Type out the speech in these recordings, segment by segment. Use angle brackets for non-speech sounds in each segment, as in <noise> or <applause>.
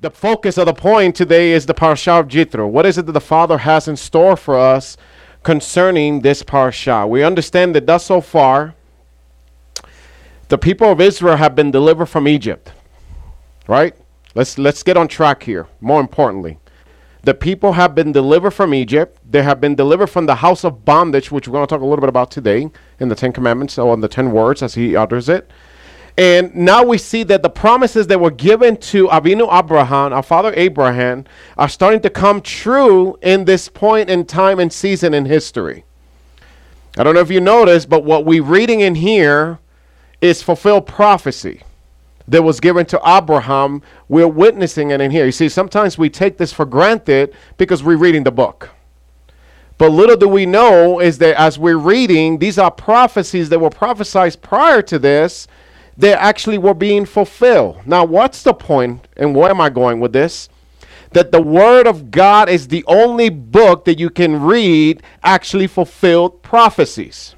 the focus of the point today is the Parsha of Jethro. What is it that the Father has in store for us concerning this Parsha? We understand that thus so far, the people of Israel have been delivered from Egypt. Right? Let's let's get on track here. More importantly, the people have been delivered from Egypt. They have been delivered from the house of bondage, which we're going to talk a little bit about today in the Ten Commandments, or in the Ten Words, as he utters it. And now we see that the promises that were given to Avinu Abraham, our father Abraham, are starting to come true in this point in time and season in history. I don't know if you noticed, but what we're reading in here is fulfilled prophecy that was given to Abraham. We're witnessing it in here. You see, sometimes we take this for granted because we're reading the book. But little do we know is that as we're reading, these are prophecies that were prophesied prior to this they actually were being fulfilled. Now, what's the point, and where am I going with this? That the Word of God is the only book that you can read actually fulfilled prophecies.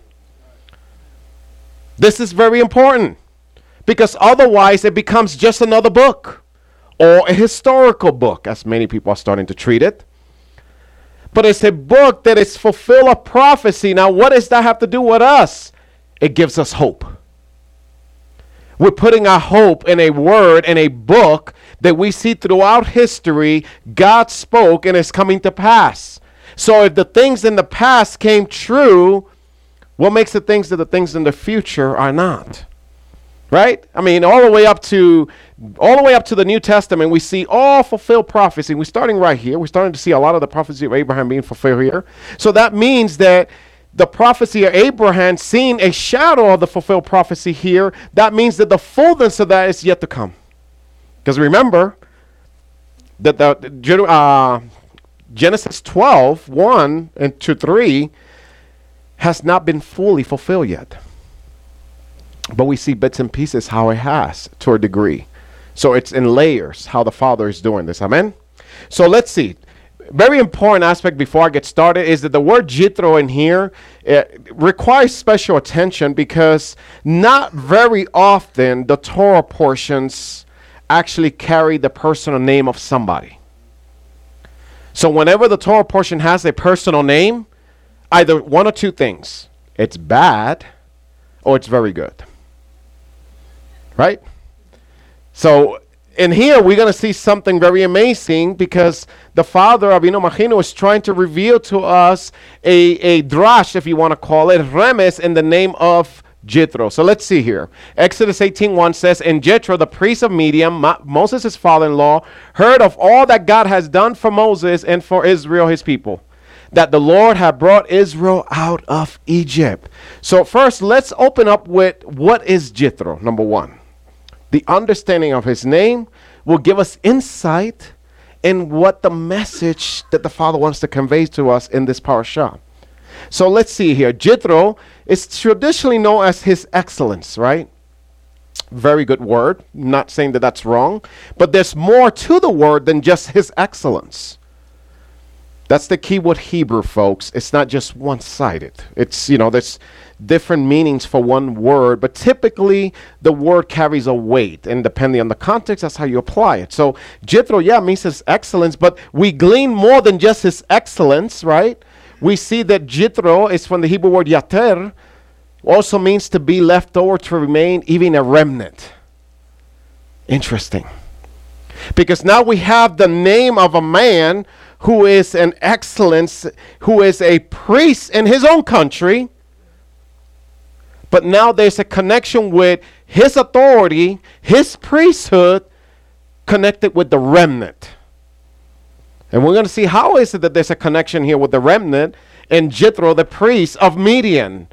This is very important because otherwise it becomes just another book or a historical book, as many people are starting to treat it. But it's a book that is fulfill a prophecy. Now, what does that have to do with us? It gives us hope. We're putting our hope in a word, in a book that we see throughout history. God spoke and it's coming to pass. So if the things in the past came true, what makes the things that the things in the future are not? Right? I mean, all the way up to all the way up to the New Testament, we see all fulfilled prophecy. We're starting right here. We're starting to see a lot of the prophecy of Abraham being fulfilled here. So that means that the prophecy of Abraham, seeing a shadow of the fulfilled prophecy here, that means that the fullness of that is yet to come. Because remember that the uh, Genesis 12, 1 and 2, 3 has not been fully fulfilled yet. But we see bits and pieces how it has to a degree. So it's in layers how the Father is doing this. Amen? So let's see very important aspect before I get started is that the word Jethro in here eh, requires special attention because not very often the Torah portions actually carry the personal name of somebody. So whenever the Torah portion has a personal name, either one or two things it's bad or it's very good. Right? So in here we're going to see something very amazing because the father of Machino is trying to reveal to us a, a drash, if you want to call it, remes in the name of Jethro. So let's see here. Exodus 18:1 says, And Jethro, the priest of Midian, Ma- Moses' father-in-law, heard of all that God has done for Moses and for Israel, his people, that the Lord had brought Israel out of Egypt. So first, let's open up with what is Jethro, number one. The understanding of his name will give us insight in what the message that the Father wants to convey to us in this parasha. So let's see here. Jethro is traditionally known as his excellence, right? Very good word. Not saying that that's wrong, but there's more to the word than just his excellence. That's the key with Hebrew, folks. It's not just one sided. It's, you know, there's different meanings for one word, but typically the word carries a weight, and depending on the context, that's how you apply it. So Jethro, yeah, means his excellence, but we glean more than just his excellence, right? We see that Jethro is from the Hebrew word yater, also means to be left over, to remain, even a remnant. Interesting. Because now we have the name of a man who is an excellence, who is a priest in his own country but now there's a connection with his authority, his priesthood, connected with the remnant. And we're going to see how is it that there's a connection here with the remnant and Jethro, the priest of Midian.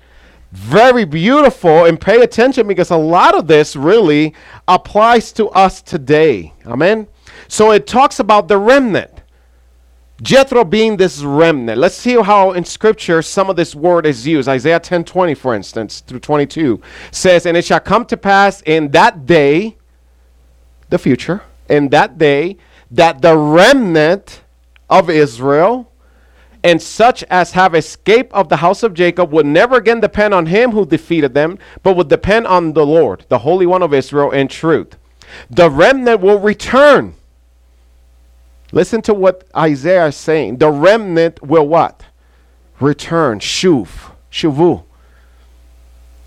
Very beautiful, and pay attention because a lot of this really applies to us today. Amen. So it talks about the remnant. Jethro being this remnant. Let's see how in scripture some of this word is used. Isaiah 10 20, for instance, through 22 says, And it shall come to pass in that day, the future, in that day, that the remnant of Israel and such as have escaped of the house of Jacob would never again depend on him who defeated them, but would depend on the Lord, the Holy One of Israel, in truth. The remnant will return Listen to what Isaiah is saying. The remnant will what? Return. Shuv. Shuvu.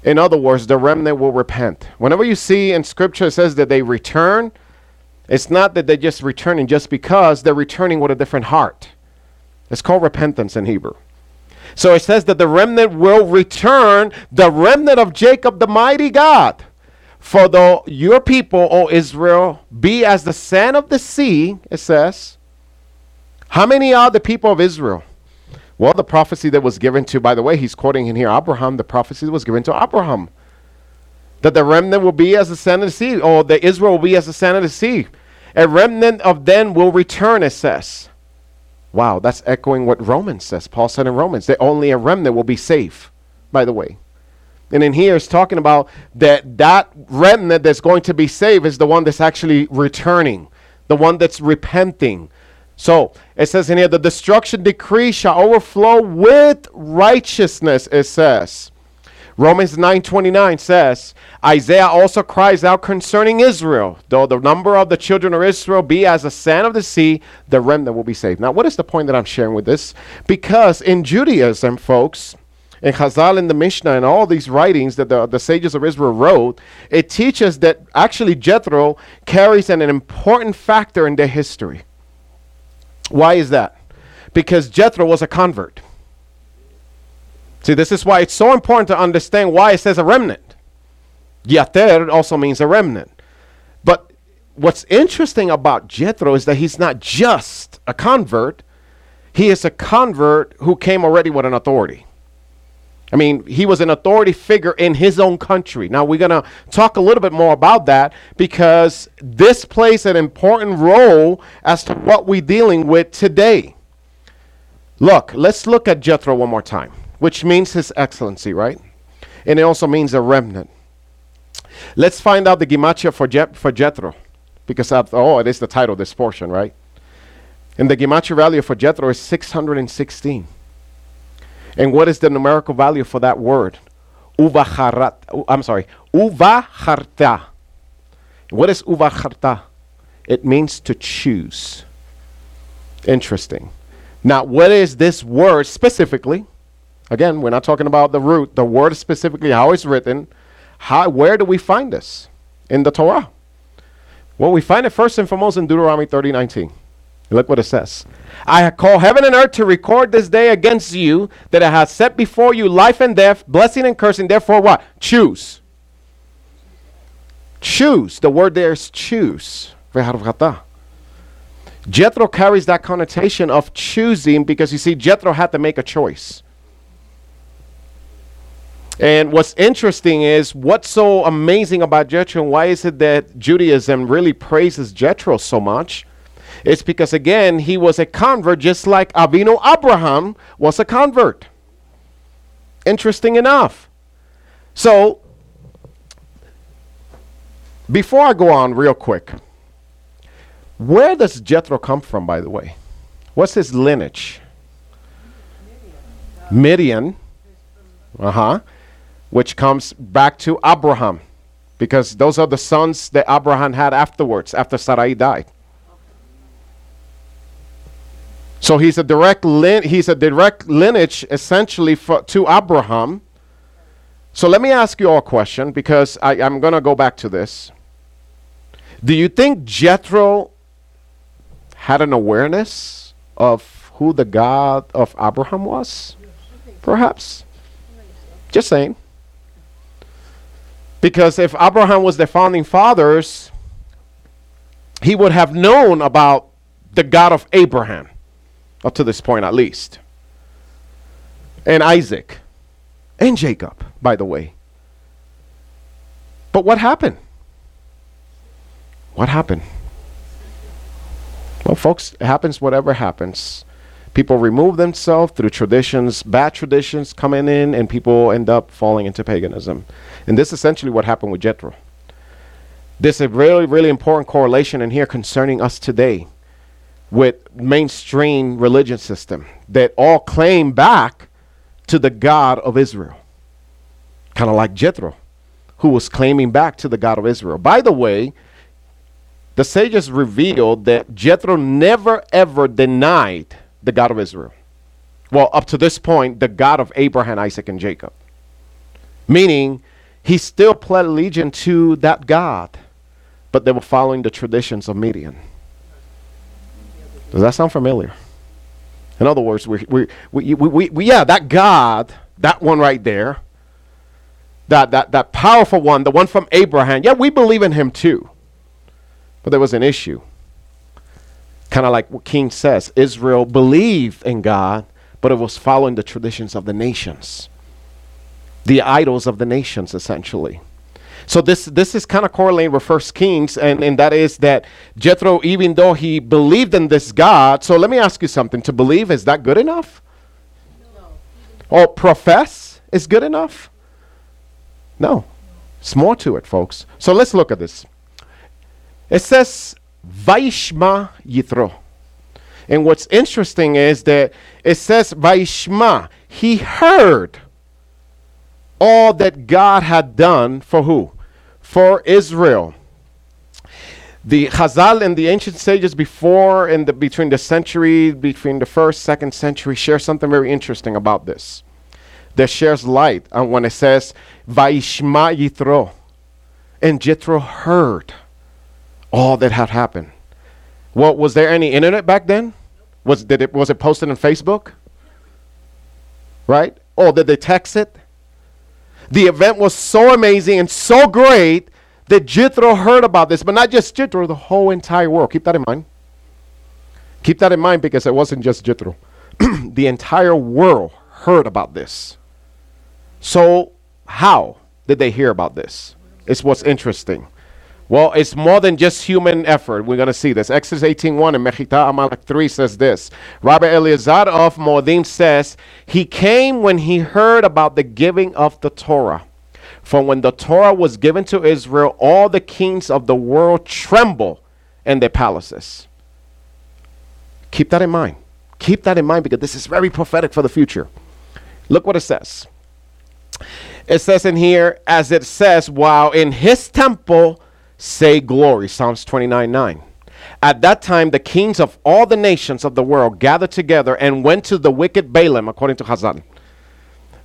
In other words, the remnant will repent. Whenever you see in scripture it says that they return, it's not that they're just returning just because they're returning with a different heart. It's called repentance in Hebrew. So it says that the remnant will return, the remnant of Jacob, the mighty God. For though your people, O Israel, be as the sand of the sea, it says. How many are the people of Israel? Well, the prophecy that was given to, by the way, he's quoting in here Abraham, the prophecy that was given to Abraham. That the remnant will be as the sand of the sea, or the Israel will be as the sand of the sea. A remnant of them will return, it says. Wow, that's echoing what Romans says. Paul said in Romans that only a remnant will be safe, by the way. And in here it's talking about that that remnant that's going to be saved is the one that's actually returning, the one that's repenting. So it says in here, the destruction decree shall overflow with righteousness, it says. Romans 9:29 says, Isaiah also cries out concerning Israel, though the number of the children of Israel be as the sand of the sea, the remnant will be saved. Now, what is the point that I'm sharing with this? Because in Judaism, folks, in Chazal and the Mishnah and all these writings that the, the sages of Israel wrote, it teaches that actually Jethro carries an, an important factor in their history. Why is that? Because Jethro was a convert. See, this is why it's so important to understand why it says a remnant. Yater also means a remnant. But what's interesting about Jethro is that he's not just a convert, he is a convert who came already with an authority. I mean, he was an authority figure in his own country. Now, we're going to talk a little bit more about that because this plays an important role as to what we're dealing with today. Look, let's look at Jethro one more time which means His Excellency, right? And it also means a remnant. Let's find out the Gematria for, Je- for Jethro, because after all, oh, it is the title of this portion, right? And the Gematria value for Jethro is 616. And what is the numerical value for that word? Uvacharat. I'm sorry. Uvacharta. What is uvacharta? It means to choose. Interesting. Now, what is this word specifically? Again, we're not talking about the root, the word specifically, how it's written. How, where do we find this? In the Torah. Well, we find it first and foremost in Deuteronomy 30 19. Look what it says. I call heaven and earth to record this day against you that I have set before you life and death, blessing and cursing. Therefore, what? Choose. Choose. The word there is choose. Jethro carries that connotation of choosing because you see, Jethro had to make a choice. And what's interesting is what's so amazing about Jethro and why is it that Judaism really praises Jethro so much? It's because, again, he was a convert just like Avinu Abraham was a convert. Interesting enough. So, before I go on, real quick, where does Jethro come from, by the way? What's his lineage? Midian. Uh huh which comes back to Abraham, because those are the sons that Abraham had afterwards, after Sarai died. So he's a direct lin- he's a direct lineage essentially for, to Abraham. So let me ask you all a question because I, I'm going to go back to this. Do you think Jethro had an awareness of who the God of Abraham was? Perhaps. Just saying. Because if Abraham was the founding fathers, he would have known about the God of Abraham, up to this point at least, and Isaac, and Jacob, by the way. But what happened? What happened? Well, folks, it happens whatever happens. People remove themselves through traditions, bad traditions coming in, and people end up falling into paganism. And this is essentially what happened with Jethro. There's a really, really important correlation in here concerning us today with mainstream religion system that all claim back to the God of Israel. Kind of like Jethro, who was claiming back to the God of Israel. By the way, the sages revealed that Jethro never ever denied the God of Israel. Well, up to this point, the God of Abraham, Isaac, and Jacob. Meaning, he still pled allegiance to that God, but they were following the traditions of Midian. Does that sound familiar? In other words, we, we, we, we, we, yeah, that God, that one right there, that, that, that powerful one, the one from Abraham, yeah, we believe in him too. But there was an issue. Kind of like what King says Israel believed in God, but it was following the traditions of the nations, the idols of the nations, essentially. So this this is kind of correlating with First Kings, and, and that is that Jethro, even though he believed in this God, so let me ask you something: to believe is that good enough? No. Or profess is good enough? No, it's more to it, folks. So let's look at this. It says Vaishma Yitro. And what's interesting is that it says Vaishma. He heard all that God had done for who? For Israel. The Chazal and the ancient sages before and the, between the century, between the first, second century, share something very interesting about this. That shares light on when it says Vaishma Yitro. And Jethro heard all that had happened. Well, was there any internet back then? Was did it was it posted on Facebook? Right? Or did they text it? The event was so amazing and so great that Jethro heard about this, but not just Jethro, the whole entire world. Keep that in mind. Keep that in mind because it wasn't just Jethro. <clears throat> the entire world heard about this. So, how did they hear about this? It's what's interesting. Well, it's more than just human effort. We're going to see this. Exodus 18.1 and Mechilta Amalek 3 says this. Rabbi Eliezer of Modi'im says, He came when he heard about the giving of the Torah. For when the Torah was given to Israel, all the kings of the world tremble in their palaces. Keep that in mind. Keep that in mind because this is very prophetic for the future. Look what it says. It says in here, as it says, while in his temple say glory. Psalms 29 9. At that time, the kings of all the nations of the world gathered together and went to the wicked Balaam, according to Hazal.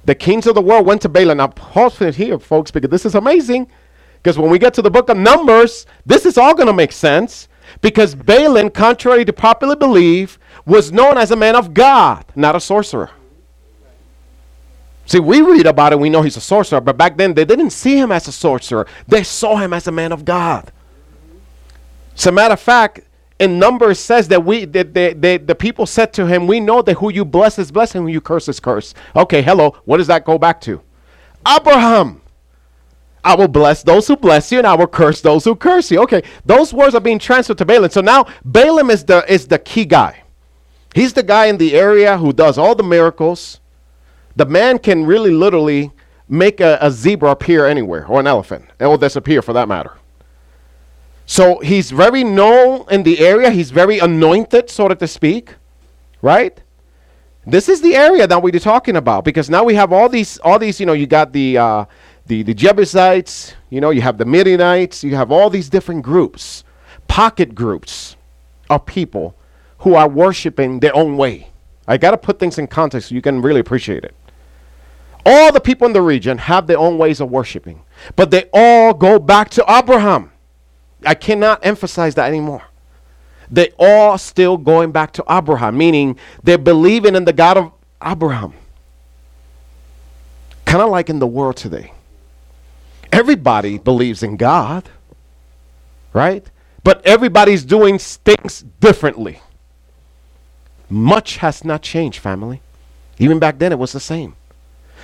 The kings of the world went to Balaam. Now, pause it here, folks, because this is amazing. Because when we get to the book of Numbers, this is all going to make sense. Because Balaam, contrary to popular belief, was known as a man of God, not a sorcerer. See, we read about it, we know he's a sorcerer, but back then they didn't see him as a sorcerer. They saw him as a man of God. As a matter of fact, in Numbers says that we that they, they, the people said to him, We know that who you bless is blessed and who you curse is cursed. Okay, hello. What does that go back to? Abraham. I will bless those who bless you, and I will curse those who curse you. Okay, those words are being transferred to Balaam. So now Balaam is the is the key guy. He's the guy in the area who does all the miracles the man can really literally make a, a zebra appear anywhere or an elephant or disappear for that matter. So he's very known in the area. He's very anointed, so to speak, right? This is the area that we're talking about because now we have all these, all these. You know, you got the uh, the the Jebusites. You know, you have the Midianites. You have all these different groups, pocket groups of people who are worshiping their own way. I got to put things in context so you can really appreciate it. All the people in the region have their own ways of worshiping, but they all go back to Abraham. I cannot emphasize that anymore. They all still going back to Abraham, meaning they're believing in the God of Abraham. Kind of like in the world today. Everybody believes in God, right? But everybody's doing things differently. Much has not changed, family. Even back then, it was the same.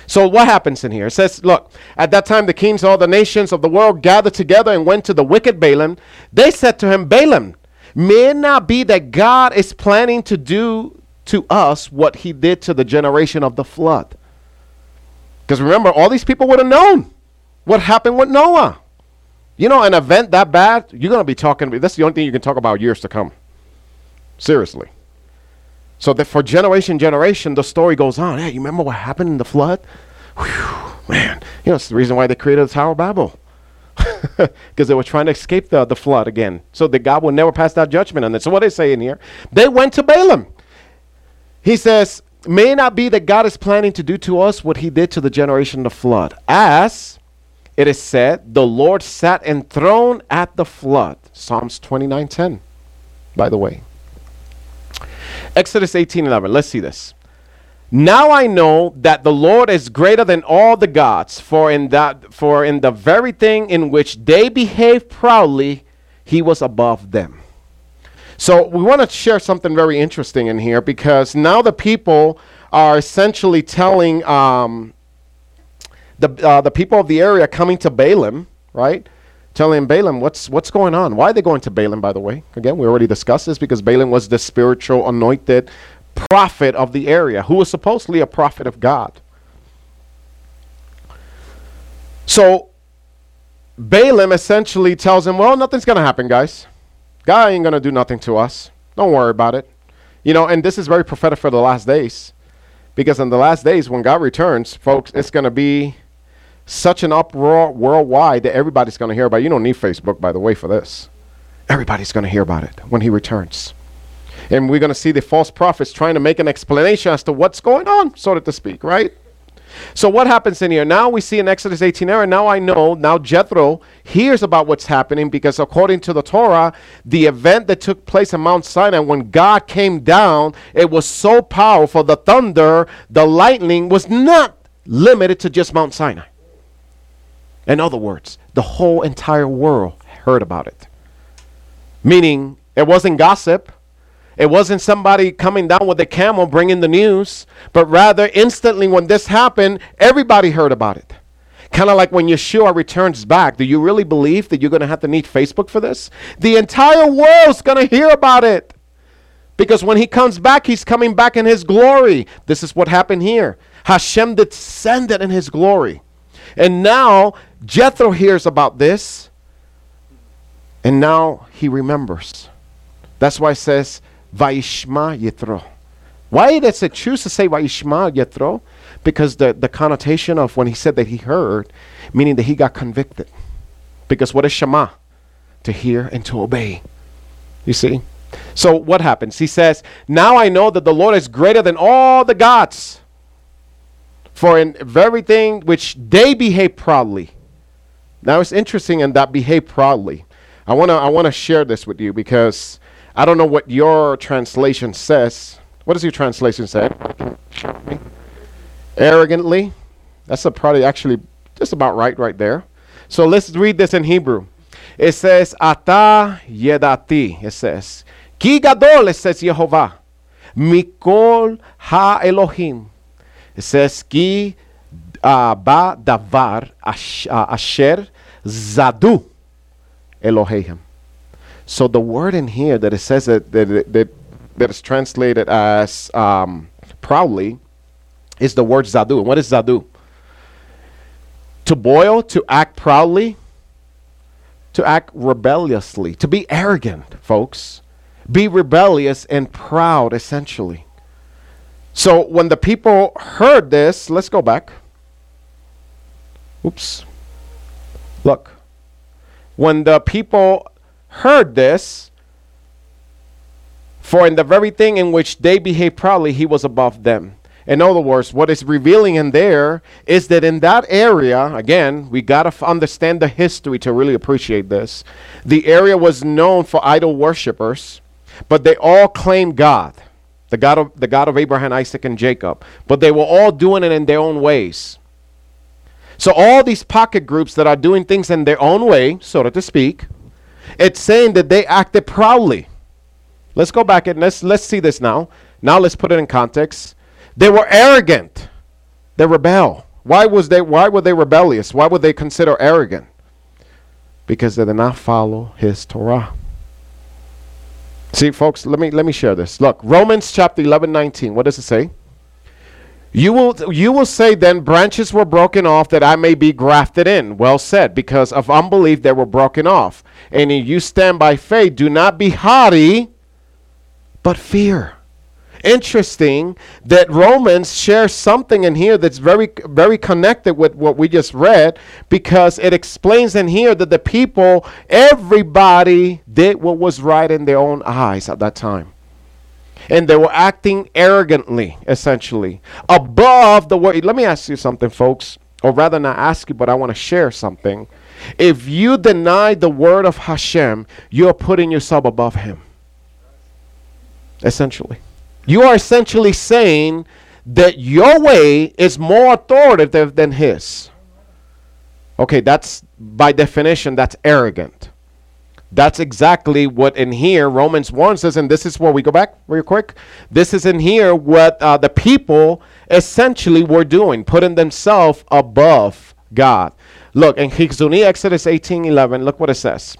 So what happens in here? It says, look, at that time the kings of all the nations of the world gathered together and went to the wicked Balaam. They said to him, Balaam, may it not be that God is planning to do to us what he did to the generation of the flood? Because remember, all these people would have known what happened with Noah. You know, an event that bad, you're going to be talking, that's the only thing you can talk about years to come. Seriously. So that for generation generation, the story goes on. Hey, you remember what happened in the flood? Whew, man, you know, it's the reason why they created the Tower of Babel. <laughs> because they were trying to escape the, the flood again. So that God will never pass that judgment on them. So what they say in here, they went to Balaam. He says, May it not be that God is planning to do to us what he did to the generation of the flood. As it is said, the Lord sat enthroned at the flood. Psalms 29:10, by the way. Exodus 18:11. Let's see this. Now I know that the Lord is greater than all the gods, for in that for in the very thing in which they behave proudly, he was above them. So we want to share something very interesting in here because now the people are essentially telling um, the uh, the people of the area coming to Balaam, right? Telling Balaam what's what's going on. Why are they going to Balaam? By the way, again, we already discussed this because Balaam was the spiritual anointed prophet of the area, who was supposedly a prophet of God. So Balaam essentially tells him, Well, nothing's going to happen, guys. God ain't going to do nothing to us. Don't worry about it. You know, and this is very prophetic for the last days. Because in the last days, when God returns, folks, it's going to be such an uproar worldwide that everybody's going to hear about it. You don't need Facebook, by the way, for this. Everybody's going to hear about it when He returns. And we're going to see the false prophets trying to make an explanation as to what's going on, so to speak, right? So what happens in here? Now we see in Exodus 18 era, now I know, now Jethro hears about what's happening because according to the Torah, the event that took place in Mount Sinai when God came down, it was so powerful, the thunder, the lightning was not limited to just Mount Sinai. In other words, the whole entire world heard about it. Meaning, it wasn't gossip, it wasn't somebody coming down with a camel bringing the news, but rather instantly when this happened, everybody heard about it. Kind of like when Yeshua returns back. Do you really believe that you're going to have to need Facebook for this? The entire world's going to hear about it. Because when he comes back, he's coming back in his glory. This is what happened here. Hashem descended in his glory. And now Jethro hears about this. And now he remembers. That's why it says, Vaishma Yitro. Why does it choose to say Vaishma Yitro? Because the, the connotation of when he said that he heard, meaning that he got convicted. Because what is Shema? To hear and to obey. You see? So what happens? He says, Now I know that the Lord is greater than all the gods. For in everything which they behave proudly. Now it's interesting in that behave proudly. I wanna I wanna share this with you because I don't know what your translation says. What does your translation say? Arrogantly. That's a probably actually just about right right there. So let's read this in Hebrew. It says, Ata yedati. It says, Ki gadol, it says Yehovah. Mikol ha Elohim. It says, Ki uh, ba davar uh, asher zadu Elohim. So the word in here that it says that that, that, that is translated as um, proudly is the word zadu. And what is zadu? To boil, to act proudly, to act rebelliously, to be arrogant, folks. Be rebellious and proud, essentially. So when the people heard this, let's go back. Oops. Look. When the people heard this, for in the very thing in which they behaved proudly, he was above them. In other words, what is revealing in there is that in that area, again, we got to f- understand the history to really appreciate this. The area was known for idol worshippers, but they all claimed God, the God of, the God of Abraham, Isaac, and Jacob. But they were all doing it in their own ways. So all these pocket groups that are doing things in their own way, so to speak, it's saying that they acted proudly. Let's go back and let's let's see this now. Now let's put it in context. They were arrogant. They rebel. Why was they why were they rebellious? Why would they consider arrogant? Because they did not follow his Torah. See, folks, let me let me share this. Look, Romans chapter 11, 19. What does it say? You will, you will say then, branches were broken off that I may be grafted in. Well said, because of unbelief they were broken off. And if you stand by faith, do not be haughty, but fear. interesting that Romans shares something in here that's very, very connected with what we just read because it explains in here that the people, everybody did what was right in their own eyes at that time. And they were acting arrogantly, essentially, above the word. Let me ask you something, folks, or rather, not ask you, but I want to share something. If you deny the word of Hashem, you're putting yourself above Him. Essentially. You are essentially saying that your way is more authoritative than His. Okay, that's by definition, that's arrogant. That's exactly what in here Romans 1 says, and this is where we go back real quick. This is in here what uh, the people essentially were doing, putting themselves above God. Look, in Exodus 18 11, look what it says.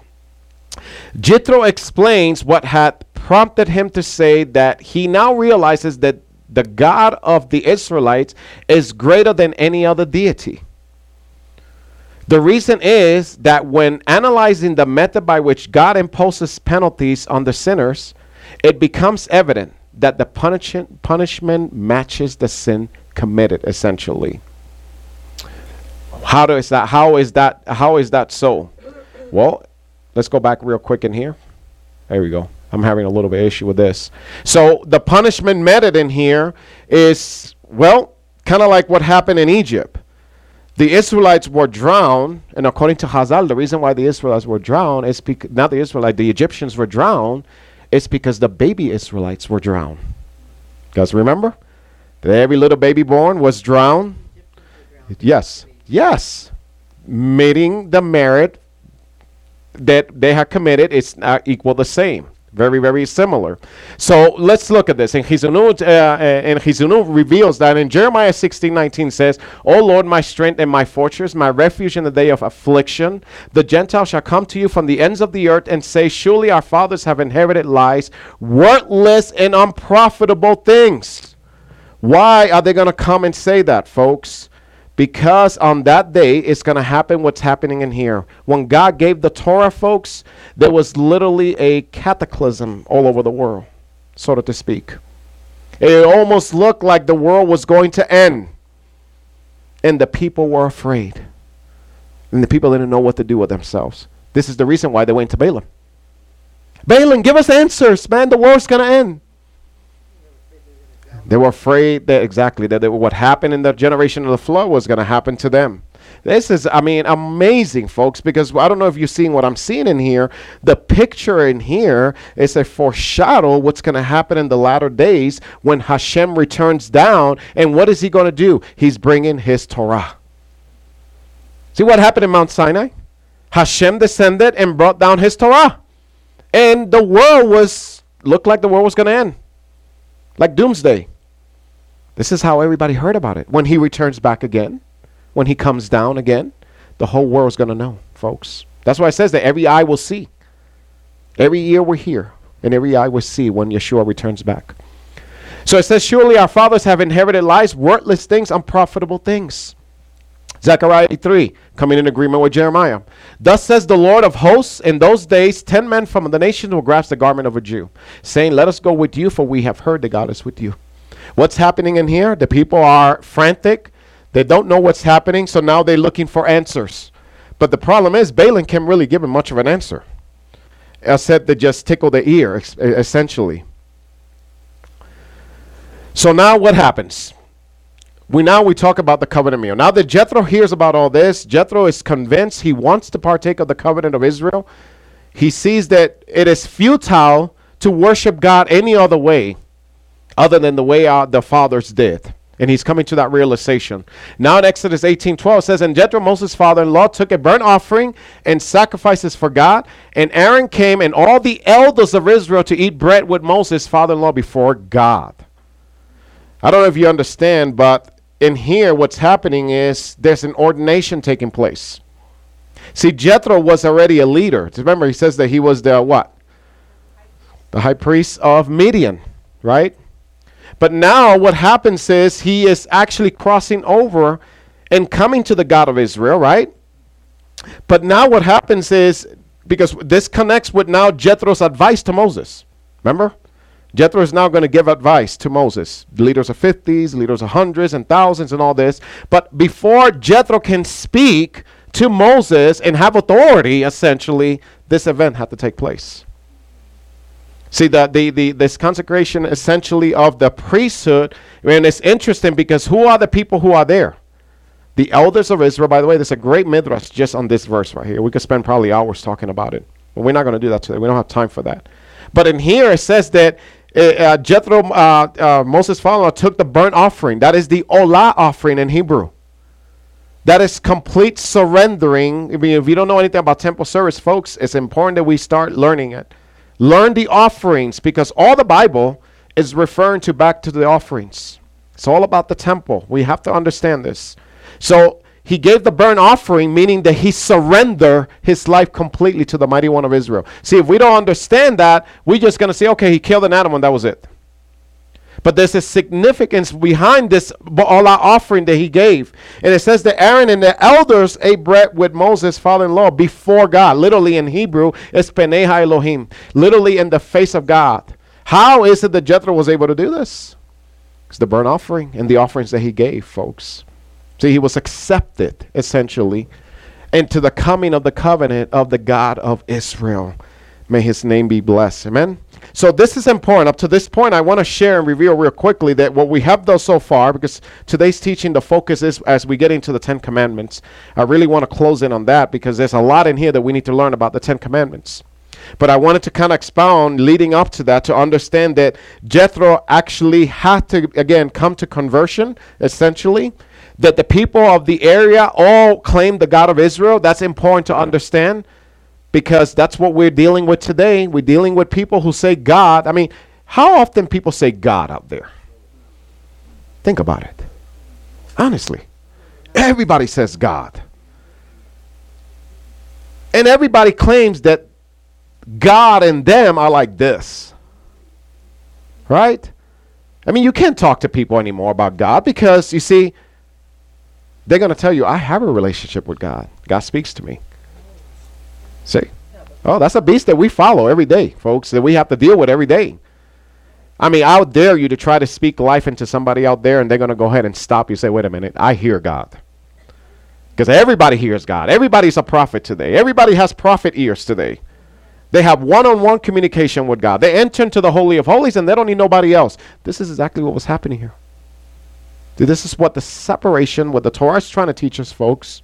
Jethro explains what had prompted him to say that he now realizes that the God of the Israelites is greater than any other deity. The reason is that when analyzing the method by which God imposes penalties on the sinners, it becomes evident that the punishment, punishment matches the sin committed, essentially. How is that? How is that? How is that so? Well, let's go back real quick in here. There we go. I'm having a little bit of issue with this. So the punishment method in here is well, kind of like what happened in Egypt. The Israelites were drowned, and according to Hazal, the reason why the Israelites were drowned is because not the Israelites, the Egyptians were drowned, is because the baby Israelites were drowned. Guys remember? Every little baby born was drowned. Yes. Yes, meeting the merit that they had committed is not equal the same. Very, very similar. So let's look at this. And Chizkuni, uh, uh, and Chizkuni reveals that in Jeremiah 16 19 says, O Lord, my strength and my fortress, my refuge in the day of affliction, the Gentiles shall come to you from the ends of the earth and say, Surely our fathers have inherited lies, worthless and unprofitable things. Why are they going to come and say that, folks? Because on that day, it's going to happen what's happening in here. When God gave the Torah, folks, there was literally a cataclysm all over the world, so to speak. It almost looked like the world was going to end. And the people were afraid. And the people didn't know what to do with themselves. This is the reason why they went to Balaam. Balaam, give us answers, man. The world's going to end. They were afraid that exactly that what happened in the generation of the flood was going to happen to them. This is, I mean, amazing, folks, because I don't know if you're seeing what I'm seeing in here. The picture in here is a foreshadow what's going to happen in the latter days when Hashem returns down. And what is he going to do? He's bringing his Torah. See what happened in Mount Sinai? Hashem descended and brought down his Torah. And the world was, looked like the world was going to end. Like doomsday. This is how everybody heard about it. When he returns back again, when he comes down again, the whole world's going to know, folks. That's why it says that every eye will see. Every ear will hear, and every eye will see when Yeshua returns back. So it says, Surely our fathers have inherited lies, worthless things, unprofitable things. Zechariah 3, coming in agreement with Jeremiah. Thus says the Lord of hosts, in those days, ten men from the nations will grasp the garment of a Jew, saying, Let us go with you, for we have heard that God is with you. What's happening in here? The people are frantic. They don't know what's happening, so now they're looking for answers. But the problem is, Balaam can't really give him much of an answer, except to just tickle the ear, essentially. So now what happens? We now we talk about the covenant meal. Now that Jethro hears about all this, Jethro is convinced he wants to partake of the covenant of Israel. He sees that it is futile to worship God any other way other than the way our, the fathers did. And he's coming to that realization. Now in Exodus 18 12 says, And Jethro, Moses' father in law, took a burnt offering and sacrifices for God. And Aaron came and all the elders of Israel to eat bread with Moses' father in law before God. I don't know if you understand, but in here, what's happening is there's an ordination taking place. See, Jethro was already a leader. Remember, he says that he was the what? The high priest of Midian, right? But now what happens is he is actually crossing over and coming to the God of Israel, right? But now what happens is because this connects with now Jethro's advice to Moses. Remember? Jethro is now going to give advice to Moses. Leaders of 50s, leaders of hundreds and thousands, and all this. But before Jethro can speak to Moses and have authority, essentially, this event had to take place. See, the, the, the, this consecration essentially of the priesthood, and it's interesting because who are the people who are there? The elders of Israel, by the way, there's a great midrash just on this verse right here. We could spend probably hours talking about it. But we're not going to do that today. We don't have time for that. But in here it says that uh, uh, Jethro, uh, uh, Moses' father, took the burnt offering. That is the Olah offering in Hebrew. That is complete surrendering. I mean, if you don't know anything about temple service, folks, it's important that we start learning it. Learn the offerings because all the Bible is referring to back to the offerings. It's all about the temple. We have to understand this. So he gave the burnt offering, meaning that he surrendered his life completely to the mighty one of Israel. See, if we don't understand that, we're just going to say, okay, he killed an animal and that was it. But there's a significance behind this Olah offering that he gave. And it says that Aaron and the elders ate bread with Moses' father in law before God. Literally in Hebrew, it's Peneha Elohim. Literally in the face of God. How is it that Jethro was able to do this? It's the burnt offering and the offerings that he gave, folks. See, he was accepted essentially into the coming of the covenant of the God of Israel. May his name be blessed. Amen. So this is important. Up to this point, I want to share and reveal real quickly that what we have done so far, because today's teaching, the focus is as we get into the Ten Commandments. I really want to close in on that because there's a lot in here that we need to learn about the Ten Commandments. But I wanted to kind of expound leading up to that to understand that Jethro actually had to, again, come to conversion, essentially that the people of the area all claim the God of Israel. That's important to understand because that's what we're dealing with today. We're dealing with people who say God. I mean, how often people say God out there? Think about it. Honestly, everybody says God. And everybody claims that God and them are like this. Right? I mean, you can't talk to people anymore about God because, you see, they're going to tell you, I have a relationship with God. God speaks to me. See? Oh, that's a beast that we follow every day, folks, that we have to deal with every day. I mean, I would dare you to try to speak life into somebody out there, and they're going to go ahead and stop you. Say, wait a minute, I hear God. Because everybody hears God. Everybody's a prophet today. Everybody has prophet ears today. They have one on one communication with God. They enter into the Holy of Holies, and they don't need nobody else. This is exactly what was happening here. This is what the separation, what the Torah is trying to teach us, folks.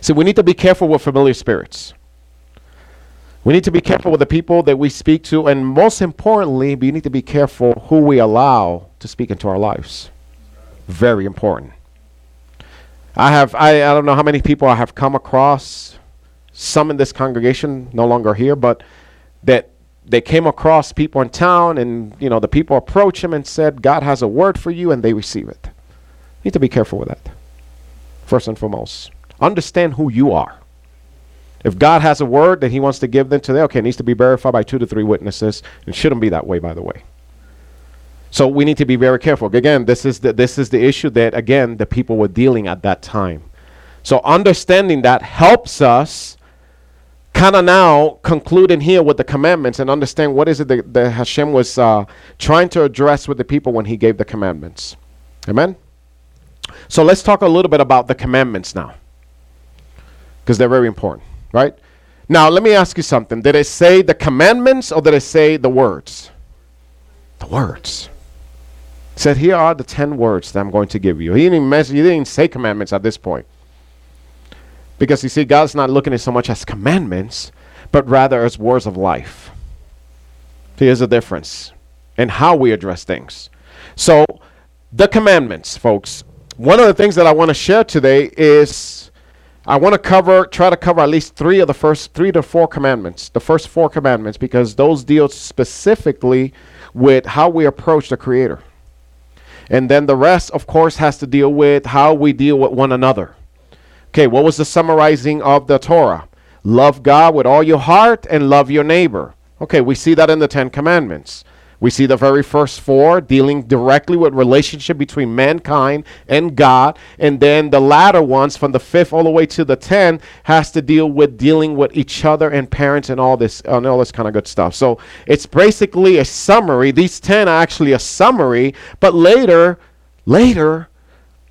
See, we need to be careful with familiar spirits. We need to be careful with the people that we speak to, and most importantly, we need to be careful who we allow to speak into our lives. Very important. I have I, I don't know how many people I have come across, some in this congregation no longer here, but that they came across people in town and you know the people approached them and said god has a word for you and they receive it you need to be careful with that first and foremost understand who you are if god has a word that he wants to give them to them okay it needs to be verified by two to three witnesses. It shouldn't be that way by the way. So we need to be very careful. Again this is the, this is the issue that again the people were dealing at that time. So understanding that helps us kind of now conclude concluding here with the commandments and understand what is it that, that Hashem was uh, trying to address with the people when he gave the commandments. Amen? So let's talk a little bit about the commandments now because they're very important, right? Now, let me ask you something. Did it say the commandments or did it say the words? The words. It said, Here are the 10 words that I'm going to give you. He didn't, mention, he didn't say commandments at this point. Because you see, God's not looking at so much as commandments, but rather as words of life. Here's the difference in how we address things. So, the commandments, folks. One of the things that I want to share today is I want to cover, try to cover at least three of the first three to four commandments, the first four commandments, because those deal specifically with how we approach the Creator. And then the rest, of course, has to deal with how we deal with one another. Okay, what was the summarizing of the Torah? Love God with all your heart and love your neighbor. Okay, we see that in the Ten Commandments. We see the very first four dealing directly with relationship between mankind and God, and then the latter ones from the fifth all the way to the ten has to deal with dealing with each other and parents and all this and all this kind of good stuff. So it's basically a summary. These ten are actually a summary, but later, later,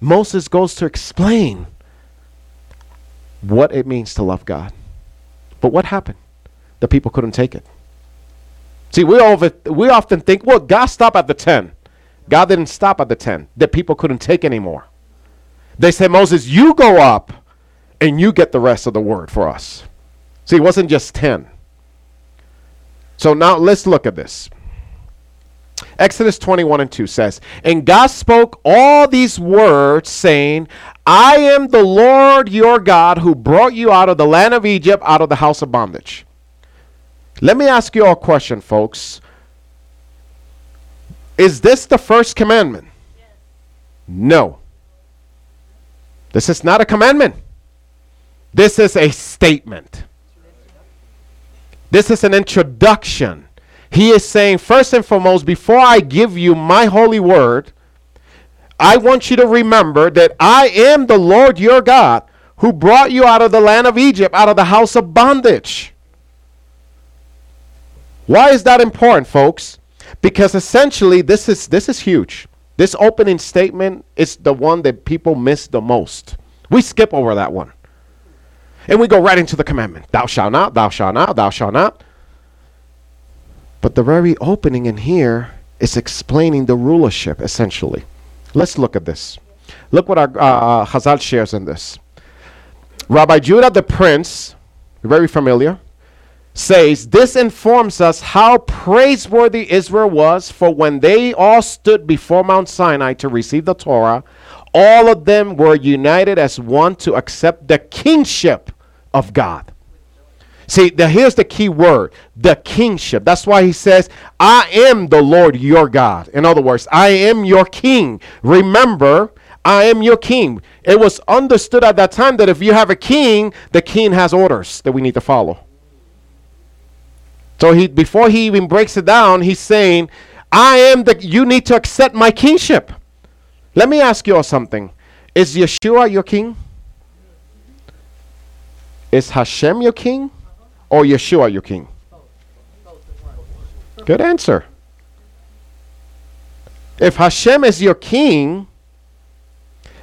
Moses goes to explain what it means to love God. But what happened? The people couldn't take it. See, we, over, we often think, well, God stopped at the 10. God didn't stop at the 10. The people couldn't take anymore. They said, Moses, you go up and you get the rest of the word for us. See, it wasn't just 10. So now let's look at this. Exodus 21 and 2 says, And God spoke all these words, saying, I am the Lord your God who brought you out of the land of Egypt, out of the house of bondage. Let me ask you all a question, folks. Is this the first commandment? Yes. No. This is not a commandment. This is a statement. This is an introduction. He is saying, first and foremost, before I give you my holy word, I want you to remember that I am the Lord your God who brought you out of the land of Egypt, out of the house of bondage. Why is that important, folks? Because essentially this is this is huge. This opening statement is the one that people miss the most. We skip over that one. And we go right into the commandment. Thou shalt not, thou shalt not, thou shalt not. But the very opening in here is explaining the rulership, essentially. Let's look at this. Look what our uh, Hazal shares in this. Rabbi Judah the prince, very familiar, says, This informs us how praiseworthy Israel was, for when they all stood before Mount Sinai to receive the Torah, all of them were united as one to accept the kingship of God. See, the, here's the key word the kingship. That's why he says, I am the Lord your God. In other words, I am your king. Remember, I am your king. It was understood at that time that if you have a king, the king has orders that we need to follow. So he before he even breaks it down, he's saying, I am the you need to accept my kingship. Let me ask you all something. Is Yeshua your king? Is Hashem your king? Or Yeshua your king? Good answer. If Hashem is your king,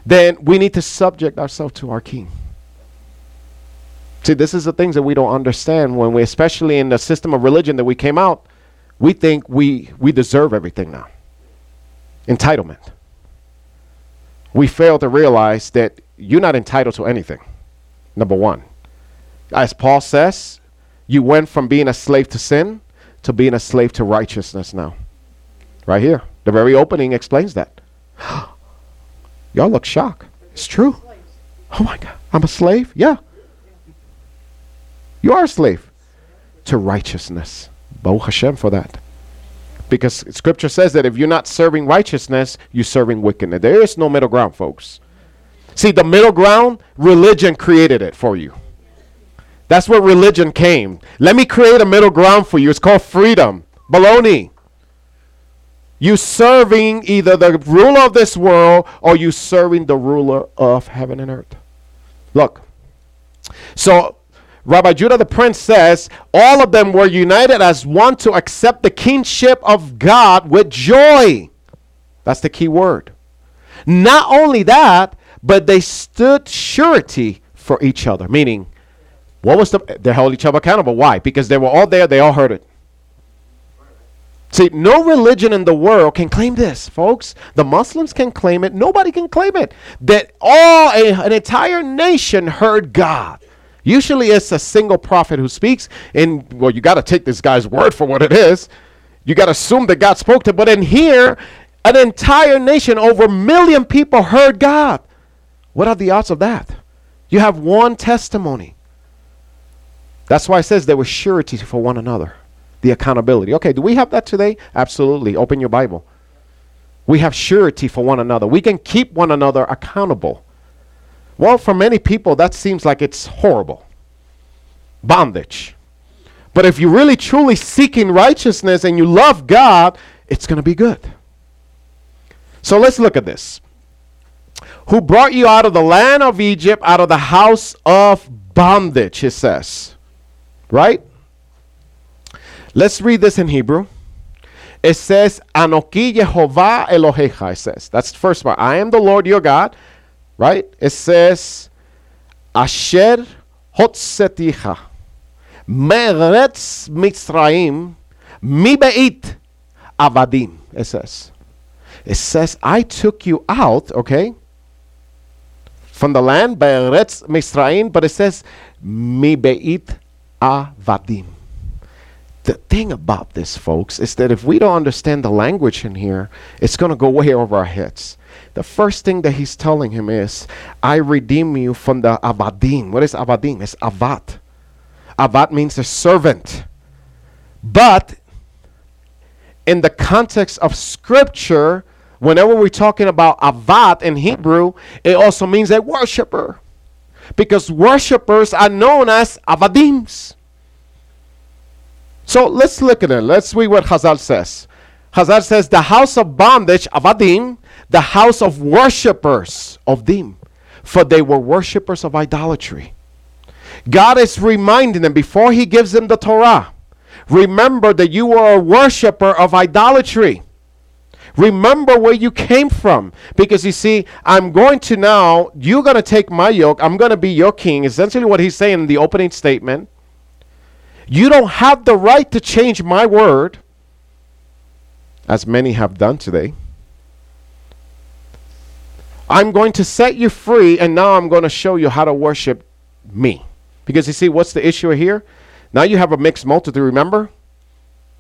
then we need to subject ourselves to our king. See, this is the things that we don't understand when we, especially in the system of religion that we came out, we think we, we deserve everything now. Entitlement. We fail to realize that you're not entitled to anything. Number one. As Paul says, you went from being a slave to sin to being a slave to righteousness now. Right here. The very opening explains that. <gasps> Y'all look shocked. It's true. Oh my God. I'm a slave? Yeah. You are a slave to righteousness. Baruch Hashem for that. Because scripture says that if you're not serving righteousness, you're serving wickedness. There is no middle ground, folks. See, the middle ground, religion created it for you. That's where religion came. Let me create a middle ground for you. It's called freedom. Baloney. You serving either the ruler of this world or you serving the ruler of heaven and earth. Look. So Rabbi Judah the prince says, all of them were united as one to accept the kingship of God with joy. That's the key word. Not only that, but they stood surety for each other. Meaning, what was the they held each other accountable? Why? Because they were all there, they all heard it. See, no religion in the world can claim this, folks. The Muslims can claim it. Nobody can claim it. That all a, an entire nation heard God. Usually it's a single prophet who speaks, and well, you got to take this guy's word for what it is. You got to assume that God spoke to, but in here, an entire nation, over a million people heard God. What are the odds of that? You have one testimony. That's why it says there was surety for one another, the accountability. Okay, do we have that today? Absolutely. Open your Bible. We have surety for one another. We can keep one another accountable. Well, for many people, that seems like it's horrible. Bondage. But if you're really truly seeking righteousness and you love God, it's going to be good. So let's look at this. Who brought you out of the land of Egypt, out of the house of bondage, it says. Right? Let's read this in Hebrew. It says, Anoki Yehovah Elohecha, it says. That's the first part. I am the Lord your God. Right? It says, Asher Hotseticha. Meretz Mitzrayim. Mibeit Avadim. It says. It says, I took you out, okay, from the land, Beretz Mitzrayim, but it says, Mibeit Avadim. The thing about this, folks, is that if we don't understand the language in here, it's going to go way over our heads. The first thing that he's telling him is, I redeem you from the Avadim. What is Avadim? It's Avat. Avat means a servant. But in the context of scripture, whenever we're talking about avat in Hebrew, it also means a worshiper. Because worshippers are known as avadims. So let's look at it. Let's read what Hazal says. Hazal says, the house of bondage, avadim, the house of worshippers, of them, for they were worshippers of idolatry. God is reminding them before He gives them the Torah remember that you were a worshiper of idolatry. Remember where you came from. Because you see, I'm going to now, you're going to take my yoke. I'm going to be your king. Essentially, what he's saying in the opening statement. You don't have the right to change my word, as many have done today. I'm going to set you free, and now I'm going to show you how to worship me. Because you see, what's the issue here? Now you have a mixed multitude, remember?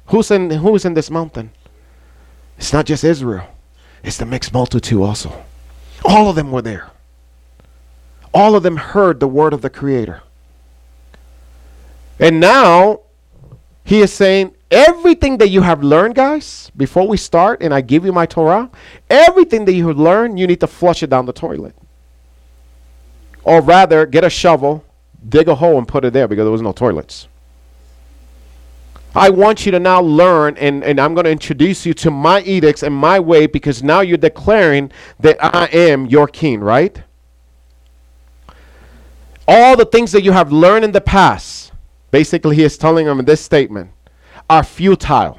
Who's in, who's in this mountain? It's not just Israel, it's the mixed multitude also. All of them were there. All of them heard the word of the Creator. And now he is saying, everything that you have learned, guys, before we start and I give you my Torah, everything that you have learned, you need to flush it down the toilet. Or rather, get a shovel, dig a hole, and put it there because there was no toilets. I want you to now learn, and, and I'm going to introduce you to my edicts and my way because now you're declaring that I am your king, right? All the things that you have learned in the past, basically, he is telling them this statement, are futile.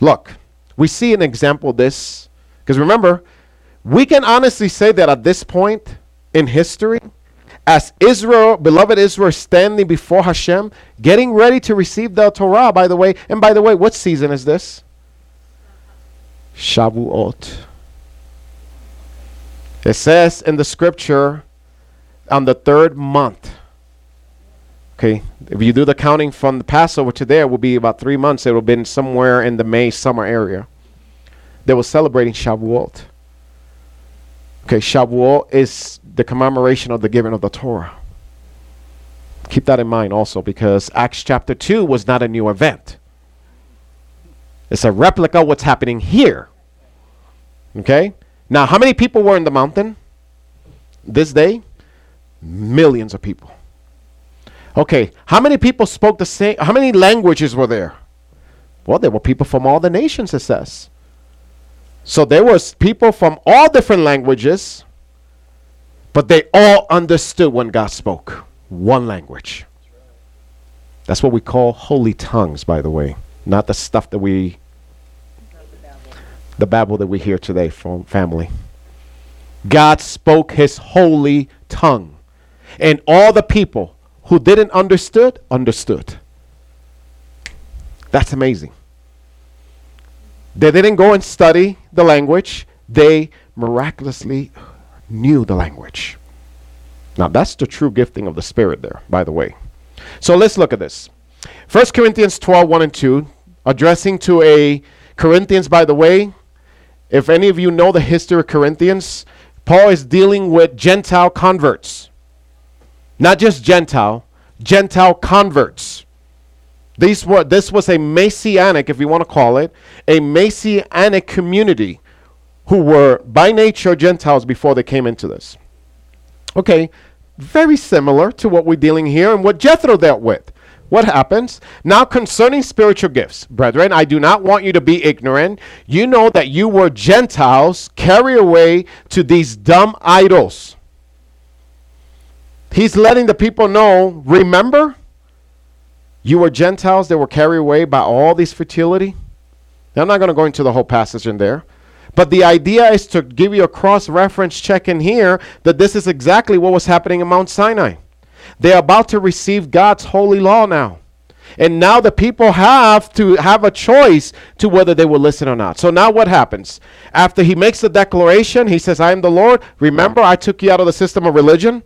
Look, we see an example of this because remember, we can honestly say that at this point in history, as Israel, beloved Israel, standing before Hashem, getting ready to receive the Torah, by the way. And by the way, what season is this? Shavuot. It says in the scripture on the third month. Okay, if you do the counting from the Passover to there, will be about three months. It will have been somewhere in the May summer area. They were celebrating Shavuot. Okay, Shavuot is the commemoration of the giving of the Torah. Keep that in mind also because Acts chapter 2 was not a new event. It's a replica of what's happening here. Okay? Now, how many people were in the mountain this day? Millions of people. Okay, how many people spoke the same? How many languages were there? Well, there were people from all the nations, it says. So there was people from all different languages but they all understood when God spoke one language. That's what we call holy tongues, by the way, not the stuff that we, the babble that we hear today from family. God spoke his holy tongue. And all the people who didn't understood, understood. That's amazing. They didn't go and study the language. They miraculously knew the language. Now, that's the true gifting of the Spirit there, by the way. So let's look at this. 1 Corinthians 12, 1 and 2, addressing to a Corinthians, by the way, if any of you know the history of Corinthians, Paul is dealing with Gentile converts. Not just Gentile, Gentile converts. These were, this was a messianic, if you want to call it, a messianic community who were by nature Gentiles before they came into this. Okay, very similar to what we're dealing here and what Jethro dealt with. what happens? Now, concerning spiritual gifts, brethren, I do not want you to be ignorant. You know that you were Gentiles carried away to these dumb idols. He's letting the people know, remember? You were Gentiles that were carried away by all this fertility. Now, I'm not going to go into the whole passage in there. But the idea is to give you a cross reference check in here that this is exactly what was happening in Mount Sinai. They're about to receive God's holy law now. And now the people have to have a choice to whether they will listen or not. So now what happens? After he makes the declaration, he says, I am the Lord. Remember, I took you out of the system of religion.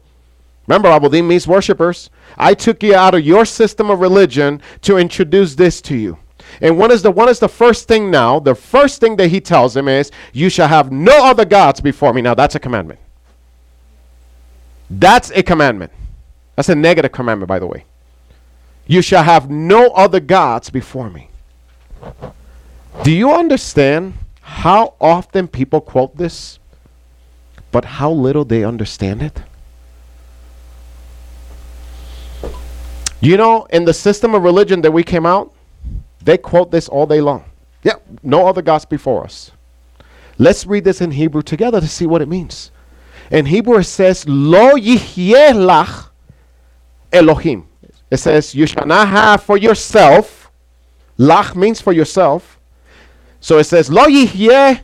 Remember, Abudim means worshippers. I took you out of your system of religion to introduce this to you. And what is the what is the first thing now? The first thing that he tells him is, You shall have no other gods before me. Now that's a commandment. That's a commandment. That's a negative commandment, by the way. You shall have no other gods before me. Do you understand how often people quote this, but how little they understand it? You know, in the system of religion that we came out, they quote this all day long. Yeah, no other gods before us. Let's read this in Hebrew together to see what it means. In Hebrew, it says, Lo lach Elohim. It says, You shall not have for yourself. Lach means for yourself. So it says, Lo yihyeh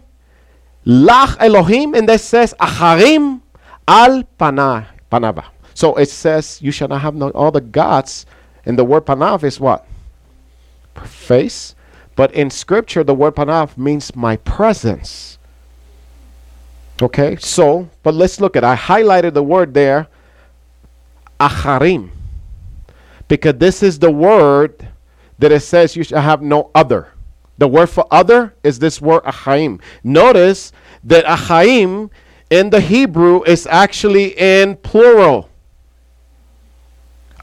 lach Elohim. And that says, Acharim al panah, panava. So it says, You shall not have no other gods. And the word panav is what? Face. But in scripture, the word panav means my presence. Okay, so, but let's look at I highlighted the word there, acharim because this is the word that it says you shall have no other. The word for other is this word achaim. Notice that achaim in the Hebrew is actually in plural.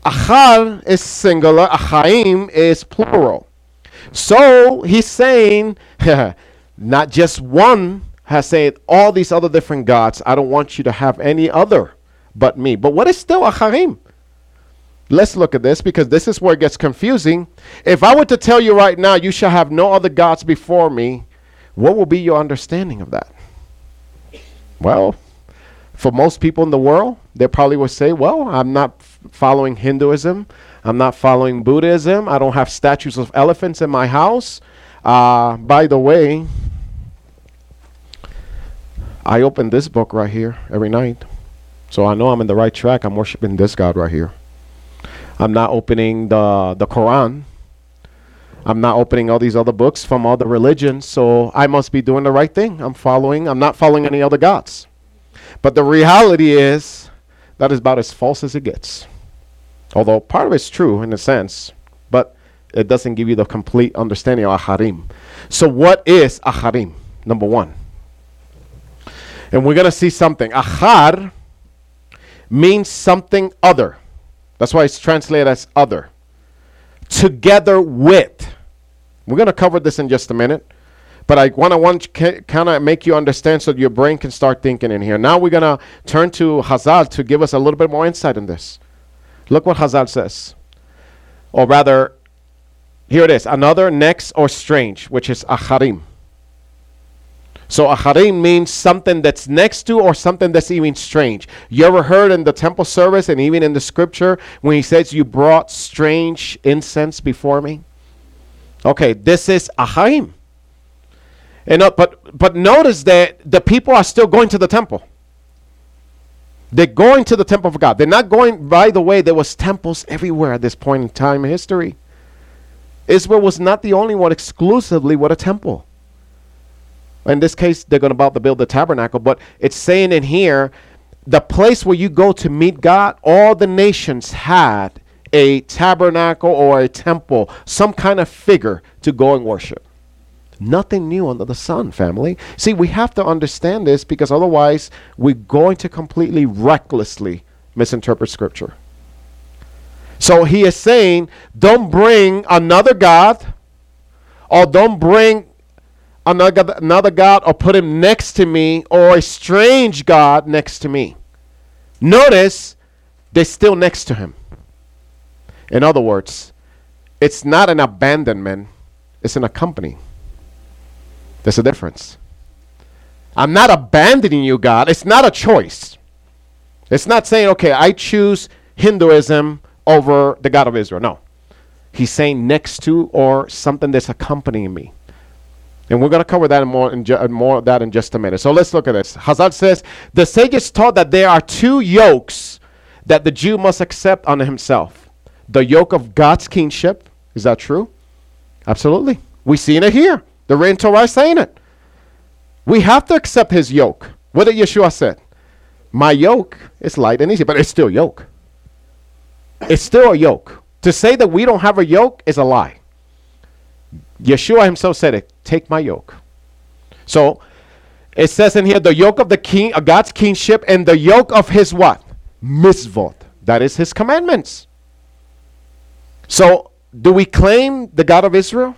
Achal is singular, achaim is plural. So he's saying, <laughs> not just one has said all these other different gods. I don't want you to have any other but me. But what is still acharim? Let's look at this because this is where it gets confusing. If I were to tell you right now, you shall have no other gods before me, what will be your understanding of that? Well, for most people in the world, they probably would say, well, I'm not following Hinduism. I'm not following Buddhism. I don't have statues of elephants in my house. Uh, by the way, I open this book right here every night. So I know I'm in the right track. I'm worshiping this God right here. I'm not opening the the Quran. I'm not opening all these other books from all the religions, so I must be doing the right thing. I'm following, I'm not following any other gods. But the reality is that is about as false as it gets. Although part of it's true in a sense, but it doesn't give you the complete understanding of aharim. So what is aharim? Number one. And we're going to see something. Ahar means something other. That's why it's translated as other. Together with. We're going to cover this in just a minute. But I want to want kind of make you understand so your brain can start thinking in here. Now we're going to turn to Hazal to give us a little bit more insight in this. Look what Hazal says. Or rather, here it is another, next, or strange, which is acharim. So acharim means something that's next to or something that's even strange. You ever heard in the temple service and even in the scripture when he says you brought strange incense before me? Okay, this is acharim. And uh, but but notice that the people are still going to the temple. They're going to the temple of God. They're not going. By the way, there was temples everywhere at this point in time in history. Israel was not the only one exclusively with a temple. In this case, they're going to about to build the tabernacle, but it's saying in here, the place where you go to meet God, all the nations had a tabernacle or a temple, some kind of figure to go and worship. Nothing new under the sun, family. See, we have to understand this because otherwise we're going to completely recklessly misinterpret scripture. So he is saying, don't bring another God or don't bring another, God or put him next to me or a strange God next to me. Notice they're still next to him. In other words, It's not an abandonment, it's an accompanying. There's a difference. I'm not abandoning you, God. It's not a choice. It's not saying, okay, I choose Hinduism over the God of Israel. No. He's saying next to or something that's accompanying me. And we're going to cover that in more in ju- more of that in just a minute. So let's look at this. Chazal says the sages taught that there are two yokes that the Jew must accept on himself: the yoke of God's kingship. Is that true? Absolutely. We see it here. The is saying it. We have to accept His yoke. What did Yeshua said? My yoke is light and easy, but it's still yoke. It's still a yoke. To say that we don't have a yoke is a lie. Yeshua himself said it. Take my yoke. So it says in here the yoke of the king, of God's kingship, and the yoke of his what? Mitzvot. That is his commandments. So do we claim the God of Israel?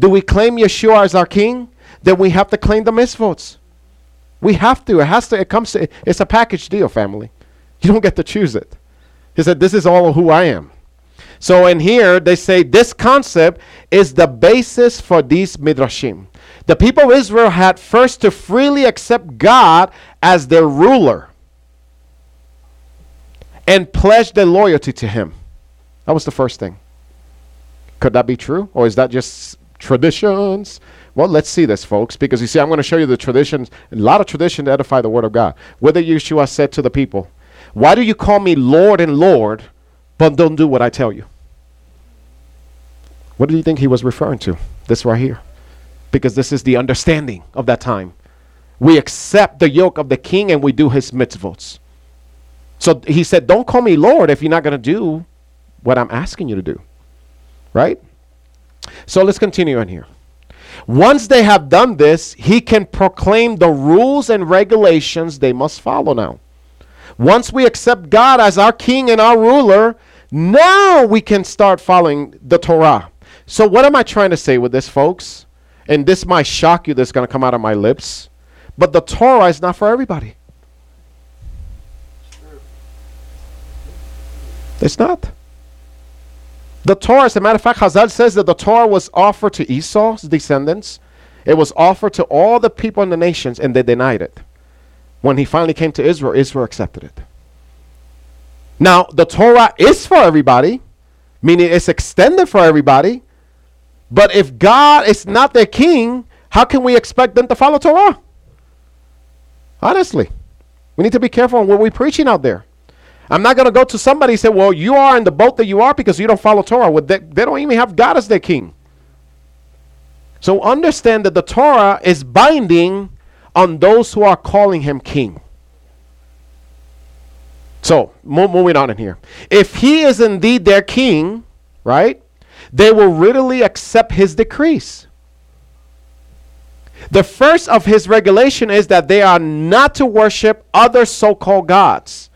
Do we claim Yeshua as our king? Then we have to claim the mitzvot. We have to. It has to. It comes to. It's a package deal, family. You don't get to choose it. He said, "This is all who I am." So in here they say this concept is the basis for these midrashim. The people of Israel had first to freely accept God as their ruler and pledge their loyalty to Him. That was the first thing. Could that be true, or is that just traditions? Well, let's see this, folks, because you see, I'm going to show you the traditions, a lot of tradition to edify the Word of God. Whether Yeshua said to the people, Why do you call me Lord and Lord, but don't do what I tell you? What do you think he was referring to? This right here. Because this is the understanding of that time. We accept the yoke of the king and we do his mitzvot. So he said, Don't call me Lord if you're not going to do what I'm asking you to do. Right? So let's continue on here. Once they have done this, he can proclaim the rules and regulations they must follow now. Once we accept God as our king and our ruler, now we can start following the Torah. So, what am I trying to say with this, folks? And this might shock you that's going to come out of my lips, but the Torah is not for everybody. It's not. The Torah, as a matter of fact, Chazal says that the Torah was offered to Esau's descendants. It was offered to all the people in the nations, and they denied it. When he finally came to Israel, Israel accepted it. Now, the Torah is for everybody, meaning it's extended for everybody. But if God is not their king, how can we expect them to follow Torah? Honestly, we need to be careful on what we're preaching out there. I'm not going to go to somebody and say, well, you are in the boat that you are because you don't follow Torah. Well, they, they don't even have God as their king. So understand that the Torah is binding on those who are calling him king. So, mo- moving on in here. If he is indeed their king, right, they will readily accept his decrees. The first of his regulation is that they are not to worship other so called gods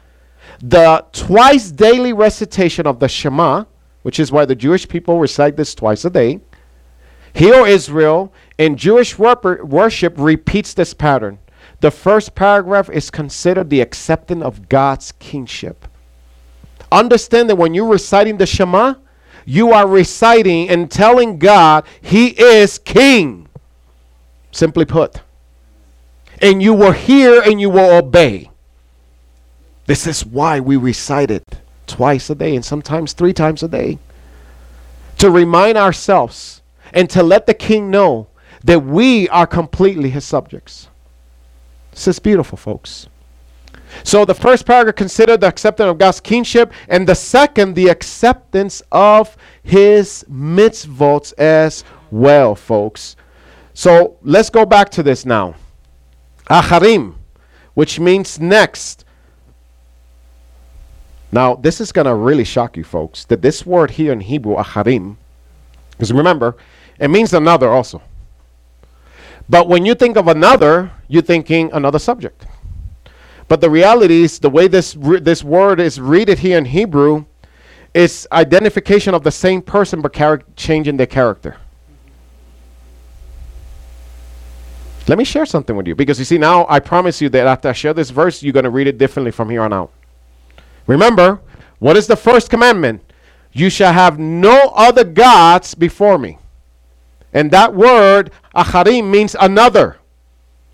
the twice daily recitation of the Shema, which is why the Jewish people recite this twice a day. Hear, Israel, in Jewish worship repeats this pattern. The first paragraph is considered the acceptance of God's kingship. Understand that when you're reciting the Shema, you are reciting and telling God He is King. Simply put. And you will hear and you will obey. This is why we recite it twice a day and sometimes three times a day. To remind ourselves and to let the king know that we are completely his subjects. This is beautiful, folks. So the first paragraph considered the acceptance of God's kingship, and the second, the acceptance of his mitzvot as well, folks. So let's go back to this now. Acharim, which means next. Now, this is going to really shock you, folks, that this word here in Hebrew, acharim, because remember, it means another also. But when you think of another, you're thinking another subject. But the reality is, the way this, re- this word is read it here in Hebrew, is identification of the same person but changing their character. Let me share something with you because you see, now I promise you that after I share this verse, you're going to read it differently from here on out. Remember, what is the first commandment? You shall have no other gods before me. And that word, acharim, means another.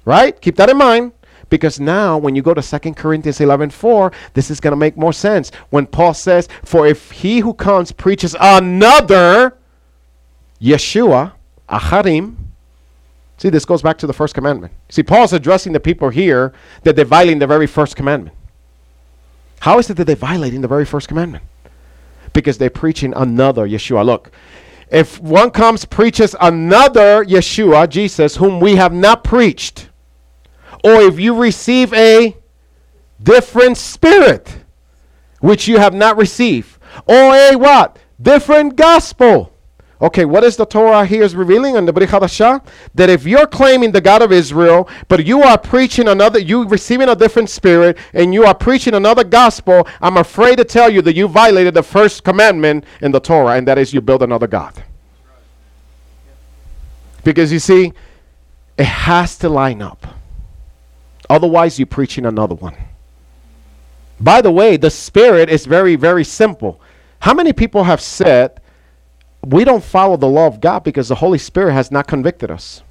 Right? Keep that in mind. Because now, when you go to 2 Corinthians 11 4, this is going to make more sense. When Paul says, For if he who comes preaches another Yeshua, Acharim, see, this goes back to the first commandment. See, Paul's addressing the people here that they're violating the very first commandment. How is it that they're violating the very first commandment? Because they're preaching another Yeshua. Look, if one comes preaches another Yeshua, Jesus, whom we have not preached, or if you receive a different spirit which you have not received, or a what? Different gospel. Okay, what is the Torah here is revealing on the Brit Hadashah? That if you're claiming the God of Israel, but you are preaching another, you receiving a different spirit, and you are preaching another gospel, I'm afraid to tell you that you violated the first commandment in the Torah, and that is you build another God. Because you see, it has to line up. Otherwise, you're preaching another one. By the way, the spirit is very, very simple. How many people have said, we don't follow the law of God because the Holy Spirit has not convicted us?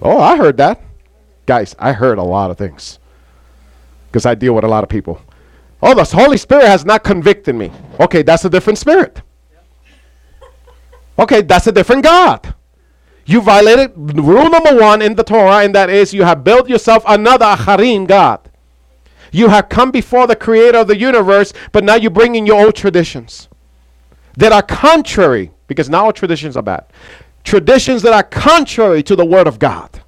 Oh, I heard that. Guys, I heard a lot of things because I deal with a lot of people. Oh, the Holy Spirit has not convicted me. Okay, that's a different spirit. Okay, that's a different God. You violated rule number one in the Torah, and that is you have built yourself another Acharim God. You have come before the creator of the universe, but now you bring in your old traditions that are contrary, because now traditions are bad. Traditions that are contrary to the word of God.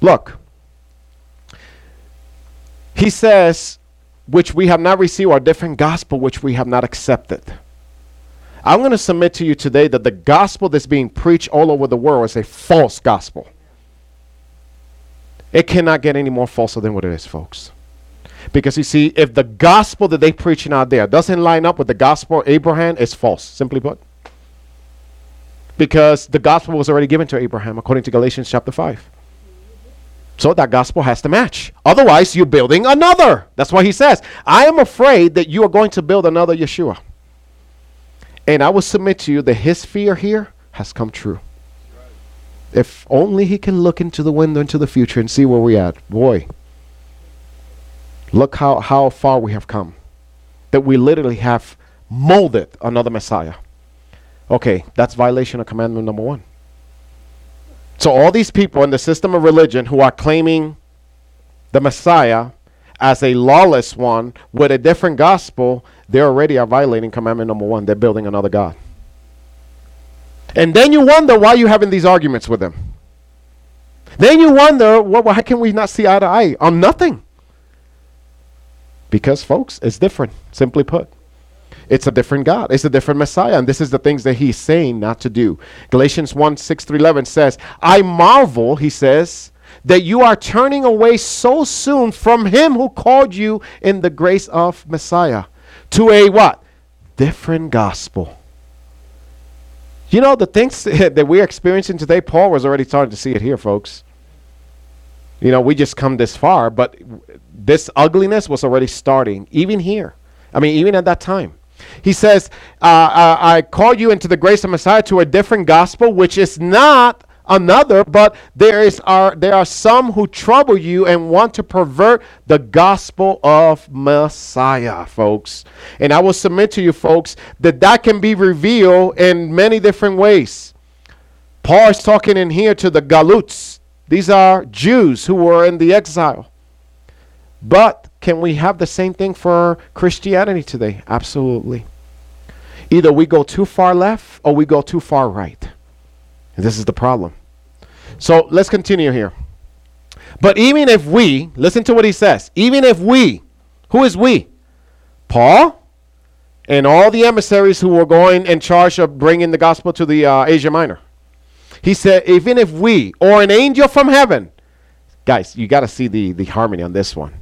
Look, he says, which we have not received, or different gospel which we have not accepted. I'm going to submit to you today that the gospel that's being preached all over the world is a false gospel. It cannot get any more falser than what it is, folks. Because you see, if the gospel that they're preaching out there doesn't line up with the gospel of Abraham, it's false, simply put. Because the gospel was already given to Abraham, according to Galatians chapter 5. So that gospel has to match. Otherwise, you're building another. That's why he says, I am afraid that you are going to build another Yeshua. And I will submit to you that his fear here has come true. If only he can look into the window into the future and see where we're at. Boy, look how, how far we have come. That we literally have molded another Messiah. Okay, that's violation of commandment number one. So all these people in the system of religion who are claiming the Messiah as a lawless one with a different gospel, they already are violating commandment number one. They're building another God. And then you wonder why you're having these arguments with them. Then you wonder, well, why can we not see eye to eye on nothing? Because, folks, it's different, simply put. It's a different God. It's a different Messiah. And this is the things that he's saying not to do. Galatians 1 6 through 11 says, I marvel, he says, that you are turning away so soon from him who called you in the grace of Messiah to a what? Different gospel. You know, the things <laughs> that we're experiencing today, Paul was already starting to see it here, folks. You know, we just come this far, but this ugliness was already starting, even here. I mean, even at that time. He says, uh, uh, I call you into the grace of Messiah to a different gospel, which is not another, but there is are there are some who trouble you and want to pervert the gospel of Messiah, folks. And I will submit to you, folks, that that can be revealed in many different ways. Paul is talking in here to the Galuts. These are Jews who were in the exile. But can we have the same thing for Christianity today? Absolutely. Either we go too far left or we go too far right. And this is the problem. So let's continue here. But even if we, listen to what he says, even if we, who is we? Paul and all the emissaries who were going in charge of bringing the gospel to the uh, Asia Minor. He said, even if we or an angel from heaven, guys, you got to see the, the harmony on this one.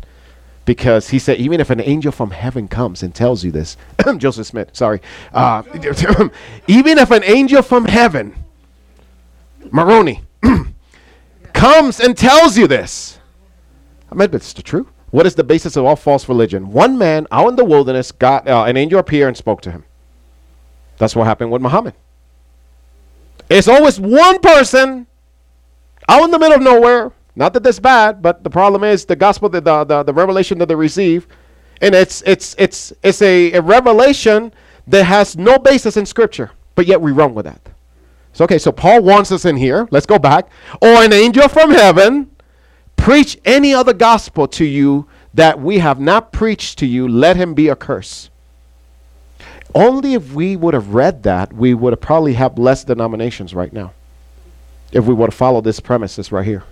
Because he said, even if an angel from heaven comes and tells you this, <coughs> Joseph Smith, sorry. Uh, <laughs> even if an angel from heaven, Moroni, <coughs> comes and tells you this. I mean, it's the truth. What is the basis of all false religion? One man out in the wilderness got uh, an angel appeared and spoke to him. That's what happened with Muhammad. It's always one person out in the middle of nowhere. Not that that's bad, but the problem is the gospel, the, the, the, the revelation that they receive, and it's it's it's it's a, a revelation that has no basis in scripture, but yet we run with that. So okay, so Paul wants us in here. Let's go back. Or an angel from heaven preach any other gospel to you that we have not preached to you, let him be a curse. Only if we would have read that, we would have probably have less denominations right now. If we would have followed this premises right here.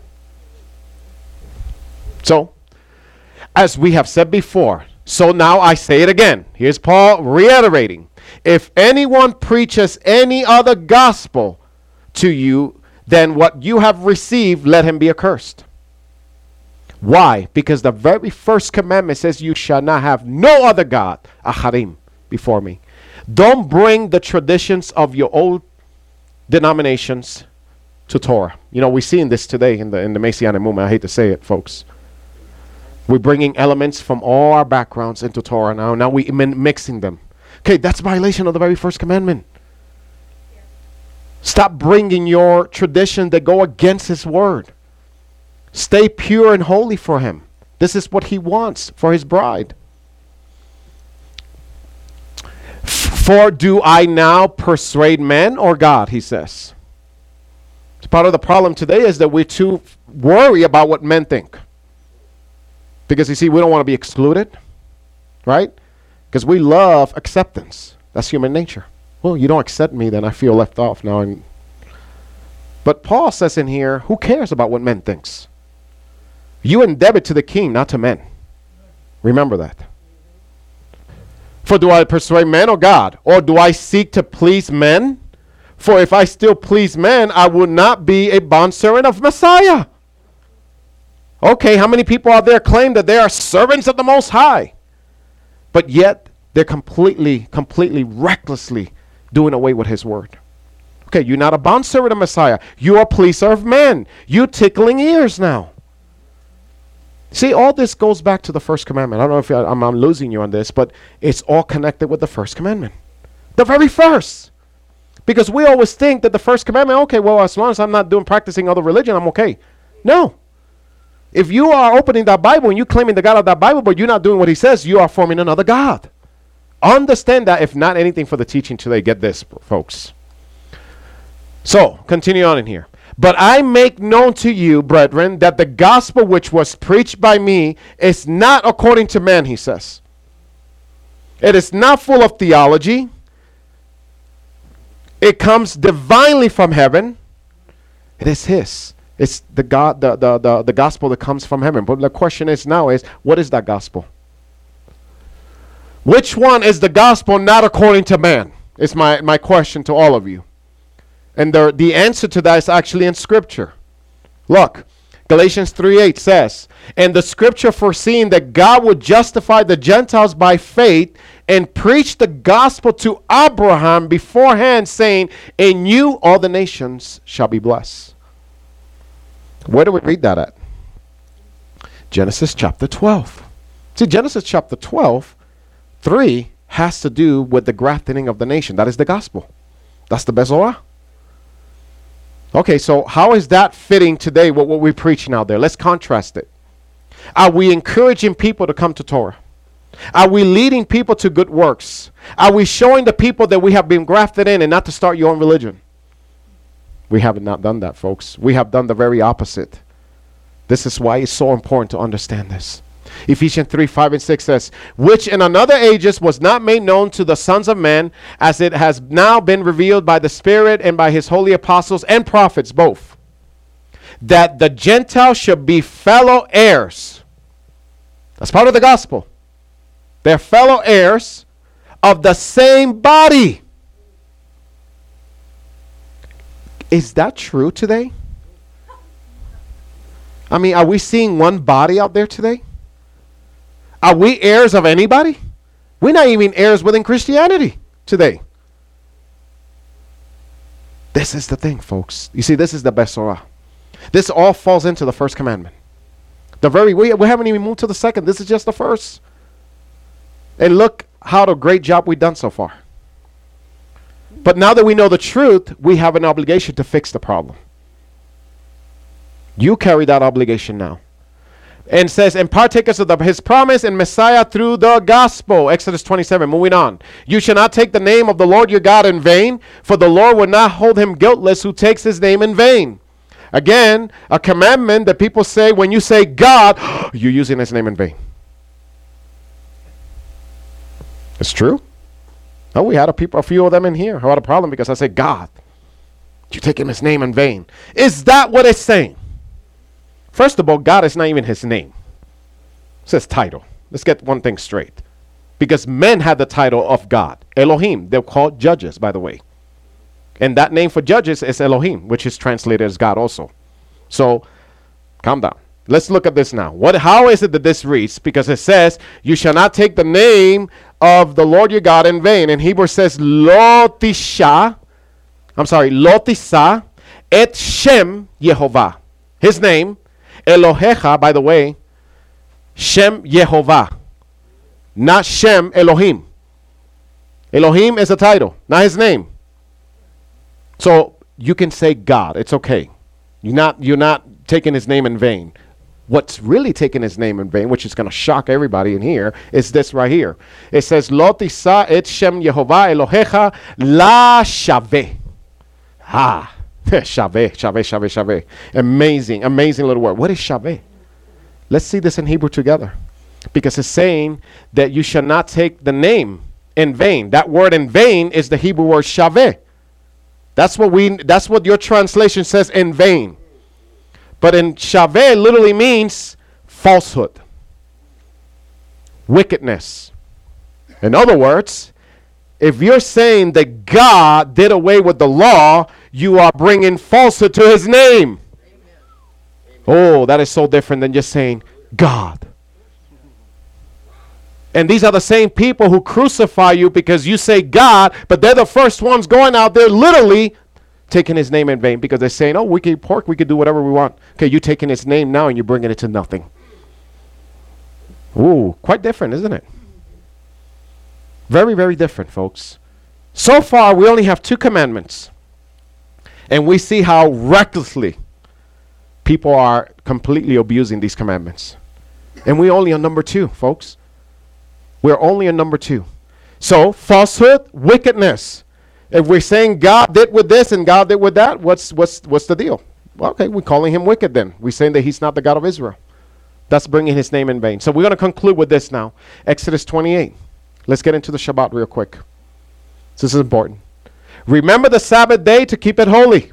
So, as we have said before, so now I say it again. Here's Paul reiterating. If anyone preaches any other gospel to you than what you have received, let him be accursed. Why? Because the very first commandment says, You shall not have no other God, acharim, before me. Don't bring the traditions of your old denominations to Torah. You know, we're seeing this today in the in the Messianic movement. I hate to say it, folks. We're bringing elements from all our backgrounds into Torah now. Now we're mixing them. Okay, that's violation of the very first commandment. Stop bringing your tradition that go against His word. Stay pure and holy for Him. This is what He wants for His bride. For do I now persuade men or God? He says. Part of the problem today is that we too worry about what men think. Because you see, we don't want to be excluded, right? Because we love acceptance. That's human nature. Well, you don't accept me, then I feel left off now. And but Paul says in here, who cares about what men thinks? You indebted to the king, not to men. Remember that. For do I persuade men or God? Or do I seek to please men? For if I still please men, I would not be a bondservant of Messiah. Okay, how many people out there claim that they are servants of the Most High? But yet they're completely, completely, recklessly doing away with His word. Okay, you're not a bondservant of Messiah. You're a pleaser of men. You're tickling ears now. See, all this goes back to the first commandment. I don't know if I'm, I'm losing you on this, but it's all connected with the first commandment. The very first. Because we always think that the first commandment, okay, well, as long as I'm not doing practicing other religion, I'm okay. No. If you are opening that Bible and you claiming the God of that Bible, but you're not doing what he says, you are forming another God. Understand that if not anything for the teaching today, get this, folks. So, continue on in here. But I make known to you, brethren, that the gospel which was preached by me is not according to man, he says. It is not full of theology. It comes divinely from heaven. It is his. It's the God the, the, the, the gospel that comes from heaven. But the question is now is what is that gospel? Which one is the gospel not according to man? Is my, my question to all of you. And the, the answer to that is actually in Scripture. Look, Galatians 3 8 says, And the Scripture foreseeing that God would justify the Gentiles by faith and preach the gospel to Abraham beforehand, saying, In you all the nations shall be blessed. Where do we read that at? Genesis chapter 12. See, Genesis chapter 12, 3 has to do with the grafting of the nation. That is the gospel. That's the Besorah. Okay, so how is that fitting today with what we're preaching out there? Let's contrast it. Are we encouraging people to come to Torah? Are we leading people to good works? Are we showing the people that we have been grafted in and not to start your own religion? We have not done that, folks. We have done the very opposite. This is why it's so important to understand this. Ephesians 3 5 and 6 says, Which in another ages was not made known to the sons of men, as it has now been revealed by the Spirit and by his holy apostles and prophets both, that the Gentiles should be fellow heirs. That's part of the gospel. They're fellow heirs of the same body. Is that true today? I mean, are we seeing one body out there today? Are we heirs of anybody? We're not even heirs within Christianity today. This is the thing, folks. You see, this is the Besorah. This all falls into the first commandment. The very we, we haven't even moved to the second. This is just the first. And look how the great job we've done so far. But now that we know the truth, we have an obligation to fix the problem. You carry that obligation now. And says, and partakers of the, his promise and Messiah through the gospel. Exodus 27, moving on. You shall not take the name of the Lord your God in vain, for the Lord will not hold him guiltless who takes his name in vain. Again, a commandment that people say when you say God, <gasps> you're using his name in vain. It's true. Oh, we had a people, a few of them in here who had a problem because I said God. You're taking his name in vain. Is that what it's saying? First of all, God is not even his name. It says title. Let's get one thing straight. Because men had the title of God. Elohim. They're called judges, by the way. And that name for judges is Elohim, which is translated as God also. So calm down. Let's look at this now. What how is it that this reads? Because it says, You shall not take the name of the Lord your God in vain. And Hebrew says Lotisha. I'm sorry, Lotisa et Shem Yehovah. His name, Elohecha, by the way, Shem Yehovah. Not Shem Elohim. Elohim is a title, not his name. So you can say God. It's okay. You're not you're not taking his name in vain. What's really taking his name in vain, which is going to shock everybody in here, is this right here. It says, Lo tisa et shem Yehovah Elohecha la shaveh. Ah, <laughs> shaveh, shaveh, shaveh, shaveh. Amazing, amazing little word. What is shaveh? Let's see this in Hebrew together. Because it's saying that you shall not take the name in vain. That word in vain is the Hebrew word shaveh. That's what we that's what your translation says in vain. But in Shaveh literally means falsehood. Wickedness. In other words, if you're saying that God did away with the law, you are bringing falsehood to his name. Oh, that is so different than just saying God. And these are the same people who crucify you because you say God, but they're the first ones going out there literally taking his name in vain because they're saying, oh, we can pork, we can do whatever we want. Okay, you're taking his name now and you're bringing it to nothing. Ooh, quite different, isn't it? Very, very different, folks. So far, we only have two commandments. And we see how recklessly people are completely abusing these commandments. And we only on number two, folks. We're only in number two. So, falsehood, wickedness. If we're saying God did with this and God did with that, what's, what's, what's the deal? Okay, we're calling him wicked then. We're saying that he's not the God of Israel. That's bringing his name in vain. So we're going to conclude with this now. Exodus 28. Let's get into the Shabbat real quick. This is important. Remember the Sabbath day to keep it holy.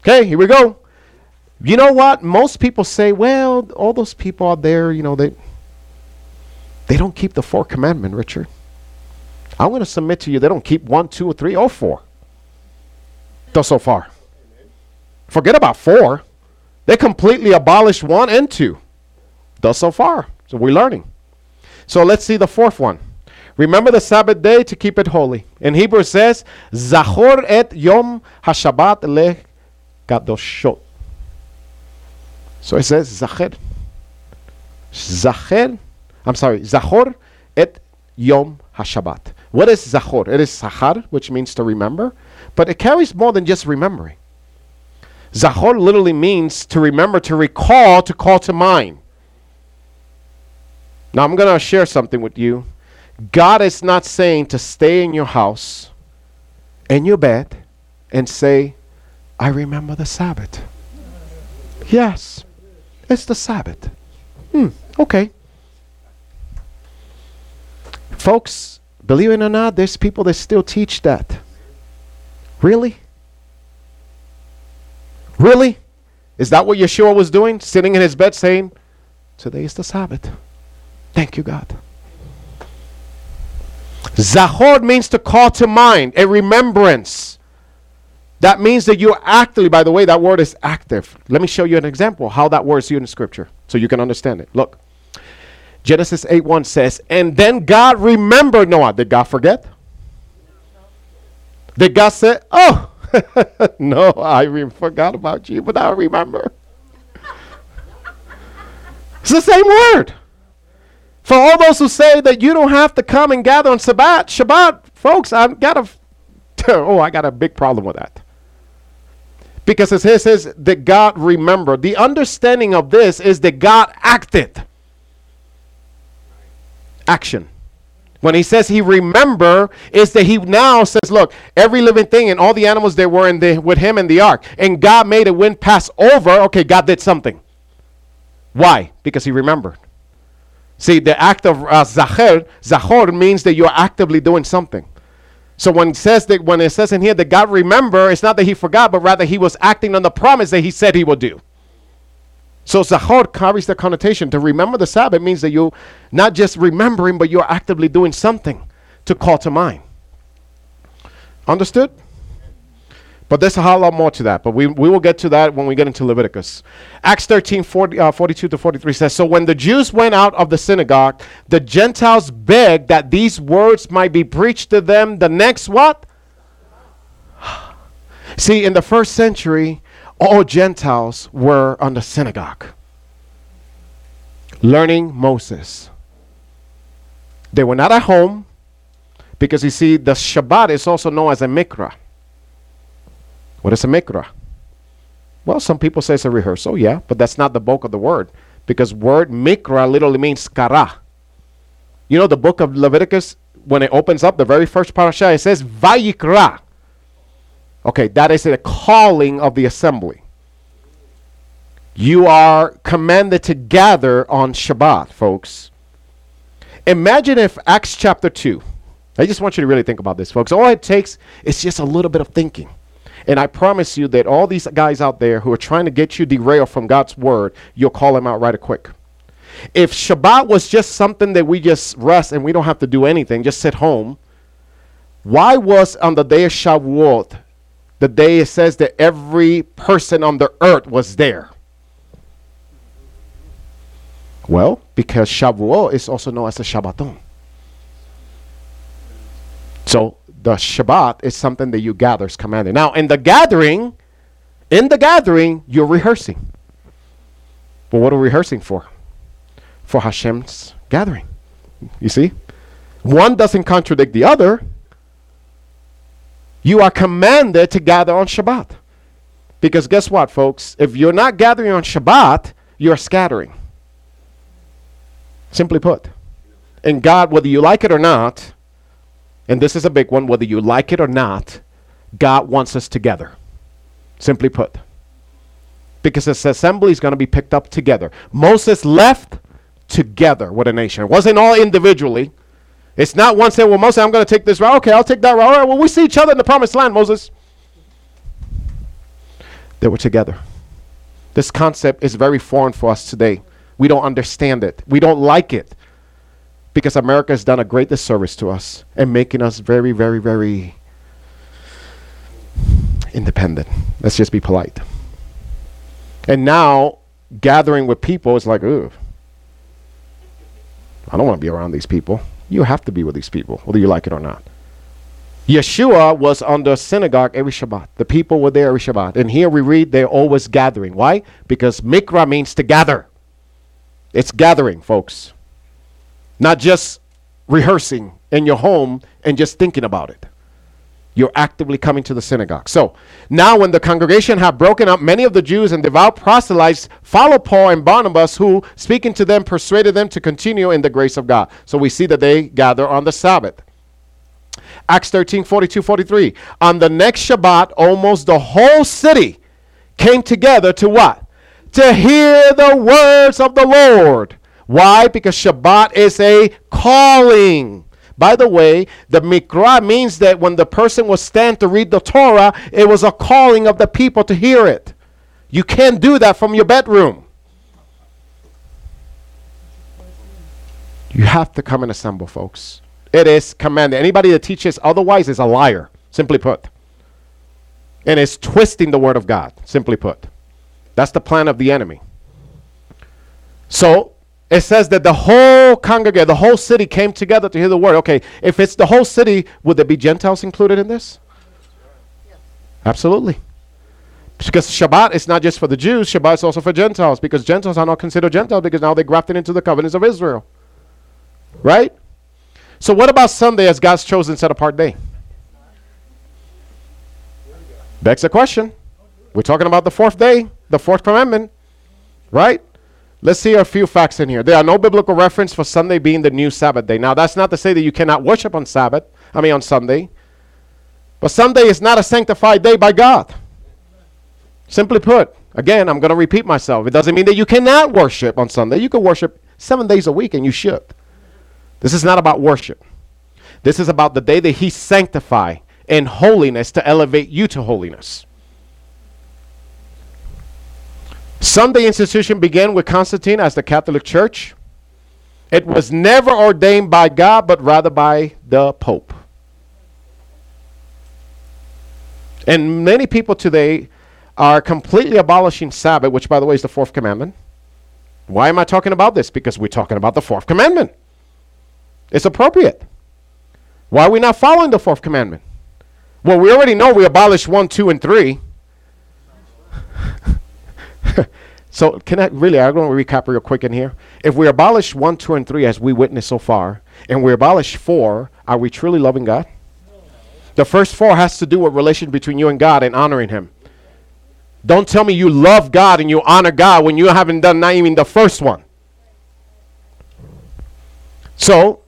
Okay, here we go. You know what? Most people say, well, all those people out there, you know, they they don't keep the fourth commandment, Richard. I'm going to submit to you they don't keep one, two, or three, or four. Thus so far. Forget about four. They completely abolished one and two. Thus so far. So we're learning. So let's see the fourth one. Remember the Sabbath day to keep it holy. In Hebrew says, Zachor et Yom HaShabbat le Kadoshot. So it says Zacher. Zacher I'm sorry, Zachor et Yom HaShabbat. What is Zachor? It is Sachar, which means to remember, but it carries more than just remembering. Zachor literally means to remember, to recall, to call to mind. Now I'm going to share something with you. God is not saying to stay in your house, in your bed, and say, I remember the Sabbath. Yes, it's the Sabbath. Hmm, okay. Folks, believe it or not, there's people that still teach that. Really? Really? Is that what Yeshua was doing? Sitting in his bed saying, Today is the Sabbath. Thank you, God. Zahor means to call to mind, a remembrance. That means that you actively, by the way, that word is active. Let me show you an example how that word is used in Scripture so you can understand it. Look. Genesis 8 1 says, And then God remembered Noah. Did God forget? Did God say, Oh, <laughs> no, I forgot about you, but I remember. It's the same word. For all those who say that you don't have to come and gather on Shabbat, Shabbat, folks, I've got a, <laughs> oh, I got a big problem with that. Because it says that God remembered. The understanding of this is that God acted. Action. When he says he remember, is that he now says, look, every living thing and all the animals that were in the with him in the ark, and God made a wind pass over. Okay, God did something. Why? Because he remembered. See, the act of uh, zachor, zachor means that you're actively doing something. So when it says that when it says in here that God remember, it's not that he forgot, but rather he was acting on the promise that he said he would do. So zachor carries the connotation to remember the Sabbath means that you're not just remembering, but you're actively doing something to call to mind. Understood? But there's a whole lot more to that. But we, we will get to that when we get into Leviticus. Acts 13, 40, uh, 42 to 43 says So when the Jews went out of the synagogue, the Gentiles begged that these words might be preached to them the next what? <sighs> See, in the first century, all Gentiles were on the synagogue learning Moses. They were not at home because you see, the Shabbat is also known as a mikra. What is a mikra? Well, some people say it's a rehearsal, yeah, but that's not the bulk of the word because word mikra literally means kara. You know the book of Leviticus when it opens up the very first parasha it says vayikra. Okay, that is the calling of the assembly. You are commanded to gather on Shabbat, folks. Imagine if Acts chapter 2. I just want you to really think about this, folks. All it takes is just a little bit of thinking. And I promise you that all these guys out there who are trying to get you derailed from God's word, you'll call them out right quick. If Shabbat was just something that we just rest and we don't have to do anything, just sit home, why was on the day of Shavuot, the day it says that every person on the earth was there? Well, because Shavuot is also known as a Shabbaton. So the Shabbat is something that you gather is commanded. Now, in the gathering, in the gathering, you're rehearsing. But what are we rehearsing for? For Hashem's gathering. You see? One doesn't contradict the other. You are commanded to gather on Shabbat. Because guess what, folks? If you're not gathering on Shabbat, you're scattering. Simply put. And God, whether you like it or not, and this is a big one, whether you like it or not, God wants us together. Simply put. Because this assembly is going to be picked up together. Moses left together with a nation. It wasn't all individually. It's not one saying, well, Moses, I'm going to take this route. Okay, I'll take that route. All right, well, we see each other in the promised land, Moses. They were together. This concept is very foreign for us today. We don't understand it. We don't like it because America has done a great disservice to us and making us very, very, very independent. Let's just be polite. And now, gathering with people is like, ooh, I don't want to be around these people. You have to be with these people, whether you like it or not. Yeshua was on the synagogue every Shabbat. The people were there every Shabbat. And here we read they're always gathering. Why? Because mikra means to gather. It's gathering, folks. Not just rehearsing in your home and just thinking about it. You're actively coming to the synagogue. So now, when the congregation had broken up, many of the Jews and devout proselytes followed Paul and Barnabas, who, speaking to them, persuaded them to continue in the grace of God. So we see that they gather on the Sabbath. Acts 13 42 43. On the next Shabbat, almost the whole city came together to what? To hear the words of the Lord. Why? Because Shabbat is a calling. By the way, the Mikra means that when the person was stand to read the Torah, it was a calling of the people to hear it. You can't do that from your bedroom. You have to come and assemble, folks. It is commanded. Anybody that teaches otherwise is a liar, simply put. And is twisting the word of God, simply put. That's the plan of the enemy. So it says that the whole congregation, the whole city came together to hear the word. Okay, if it's the whole city, would there be Gentiles included in this? Absolutely. Because Shabbat is not just for the Jews, Shabbat is also for Gentiles, because Gentiles are not considered Gentiles because now they're grafted into the covenants of Israel. Right? So, what about Sunday as God's chosen set apart day? Begs the question. We're talking about the fourth day, the fourth commandment, right? Let's see a few facts in here. There are no biblical reference for Sunday being the new Sabbath day. Now, that's not to say that you cannot worship on Sabbath, I mean on Sunday. But Sunday is not a sanctified day by God. Simply put, again, I'm going to repeat myself. It doesn't mean that you cannot worship on Sunday. You can worship seven days a week, and you should. This is not about worship. This is about the day that He sanctified in holiness to elevate you to holiness. Sunday institution began with Constantine as the Catholic Church. It was never ordained by God, but rather by the Pope. And many people today are completely abolishing Sabbath, which, by the way, is the fourth commandment. Why am I talking about this? Because we're talking about the fourth commandment. It's appropriate. Why are we not following the fourth commandment? Well, we already know we abolished one, two, and three. <laughs> so, can I really? I'm going to recap real quick in here. If we abolish one, two, and three, as we witnessed so far, and we abolish four, are we truly loving God? The first four has to do with relation between you and God and honoring Him. Don't tell me you love God and you honor God when you haven't done not even the first one. So,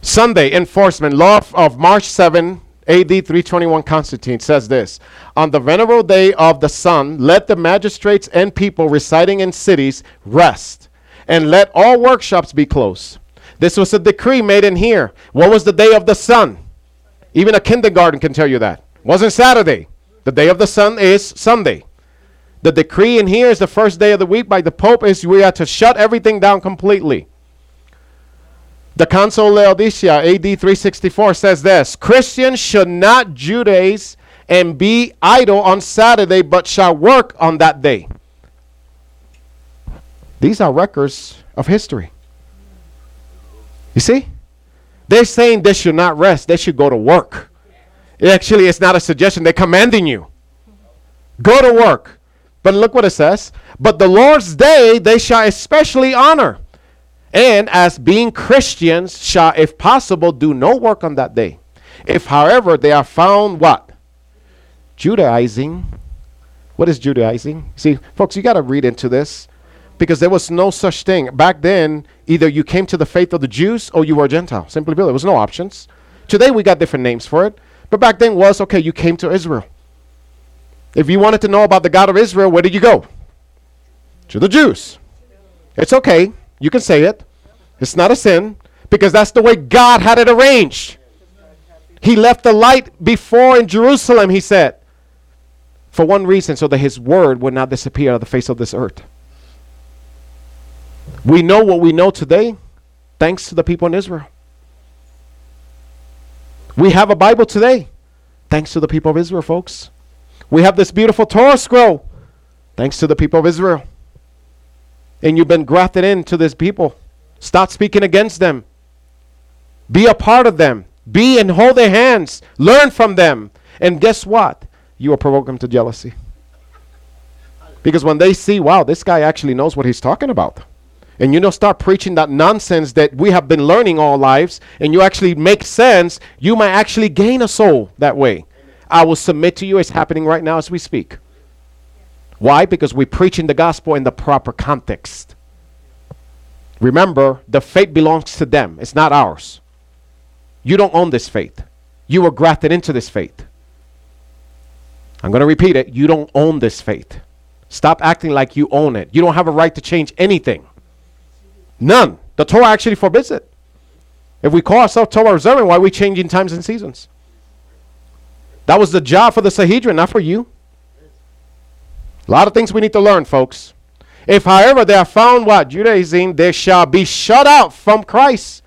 Sunday enforcement law of March 7, AD 321 Constantine says this On the venerable day of the sun, let the magistrates and people residing in cities rest, and let all workshops be closed. This was a decree made in here. What was the day of the sun? Even a kindergarten can tell you that. Wasn't Saturday. The day of the sun is Sunday. The decree in here is the first day of the week by the Pope is we are to shut everything down completely. The Council of Laodicea, AD 364, says this Christians should not Judaize and be idle on Saturday, but shall work on that day. These are records of history. You see? They're saying they should not rest, they should go to work. Actually, it's not a suggestion, they're commanding you. Go to work. But look what it says. But the Lord's day they shall especially honor. And as being Christians shall, if possible, do no work on that day. If, however, they are found what? Judaizing. What is Judaizing? See, folks, you got to read into this because there was no such thing. Back then, either you came to the faith of the Jews or you were a Gentile. Simply put, there was no options. Today, we got different names for it. But back then was, okay, you came to Israel. If you wanted to know about the God of Israel, where did you go? To the Jews. It's okay. You can say it. It's not a sin because that's the way God had it arranged. He left the light before in Jerusalem, he said, for one reason, so that his word would not disappear out of the face of this earth. We know what we know today thanks to the people in Israel. We have a Bible today thanks to the people of Israel, folks. We have this beautiful Torah scroll thanks to the people of Israel. And you've been grafted into this people. Stop speaking against them. Be a part of them. Be and hold their hands. Learn from them. And guess what? You will provoke them to jealousy. Because when they see, wow, this guy actually knows what he's talking about and you don't start preaching that nonsense that we have been learning all lives, and you actually make sense, you might actually gain a soul that way. I will submit to you, it's happening right now as we speak. Why? Because we're preaching the gospel in the proper context. Remember, the faith belongs to them, it's not ours. You don't own this faith, you were grafted into this faith. I'm going to repeat it. You don't own this faith. Stop acting like you own it. You don't have a right to change anything. None. The Torah actually forbids it. If we call ourselves Torah observant, why are we changing times and seasons? That was the job for the Sanhedrin, not for you. A lot of things we need to learn, folks. If, however, they are found what? Judaizing, they shall be shut out from Christ.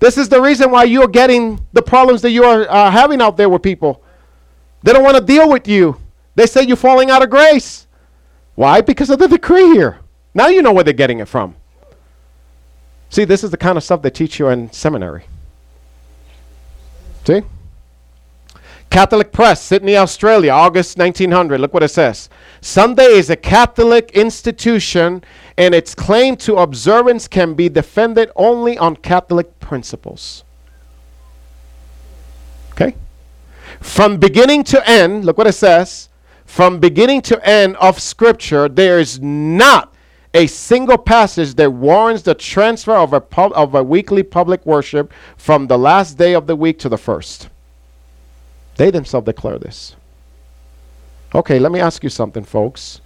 This is the reason why you're getting the problems that you are uh, having out there with people. They don't want to deal with you. They say you're falling out of grace. Why? Because of the decree here. Now you know where they're getting it from. See, this is the kind of stuff they teach you in seminary. See? Catholic Press, Sydney, Australia, August 1900. Look what it says. Sunday is a Catholic institution, and its claim to observance can be defended only on Catholic principles. Okay? From beginning to end, look what it says. From beginning to end of Scripture, there is not a single passage that warrants the transfer of a, pub, of a weekly public worship from the last day of the week to the first. They themselves declare this. Okay, let me ask you something, folks.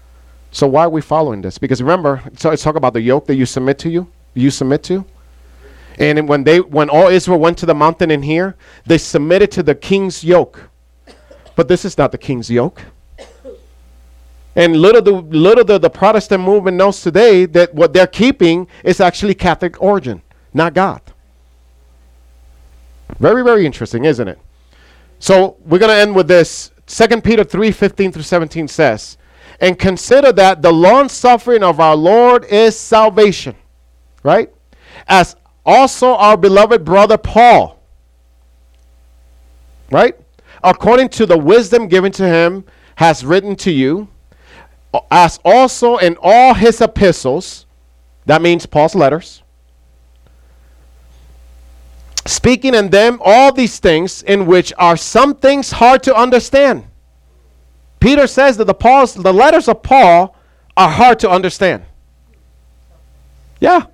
So why are we following this? Because remember, so it's talk about the yoke that you submit to you, you submit to. And when they when all Israel went to the mountain in here, they submitted to the king's yoke. But this is not the king's yoke. And little the little the, the Protestant movement knows today that what they're keeping is actually Catholic origin, not God. Very, very interesting, isn't it? So we're going to end with this. 2 Peter 3 15 through 17 says, And consider that the long suffering of our Lord is salvation, right? As also our beloved brother Paul, right? According to the wisdom given to him, has written to you, as also in all his epistles, that means Paul's letters, speaking in them all these things in which are some things hard to understand. Peter says that the Paul's the letters of Paul are hard to understand. Yeah.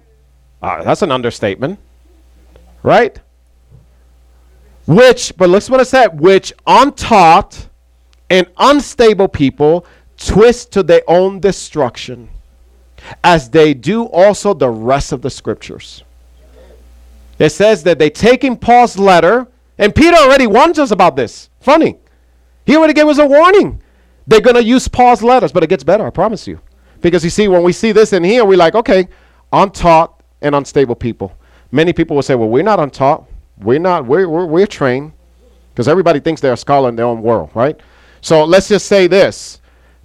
Uh, that's an understatement. Right? Which, but listen what it said, which untaught and unstable people twist to their own destruction, as they do also the rest of the scriptures. It says that they taking Paul's letter, and Peter already warned us about this. Funny. He already gave us a warning. They're going to use Paul's letters, but it gets better, I promise you. Because you see, when we see this in here, we're like, okay, untaught and unstable people. Many people will say, well, we're not untaught. We're not, we're, we're, we're trained. Because everybody thinks they're a scholar in their own world, right? So let's just say this.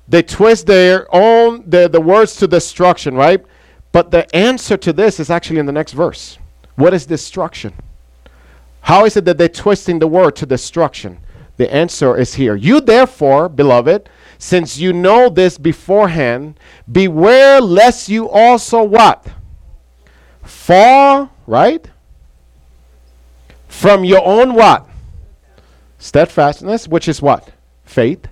They twist their own, the, the words to destruction, right? But the answer to this is actually in the next verse. What is destruction? How is it that they're twisting the word to destruction? The answer is here. You therefore, beloved, since you know this beforehand, beware lest you also what? Fall, right? From your own what? Steadfastness, which is what? Faith.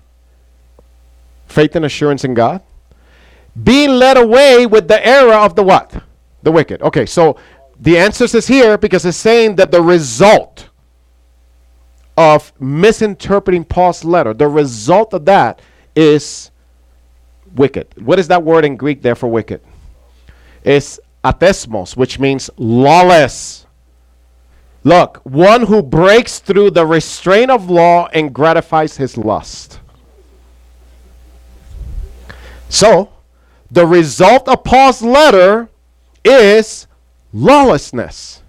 Faith and assurance in God. Being led away with the error of the what? The wicked. Okay, so the answer is here because it's saying that the result of misinterpreting Paul's letter, the result of that is wicked. What is that word in Greek there for wicked? It's athesmos, which means lawless. Look, one who breaks through the restraint of law and gratifies his lust. So, the result of Paul's letter is lawlessness.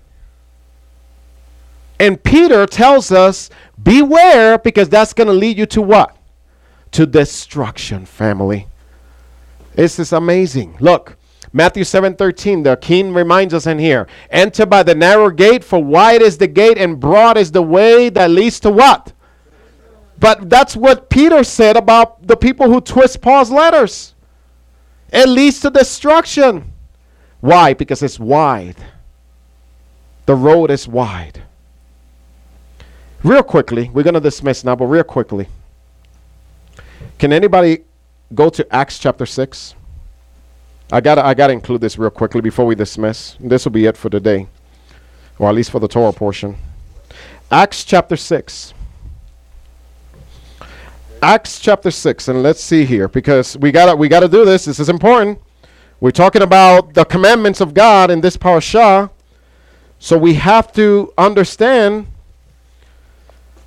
And Peter tells us, beware, because that's going to lead you to what? To destruction, family. This is amazing. Look, Matthew 7 13, the king reminds us in here enter by the narrow gate, for wide is the gate and broad is the way that leads to what? But that's what Peter said about the people who twist Paul's letters. It leads to destruction. Why? Because it's wide. The road is wide. Real quickly, we're going to dismiss now, but real quickly. Can anybody go to Acts chapter 6? I got I got to include this real quickly before we dismiss. This will be it for today, or at least for the Torah portion. Acts chapter 6. Acts chapter 6 and let's see here because we got to we got to do this. This is important. We're talking about the commandments of God in this parasha. So we have to understand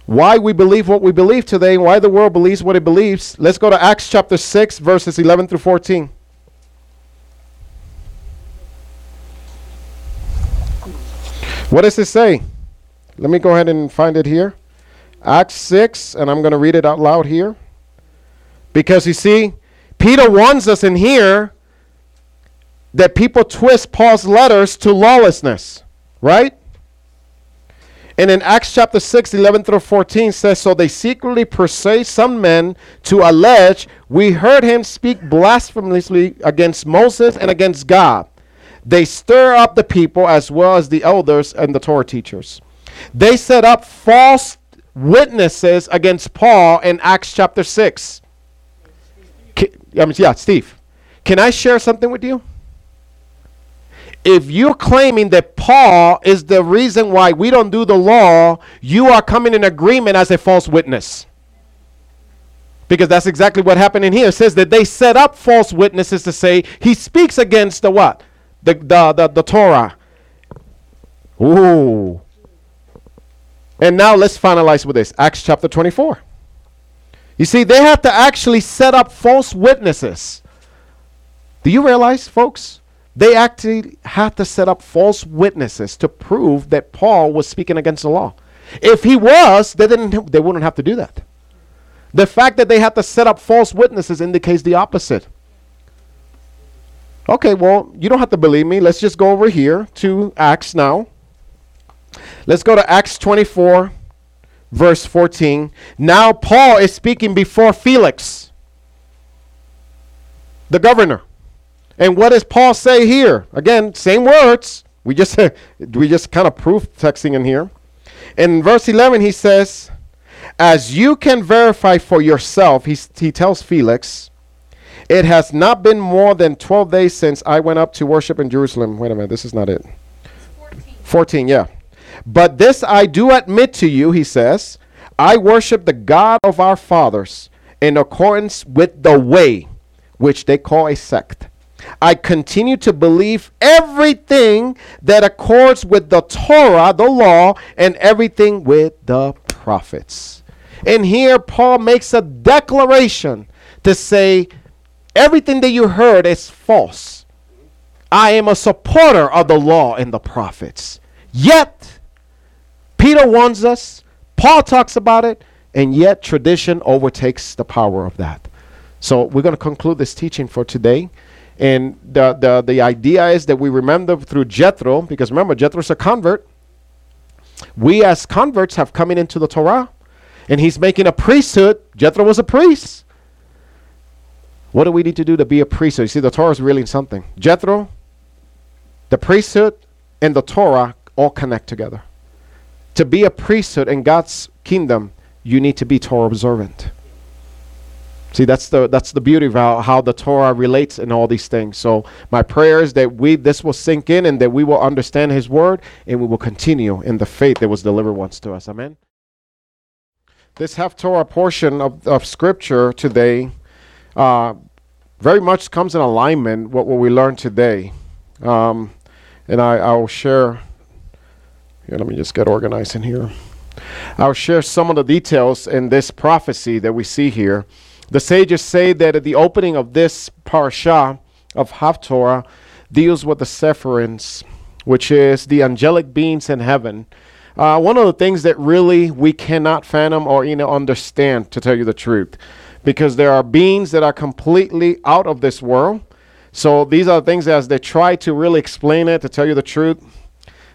why we believe what we believe today, why the world believes what it believes. Let's go to Acts chapter 6, verses 11 through 14. What does it say? Let me go ahead and find it here. Acts 6, and I'm going to read it out loud here. Because you see, Peter warns us in here that people twist Paul's letters to lawlessness, right? And in Acts chapter 6, 11 through 14 says, So they secretly persuade some men to allege, We heard him speak blasphemously against Moses and against God. They stir up the people as well as the elders and the Torah teachers. They set up false witnesses against Paul in Acts chapter 6. I mean, yeah, Steve. Can I share something with you? If you're claiming that Paul is the reason why we don't do the law, you are coming in agreement as a false witness. Because that's exactly what happened in here. It says that they set up false witnesses to say he speaks against the what? The the the, the Torah. Ooh. And now let's finalize with this. Acts chapter 24. You see, they have to actually set up false witnesses. Do you realize, folks? They actually had to set up false witnesses to prove that Paul was speaking against the law. If he was, they didn't they wouldn't have to do that. The fact that they had to set up false witnesses indicates the opposite. Okay, well, you don't have to believe me. Let's just go over here to Acts now. Let's go to Acts 24, verse 14. Now Paul is speaking before Felix, the governor. And what does Paul say here? Again, same words. We just <laughs> we just kind of proof texting in here. In verse 11 he says, "As you can verify for yourself," he, he tells Felix, "it has not been more than 12 days since I went up to worship in Jerusalem." Wait a minute, this is not it. 14. 14, yeah. But this I do admit to you, he says, I worship the God of our fathers in accordance with the way which they call a sect I continue to believe everything that accords with the Torah, the law, and everything with the prophets. And here Paul makes a declaration to say everything that you heard is false. I am a supporter of the law and the prophets. Yet, Peter warns us, Paul talks about it, and yet tradition overtakes the power of that. So, we're going to conclude this teaching for today. And the, the, the idea is that we remember through Jethro, because remember, Jethro's a convert. We as converts have coming into the Torah, and he's making a priesthood. Jethro was a priest. What do we need to do to be a priesthood? You see, the Torah is really something. Jethro, the priesthood, and the Torah all connect together. To be a priesthood in God's kingdom, you need to be Torah observant. See, that's the that's the beauty of how, how the Torah relates in all these things. So my prayer is that we this will sink in and that we will understand His word and we will continue in the faith that was delivered once to us. Amen. This Haftorah portion of, of Scripture today uh, very much comes in alignment with what we learned today, um, and I I will share. Here, let me just get organized in here. I'll share some of the details in this prophecy that we see here. The sages say that at the opening of this parasha of Haftorah deals with the Sephiroth, which is the angelic beings in heaven. Uh, one of the things that really we cannot fathom or you know understand, to tell you the truth, because there are beings that are completely out of this world. So these are things as they try to really explain it, to tell you the truth,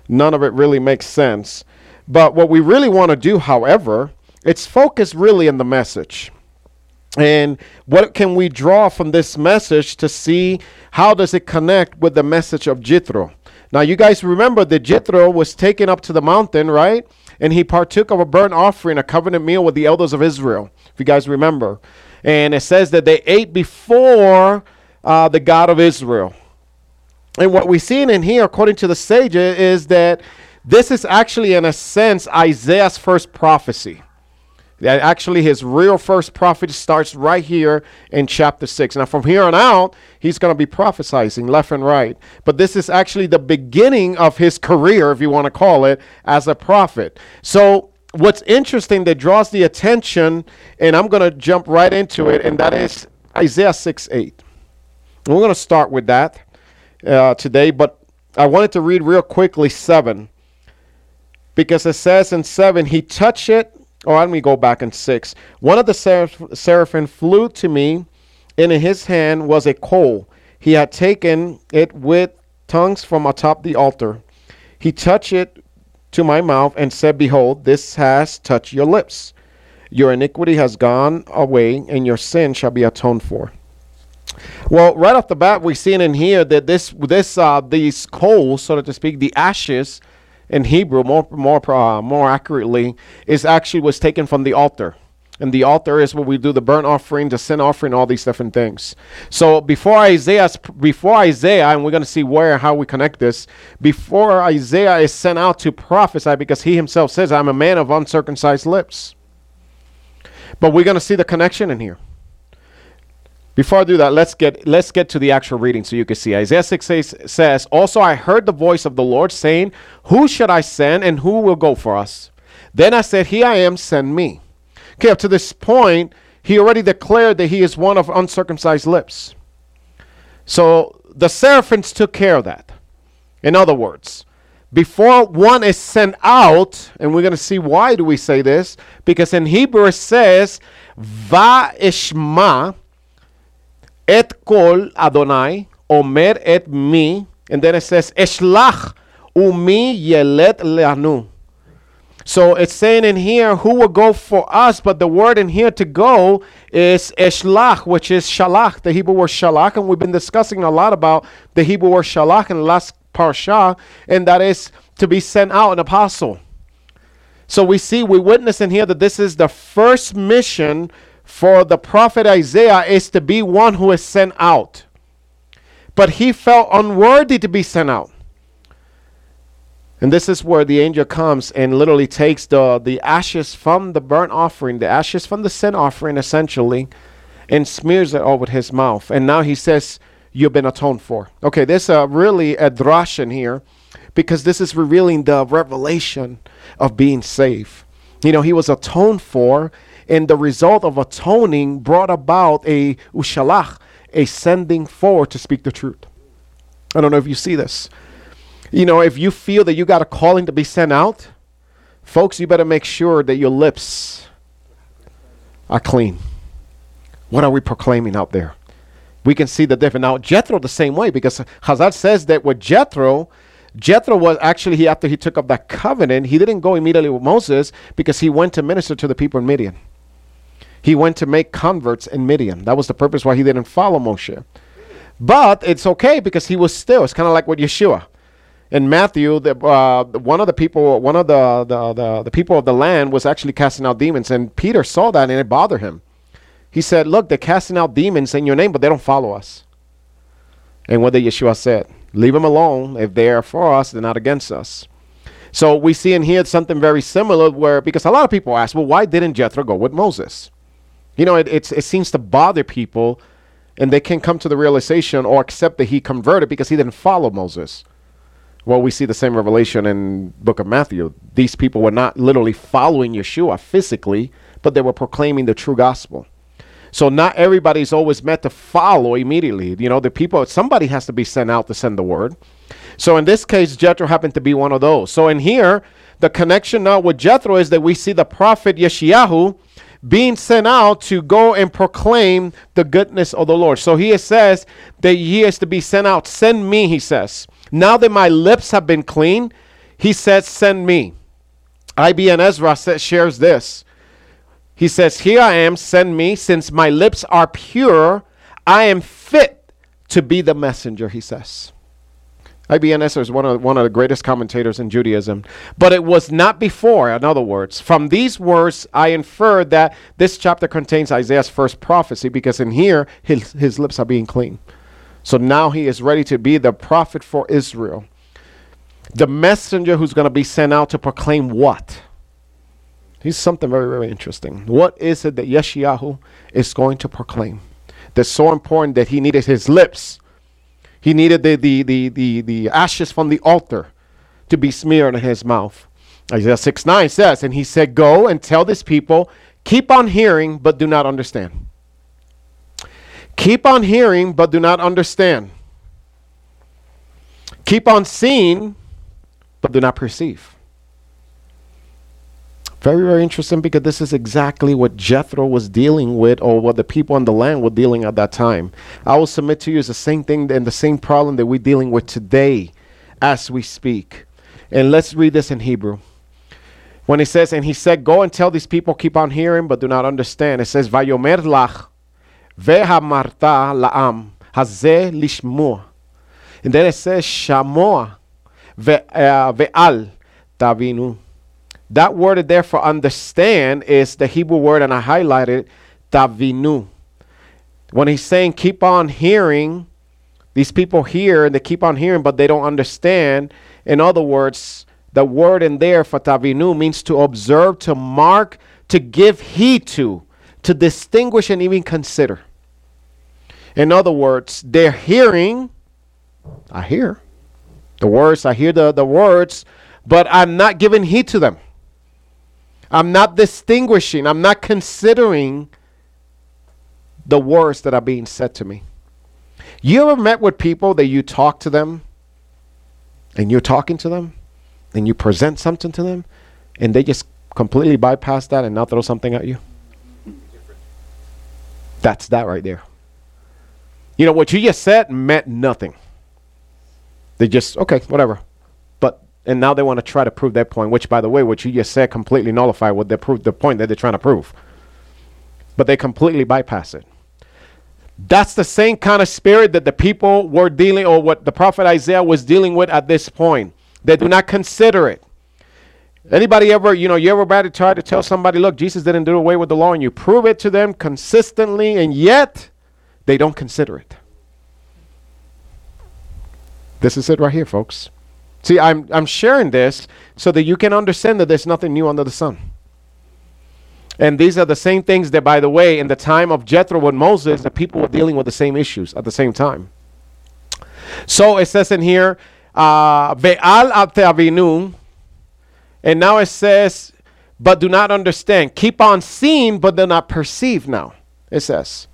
none of it really makes sense. But what we really want to do, however, it's focus really in the message. And what can we draw from this message to see how does it connect with the message of Jethro? Now you guys remember that Jethro was taken up to the mountain, right? And he partook of a burnt offering, a covenant meal with the elders of Israel, if you guys remember. And it says that they ate before uh, the God of Israel. And what we're seeing in here, according to the sages, is that this is actually, in a sense, Isaiah's first prophecy. Actually his real first prophecy starts right here in chapter 6. Now, from here on out, he's going to be prophesying left and right. But this is actually the beginning of his career, if you want to call it, as a prophet. So, what's interesting that draws the attention, and I'm going to jump right into it, and that is Isaiah 6 8. And we're going to start with that uh, today, but I wanted to read real quickly 7 because it says in 7, He touched it or let me go back in six. One of the seraph- seraphim flew to me, and in his hand was a coal. He had taken it with tongues from atop the altar. He touched it to my mouth and said, Behold, this has touched your lips. Your iniquity has gone away, and your sin shall be atoned for. Well, right off the bat, we see in here that this, this, uh, these coals, so to speak, the ashes in Hebrew, more, more, uh, more accurately, is actually was taken from the altar. And the altar is where we do the burnt offering, the sin offering, all these different things. So before Isaiah, before Isaiah, and we're going to see where how we connect this. Before Isaiah is sent out to prophesy, because he himself says, "I'm a man of uncircumcised lips." But we're going to see the connection in here. Before I do that, let's get let's get to the actual reading so you can see. Isaiah 6 says, Also I heard the voice of the Lord saying, Who should I send and who will go for us? Then I said, Here I am, send me. Okay, up to this point, he already declared that he is one of uncircumcised lips. So the seraphims took care of that. In other words, before one is sent out, and we're going to see why do we say this, because in Hebrew it says, Va ishma et kol Adonai, omer et mi, and then it says, Eshlach umi yelet leanu. So it's saying in here who will go for us, but the word in here to go is eshlach, which is shalach, the Hebrew word shalach, and we've been discussing a lot about the Hebrew word shalach in the last parsha, and that is to be sent out an apostle. So we see, we witness in here that this is the first mission for the prophet Isaiah is to be one who is sent out. But he felt unworthy to be sent out. And this is where the angel comes and literally takes the, the ashes from the burnt offering, the ashes from the sin offering, essentially, and smears it over his mouth. And now he says, You've been atoned for. Okay, there's a really a drash in here because this is revealing the revelation of being saved. You know, he was atoned for, and the result of atoning brought about a ushalach, a sending forward to speak the truth. I don't know if you see this. You know, if you feel that you got a calling to be sent out, folks, you better make sure that your lips are clean. What are we proclaiming out there? We can see the difference. Now, Jethro the same way because Hazal says that with Jethro, Jethro was actually he after he took up that covenant, he didn't go immediately with Moses because he went to minister to the people in Midian. He went to make converts in Midian. That was the purpose why he didn't follow Moshe. But it's okay because he was still. It's kind of like with Yeshua in Matthew, the, uh, one of the people, one of the, the, the, the, people of the land was actually casting out demons, and Peter saw that and it bothered him. He said, Look, they're casting out demons in your name, but they don't follow us. And what did Yeshua said? Leave them alone. If they are for us, they're not against us. So we see in here something very similar where, because a lot of people ask, well, why didn't Jethro go with Moses? You know, it, it seems to bother people, and they can't come to the realization or accept that he converted because he didn't follow Moses. Well, we see the same revelation in book of Matthew. These people were not literally following Yeshua physically, but they were proclaiming the true gospel. So not everybody's always meant to follow immediately. You know, the people somebody has to be sent out to send the word. So in this case, Jethro happened to be one of those. So in here, the connection now with Jethro is that we see the prophet Yeshayahu being sent out to go and proclaim the goodness of the Lord. So he says that he is to be sent out. Send me, he says. Now that my lips have been clean, he says, Send me. Ibn Ezra says, shares this. He says, Here I am, send me. Since my lips are pure, I am fit to be the messenger, he says. Ibn Ezra is one of, one of the greatest commentators in Judaism. But it was not before, in other words. From these words, I infer that this chapter contains Isaiah's first prophecy because in here, his, his lips are being clean. So now he is ready to be the prophet for Israel. The messenger who's going to be sent out to proclaim what? He's something very, very interesting. What is it that Yeshayahu is going to proclaim? That's so important that he needed his lips. He needed the, the, the, the, the ashes from the altar to be smeared in his mouth. Isaiah 6 9 says, And he said, Go and tell this people, keep on hearing, but do not understand. Keep on hearing, but do not understand. Keep on seeing, but do not perceive. Very, very interesting because this is exactly what Jethro was dealing with, or what the people on the land were dealing at that time. I will submit to you is the same thing and the same problem that we're dealing with today as we speak. And let's read this in Hebrew. When he says, and he said, Go and tell these people, keep on hearing, but do not understand. It says, Vayomer lach, vehamarta la'am, hazeh lishmua. And then it says, Shamoa, uh, ve'al tavinu. That word there for understand is the Hebrew word, and I highlighted tavinu. When he's saying keep on hearing, these people hear and they keep on hearing, but they don't understand. In other words, the word in there for tavinu means to observe, to mark, to give heed to, to distinguish and even consider. In other words, they're hearing, I hear the words, I hear the, the words, but I'm not giving heed to them. I'm not distinguishing, I'm not considering the words that are being said to me. You ever met with people that you talk to them and you're talking to them and you present something to them and they just completely bypass that and now throw something at you? That's that right there. You know, what you just said meant nothing. They just, okay, whatever. And now they want to try to prove their point, which, by the way, what you just said completely nullified what they proved, the point that they're trying to prove. But they completely bypass it. That's the same kind of spirit that the people were dealing, or what the prophet Isaiah was dealing with at this point. They do not consider it. Anybody ever, you know, you ever try to tell somebody, look, Jesus didn't do away with the law, and you prove it to them consistently, and yet they don't consider it. This is it right here, folks. See, I'm I'm sharing this so that you can understand that there's nothing new under the sun. And these are the same things that, by the way, in the time of Jethro with Moses, the people were dealing with the same issues at the same time. So it says in here, uh, avinu, and now it says, but do not understand. Keep on seeing, but do not perceive now. It says.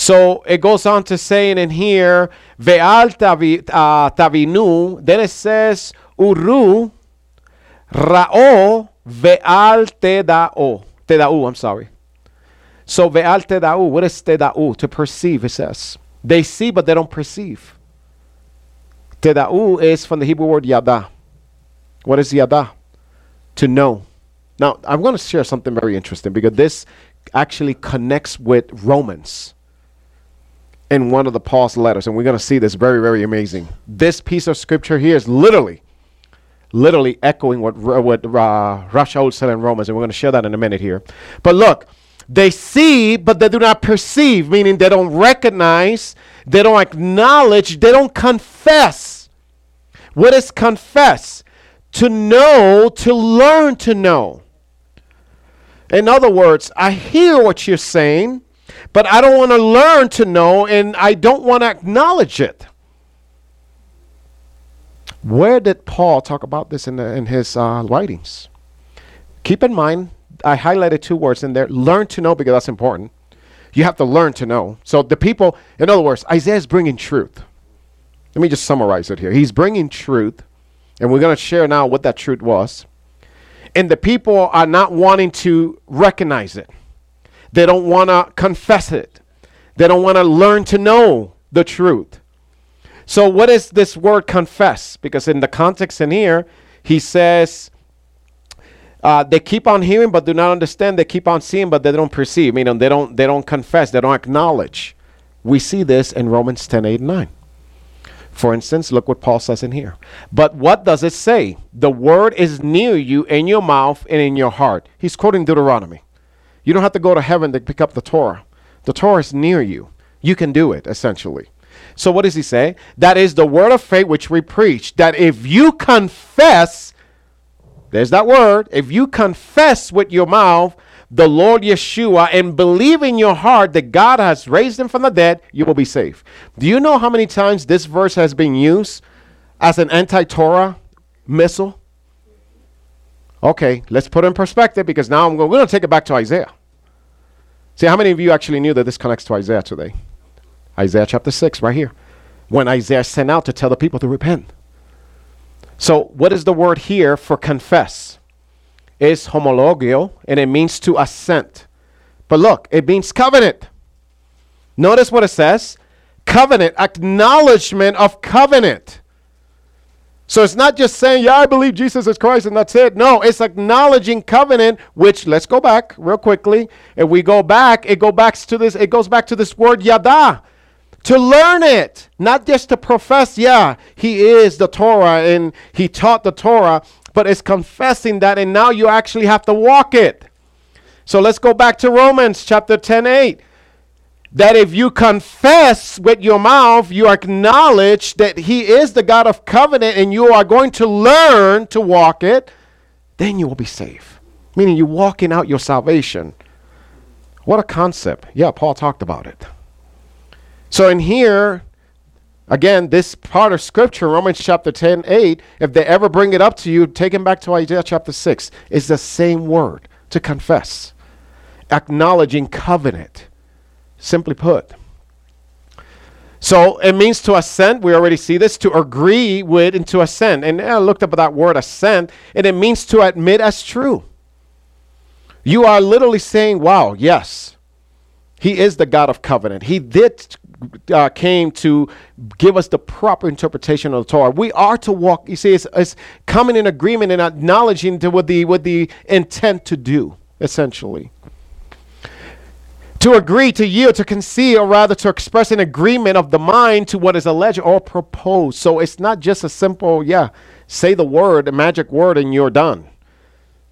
So it goes on to saying in here, Ve'al uh, tavinu, then it says, Uru ra'o ve'al teda'o. Teda'u, I'm sorry. So ve'al teda'u, what is teda'u? To perceive, it says. They see, but they don't perceive. Teda'u is from the Hebrew word yada. What is yada? To know. Now, I'm going to share something very interesting because this actually connects with Romans in one of the Paul's letters, and we're going to see this very, very amazing. This piece of scripture here is literally literally echoing what, what uh, Rashaul said in Romans, and we're going to share that in a minute here. But look, they see, but they do not perceive, meaning they don't recognize, they don't acknowledge, they don't confess. What is confess? To know, to learn to know. In other words, I hear what you're saying, but I don't want to learn to know, and I don't want to acknowledge it. Where did Paul talk about this in, the, in his uh, writings? Keep in mind, I highlighted two words in there learn to know because that's important. You have to learn to know. So the people, in other words, Isaiah is bringing truth. Let me just summarize it here. He's bringing truth, and we're going to share now what that truth was. And the people are not wanting to recognize it, they don't want to confess it, they don't want to learn to know the truth. So, what is this word confess? Because in the context in here, he says, uh, they keep on hearing but do not understand. They keep on seeing but they don't perceive. Meaning they don't they don't confess. They don't acknowledge. We see this in Romans 10, 8, and 9. For instance, look what Paul says in here. But what does it say? The word is near you in your mouth and in your heart. He's quoting Deuteronomy. You don't have to go to heaven to pick up the Torah. The Torah is near you. You can do it, essentially. So what does he say? That is the word of faith which we preach. That if you confess, there's that word, if you confess with your mouth the Lord Yeshua and believe in your heart that God has raised him from the dead, you will be saved. Do you know how many times this verse has been used as an anti Torah missile? Okay, let's put it in perspective because now I'm going, we're going to take it back to Isaiah. See, how many of you actually knew that this connects to Isaiah today? Isaiah chapter 6, right here. When Isaiah sent out to tell the people to repent. So, what is the word here for confess? Is homologio, and it means to assent. But look, it means covenant. Notice what it says covenant, acknowledgement of covenant. So it's not just saying, yeah, I believe Jesus is Christ and that's it. No, it's acknowledging covenant, which let's go back real quickly. If we go back, it go back to this, it goes back to this word yada. To learn it, not just to profess, yeah, he is the Torah and he taught the Torah, but it's confessing that and now you actually have to walk it. So let's go back to Romans chapter 10 8 that if you confess with your mouth, you acknowledge that He is the God of covenant and you are going to learn to walk it, then you will be safe. Meaning you're walking out your salvation. What a concept. Yeah, Paul talked about it. So in here, again, this part of scripture, Romans chapter 10, 8, if they ever bring it up to you, take them back to Isaiah chapter 6, is the same word to confess, acknowledging covenant simply put. So it means to assent. We already see this to agree with and to assent. And I looked up that word assent, and it means to admit as true. You are literally saying, "Wow, yes, He is the God of covenant. He did uh, came to give us the proper interpretation of the Torah. We are to walk. You see, it's, it's coming in agreement and acknowledging to what the what the intent to do, essentially to agree, to yield, to concede, or rather to express an agreement of the mind to what is alleged or proposed. So it's not just a simple, yeah, say the word, a magic word, and you're done.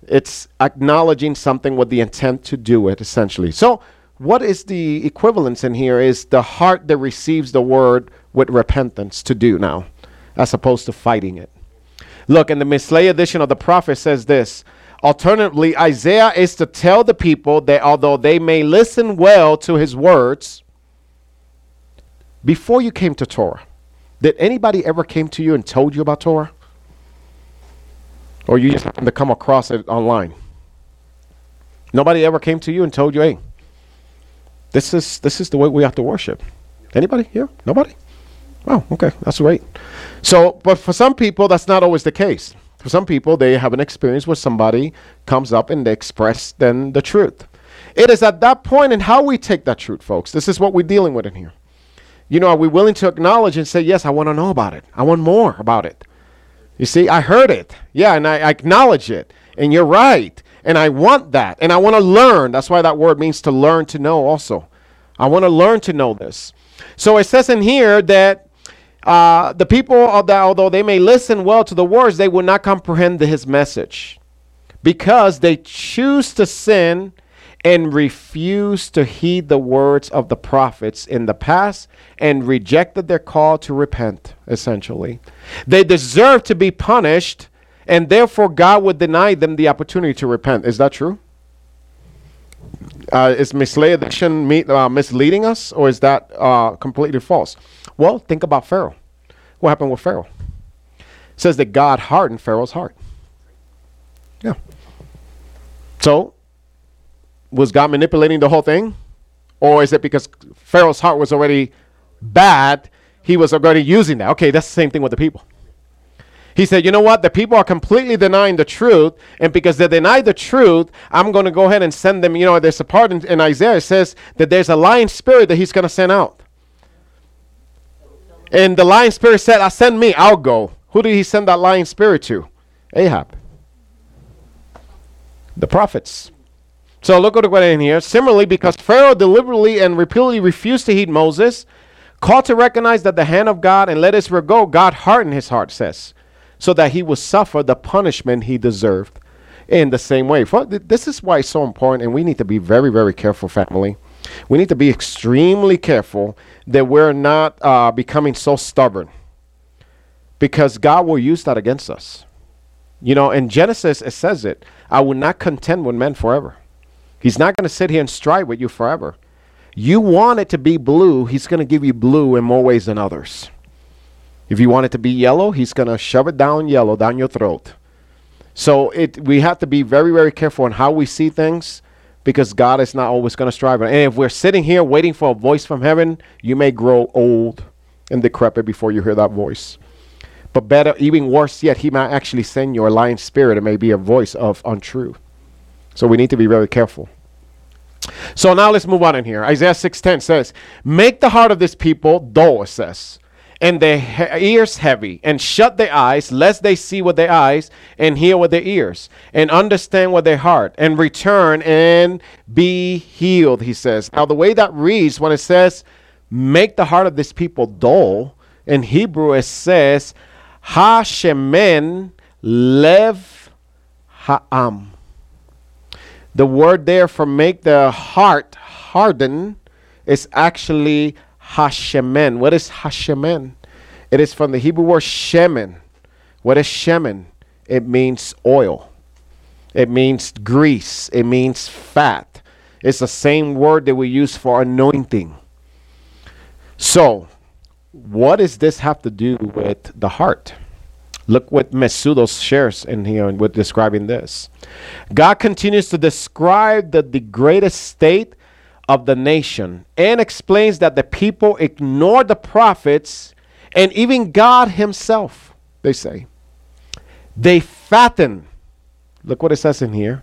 It's acknowledging something with the intent to do it, essentially. So, what is the equivalence in here is the heart that receives the word with repentance to do now, as opposed to fighting it. Look, in the Milstein edition of the prophet says this Alternatively, Isaiah is to tell the people that although they may listen well to his words, before you came to Torah, did anybody ever came to you and told you about Torah? Or you just happened to come across it online? Nobody ever came to you and told you, hey, this is this is the way we have to worship. Anybody here? Nobody? Oh, okay, that's great. So, but for some people, that's not always the case. For some people, they have an experience where somebody comes up and they express then the truth. It is at that point in how we take that truth, folks. This is what we're dealing with in here. You know, are we willing to acknowledge and say, yes, I want to know about it. I want more about it. You see, I heard it. Yeah, and I, I acknowledge it. And you're right. And I want that. And I want to learn. That's why that word means to learn to know also. I want to learn to know this. So it says in here that uh, the people, that, although they may listen well to the words, they will not comprehend his message because they choose to sin and refuse to heed the words of the prophets in the past and rejected their call to repent, essentially. They deserve to be punished, and therefore God would deny them the opportunity to repent. Is that true? Uh, is misleading, uh, misleading us, or is that uh, completely false? Well, think about Pharaoh. What happened with Pharaoh? It says that God hardened Pharaoh's heart. Yeah. So, was God manipulating the whole thing? Or is it because Pharaoh's heart was already bad, he was already using that? Okay, that's the same thing with the people. He said, You know what? The people are completely denying the truth. And because they deny the truth, I'm going to go ahead and send them. You know, there's a part in, in Isaiah says that there's a lying spirit that he's going to send out. And the lying spirit said, I send me, I'll go. Who did he send that lying spirit to? Ahab. The prophets. So look at what in here. Similarly, because Pharaoh deliberately and repeatedly refused to heed Moses, called to recognize that the hand of God and let Israel go, God hardened his heart, says, so that he would suffer the punishment he deserved in the same way. This is why it's so important, and we need to be very, very careful, family. We need to be extremely careful that we're not uh, becoming so stubborn because God will use that against us. You know, in Genesis, it says it I will not contend with men forever. He's not going to sit here and strive with you forever. You want it to be blue, he's going to give you blue in more ways than others. If you want it to be yellow, he's going to shove it down yellow down your throat. So it we have to be very very careful on how we see things because God is not always going to strive. And if we're sitting here waiting for a voice from heaven, you may grow old and decrepit before you hear that voice. But better, even worse yet, he might actually send you a lying spirit. It may be a voice of untruth. So we need to be very careful. So now let's move on in here. Isaiah 6:10 says, "Make the heart of this people dull," it says, and their he- ears heavy, and shut their eyes, lest they see with their eyes, and hear with their ears, and understand with their heart, and return and be healed, he says. Now, the way that reads when it says, make the heart of this people dull, in Hebrew it says, Ha shemen lev ha'am. The word there for make the heart harden is actually hashemen. What is hashemen? It is from the Hebrew word shemen. What is shemen? It means oil. It means grease. It means fat. It's the same word that we use for anointing. So, what does this have to do with the heart? Look what Metsudos shares in here with describing this. God continues to describe the degraded state of the nation and explains that the people ignored the prophets and even God Himself, they say. They fatten. Look what it says in here.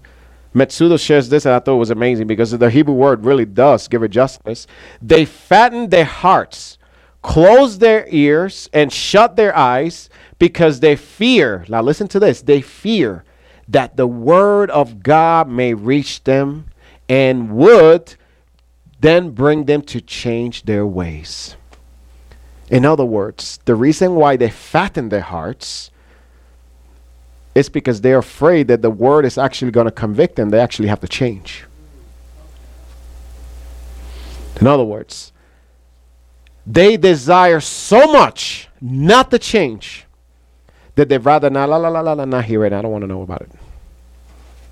Metsudo shares this, and I thought it was amazing because the Hebrew word really does give it justice. They fatten their hearts, close their ears, and shut their eyes because they fear. Now, listen to this they fear that the word of God may reach them and would then bring them to change their ways. In other words, the reason why they fatten their hearts is because they're afraid that the word is actually going to convict them. They actually have to change. In other words, they desire so much not to change that they'd rather not, la, la, la, la, la, not hear it. I don't want to know about it.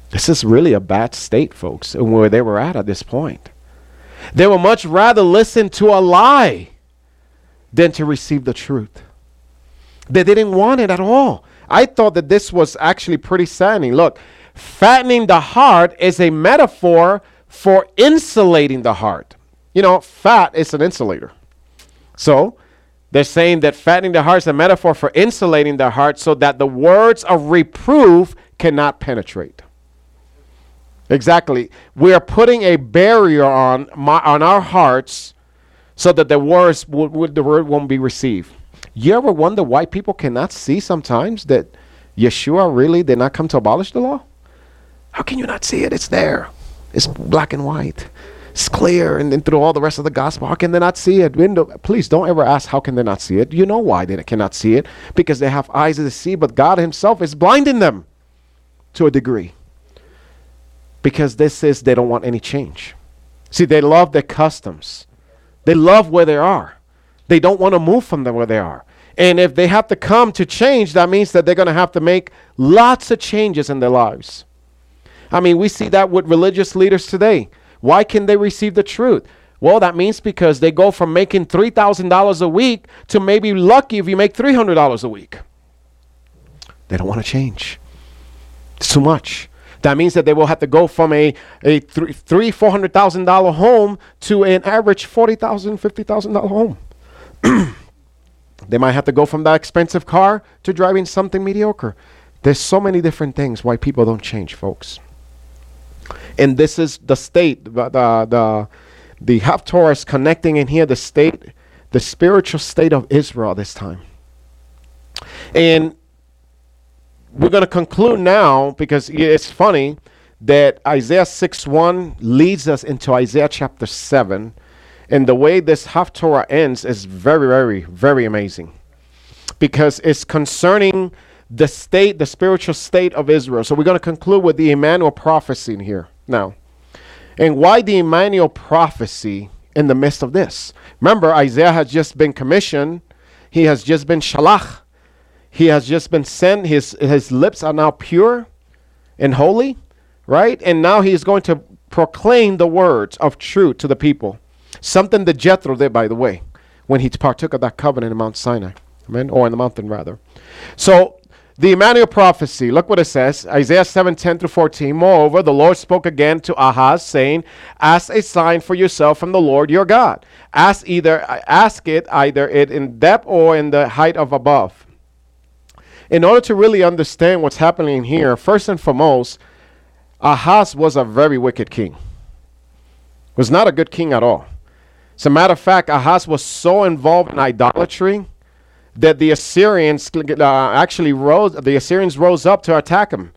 This is really a bad state, folks, and where they were at at this point. They would much rather listen to a lie than to receive the truth. They didn't want it at all. I thought that this was actually pretty saddening. Look, fattening the heart is a metaphor for insulating the heart. You know, fat is an insulator. So, they're saying that fattening the heart is a metaphor for insulating the heart so that the words of reproof cannot penetrate. Exactly. We are putting a barrier on my, on our hearts so that the words would, would, the word won't be received. You ever wonder why people cannot see sometimes that Yeshua really did not come to abolish the law? How can you not see it? It's there. It's black and white. It's clear. And then through all the rest of the gospel, how can they not see it? Window, please don't ever ask how can they not see it. You know why they cannot see it. Because they have eyes to see, but God Himself is blinding them to a degree because this is they don't want any change. See, they love their customs. They love where they are. They don't want to move from where they are. And if they have to come to change, that means that they're going to have to make lots of changes in their lives. I mean, we see that with religious leaders today. Why can they receive the truth? Well, that means because they go from making $3,000 a week to maybe lucky if you make $300 a week. They don't want to change. It's too much. That means that they will have to go from a, a three, three four hundred thousand dollar home to an average forty thousand, fifty thousand dollar home. <clears throat> they might have to go from that expensive car to driving something mediocre. There's so many different things why people don't change, folks. And this is the state, the the the, the Haftorah is connecting in here the state, the spiritual state of Israel this time. And we're going to conclude now because it's funny that Isaiah 6 1 leads us into Isaiah chapter 7. And the way this Haftorah ends is very, very, very amazing because it's concerning the state, the spiritual state of Israel. So we're going to conclude with the Emmanuel prophecy in here now. And why the Emmanuel prophecy in the midst of this? Remember, Isaiah has just been commissioned, he has just been shalach he has just been sent. His, his lips are now pure and holy, right? And now he is going to proclaim the words of truth to the people. Something that Jethro did, by the way, when he partook of that covenant in Mount Sinai. Amen? Or in the mountain, rather. So, the Emmanuel prophecy, look what it says Isaiah 7 10 through 14. Moreover, the Lord spoke again to Ahaz, saying, Ask a sign for yourself from the Lord your God. Ask either ask it either it in depth or in the height of above in order to really understand what's happening here, first and foremost, Ahaz was a very wicked king. Was not a good king at all. As a matter of fact, Ahaz was so involved in idolatry that the Assyrians uh, actually rose, the Assyrians rose up to attack him.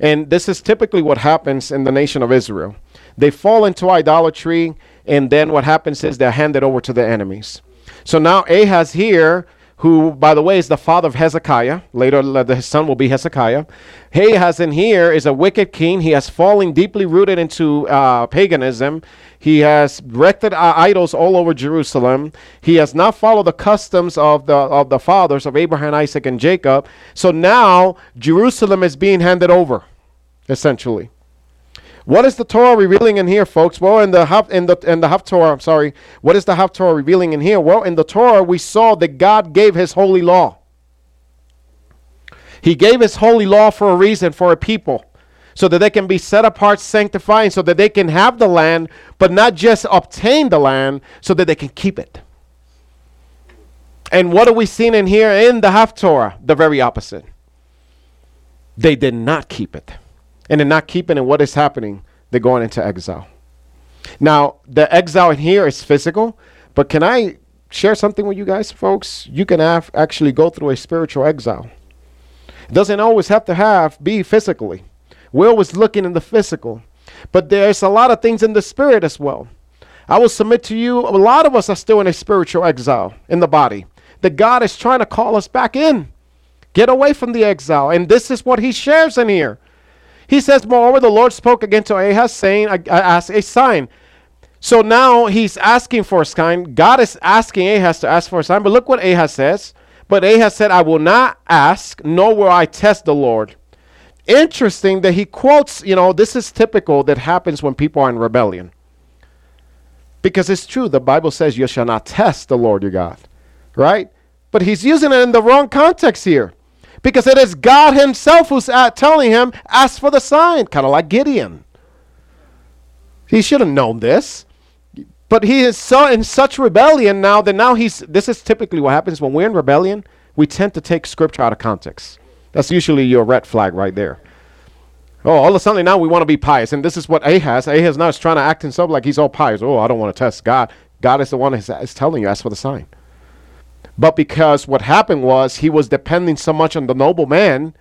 And this is typically what happens in the nation of Israel. They fall into idolatry, and then what happens is they're handed over to the enemies. So now Ahaz here who, by the way, is the father of Hezekiah. Later, his son will be Hezekiah. Ahaz in here is a wicked king. He has fallen deeply rooted into uh, paganism. He has erected uh, idols all over Jerusalem. He has not followed the customs of the of the fathers of Abraham, Isaac, and Jacob. So now Jerusalem is being handed over, essentially. What is the Torah revealing in here, folks? Well, in the Hav, in the in the Haftorah, I'm sorry. What is the Haftorah revealing in here? Well, in the Torah, we saw that God gave His holy law. He gave His holy law for a reason, for a people, so that they can be set apart, sanctifying, so that they can have the land, but not just obtain the land, so that they can keep it. And what are we seeing in here in the Haftorah? The very opposite. They did not keep it and they're not keeping it, what is happening? They're going into exile. Now, the exile in here is physical, but can I share something with you guys, folks? You can actually go through a spiritual exile. It doesn't always have to have be physically. We're always looking in the physical, but there's a lot of things in the spirit as well. I will submit to you, a lot of us are still in a spiritual exile in the body. That God is trying to call us back in. Get away from the exile. And this is what he shares in here. He says, Moreover, the Lord spoke again to Ahaz, saying, I, I ask a sign. So now he's asking for a sign. God is asking Ahaz to ask for a sign. But look what Ahaz says. But Ahaz said, I will not ask, nor will I test the Lord. Interesting that he quotes, you know, this is typical that happens when people are in rebellion. Because it's true, the Bible says you shall not test the Lord your God, right? But he's using it in the wrong context here because it is God Himself who's uh, telling him, ask for the sign, kind of like Gideon. He should have known this. But he is so in such rebellion now that now he's this is typically what happens when we're in rebellion, we tend to take scripture out of context. That's usually your red flag right there. Oh, all of a sudden now we want to be pious. And this is what Ahaz. Ahaz now is trying to act himself like he's all pious. Oh, I don't want to test God. God is the one that is telling you, ask for the sign. But because what happened was he was depending so much on the noble man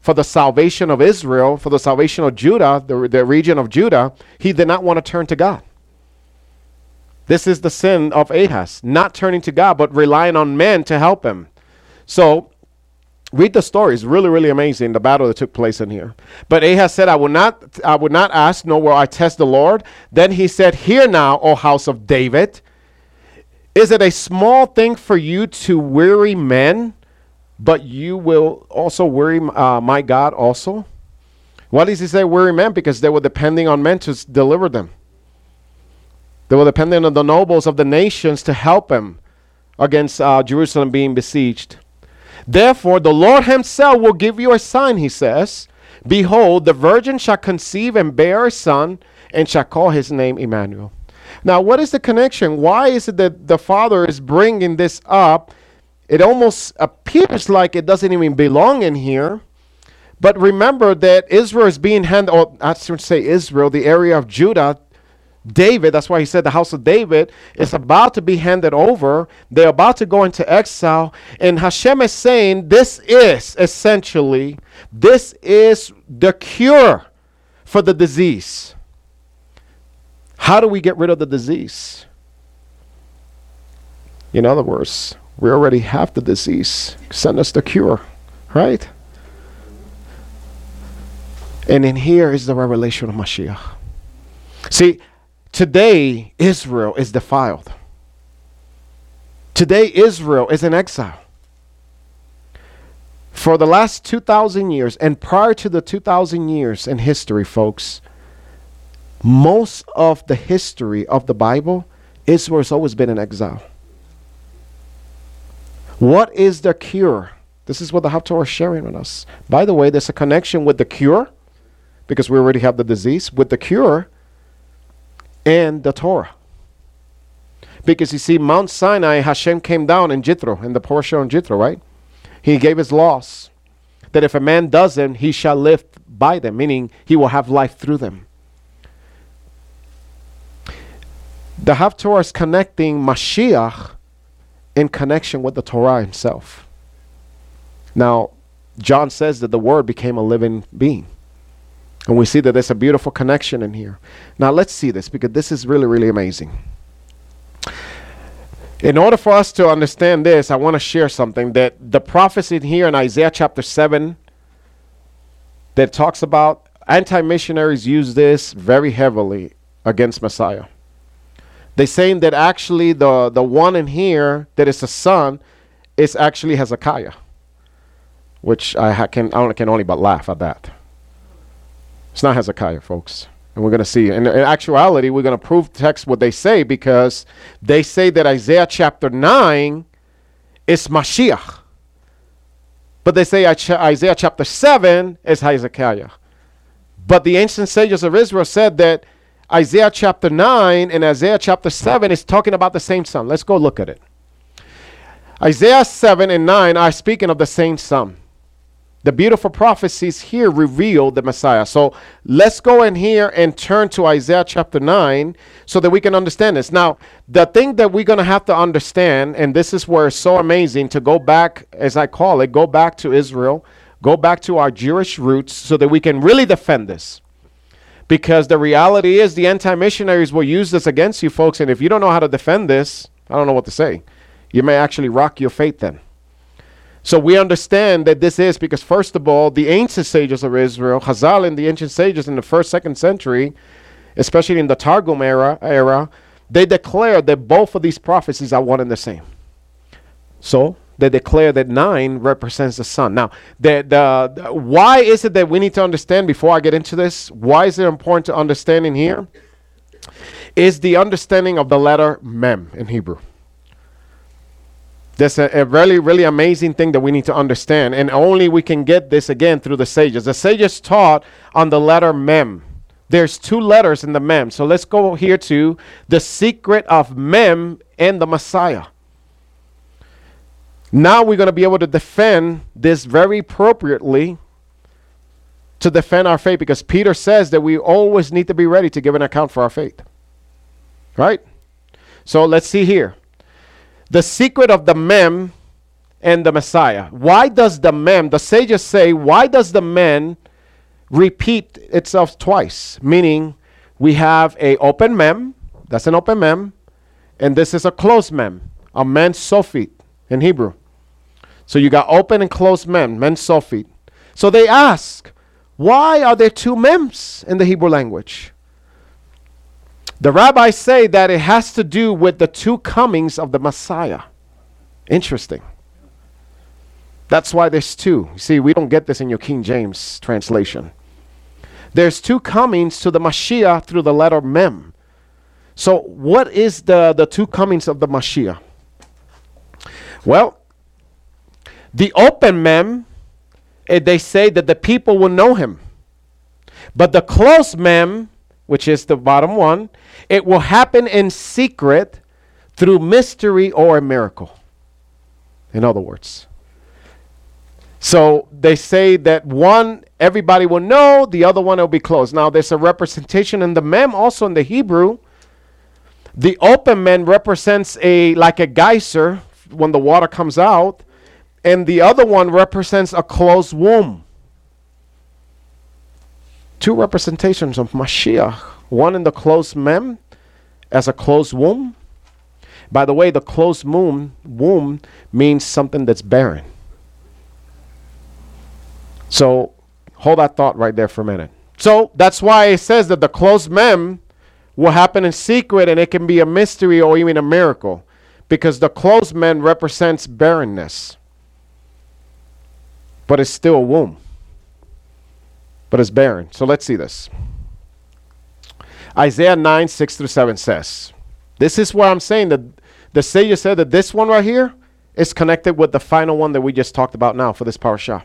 for the salvation of Israel, for the salvation of Judah, the, the region of Judah, he did not want to turn to God. This is the sin of Ahaz, not turning to God, but relying on men to help him. So read the story. It's really, really amazing, the battle that took place in here. But Ahaz said, I will not I will not ask, nor will I test the Lord. Then he said, Hear now, O house of David. Is it a small thing for you to weary men, but you will also weary uh, my God also? Why does he say weary men? Because they were depending on men to deliver them. They were depending on the nobles of the nations to help them against uh, Jerusalem being besieged. Therefore, the Lord himself will give you a sign, he says. Behold, the virgin shall conceive and bear a son, and shall call his name Emmanuel. Now, what is the connection? Why is it that the Father is bringing this up? It almost appears like it doesn't even belong in here. But remember that Israel is being handed, or I should say Israel, the area of Judah, David, that's why he said the house of David is about to be handed over. They're about to go into exile. And Hashem is saying this is essentially, this is the cure for the disease. How do we get rid of the disease? In other words, we already have the disease. Send us the cure, right? And in here is the revelation of Mashiach. See, today Israel is defiled. Today Israel is in exile. For the last 2,000 years, and prior to the 2,000 years in history, folks, most of the history of the Bible, Israel has always been in exile. What is the cure? This is what the Haftorah is sharing with us. By the way, there's a connection with the cure, because we already have the disease, with the cure and the Torah. Because you see, Mount Sinai, Hashem came down in Jethro, in the portion on Jethro, right? He gave his laws that if a man does them, he shall live by them, meaning he will have life through them. The Haftorah is connecting Mashiach in connection with the Torah himself. Now, John says that the Word became a living being. And we see that there's a beautiful connection in here. Now, let's see this because this is really, really amazing. In order for us to understand this, I want to share something that the prophecy here in Isaiah chapter 7 that talks about anti missionaries use this very heavily against Messiah. They're saying that actually the, the one in here that is the son is actually Hezekiah, which I ha- can, I can only but laugh at that. It's not Hezekiah, folks. And we're going to see. In, in actuality, we're going to prove text what they say because they say that Isaiah chapter 9 is Mashiach. But they say Isaiah chapter 7 is Hezekiah. But the ancient sages of Israel said that Isaiah chapter 9 and Isaiah chapter 7 is talking about the same son. Let's go look at it. Isaiah 7 and 9 are speaking of the same son. The beautiful prophecies here reveal the Messiah. So let's go in here and turn to Isaiah chapter 9 so that we can understand this. Now, the thing that we're going to have to understand, and this is where it's so amazing to go back, as I call it, go back to Israel, go back to our Jewish roots so that we can really defend this. Because the reality is, the anti missionaries will use this against you, folks. And if you don't know how to defend this, I don't know what to say. You may actually rock your faith then. So we understand that this is because, first of all, the ancient sages of Israel, Chazal and the ancient sages in the first, second century, especially in the Targum era, era, they declare that both of these prophecies are one and the same. So they declare that nine represents the sun. Now, the, the, the, why is it that we need to understand before I get into this? Why is it important to understand in here? Is the understanding of the letter mem in Hebrew. That's a, a, really, really amazing thing that we need to understand. And only we can get this again through the sages. The sages taught on the letter mem. There's two letters in the mem. So let's go here to the secret of mem and the Messiah. Now we're going to be able to defend this very appropriately to defend our faith because Peter says that we always need to be ready to give an account for our faith. Right? So let's see here the secret of the mem and the Messiah. Why does the mem, the sages say, why does the mem repeat itself twice? Meaning we have a open mem, that's an open mem, and this is a closed mem, a mem sophit in Hebrew. So you got open and closed mem, men sophit. So they ask, why are there two mems in the Hebrew language? The rabbis say that it has to do with the two comings of the Messiah. Interesting. That's why there's two. See, we don't get this in your King James translation. There's two comings to the Mashiach through the letter Mem. So, what is the, the two comings of the Mashiach? Well, the open Mem, eh, they say that the people will know him. But the closed Mem, which is the bottom one, it will happen in secret through mystery or a miracle. In other words. So they say that one everybody will know, the other one will be closed. Now there's a representation in the mem also in the Hebrew. The open mem represents a like a geyser when the water comes out, and the other one represents a closed womb. Two representations of Mashiach one in the closed mem as a closed womb. By the way, the closed womb, womb means something that's barren. So hold that thought right there for a minute. So that's why it says that the closed mem will happen in secret and it can be a mystery or even a miracle because the closed mem represents barrenness. But it's still a womb. But it's barren. So let's see this. Isaiah 9, 6 through 7 says, This is where I'm saying that the Savior said that this one right here is connected with the final one that we just talked about now for this parasha.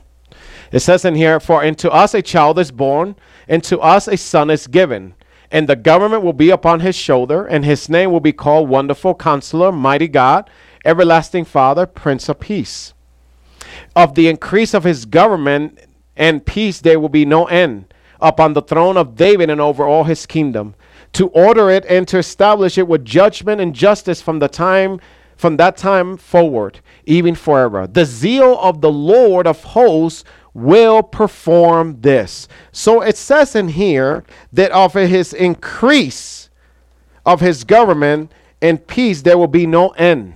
It says in here, For unto us a child is born, and to us a son is given, and the government will be upon his shoulder, and his name will be called Wonderful Counselor, Mighty God, Everlasting Father, Prince of Peace. Of the increase of his government and peace there will be no end upon the throne of David and over all his kingdom, to order it and to establish it with judgment and justice from the time from that time forward, even forever. The zeal of the Lord of hosts will perform this. So it says in here that of his increase of his government and peace, there will be no end.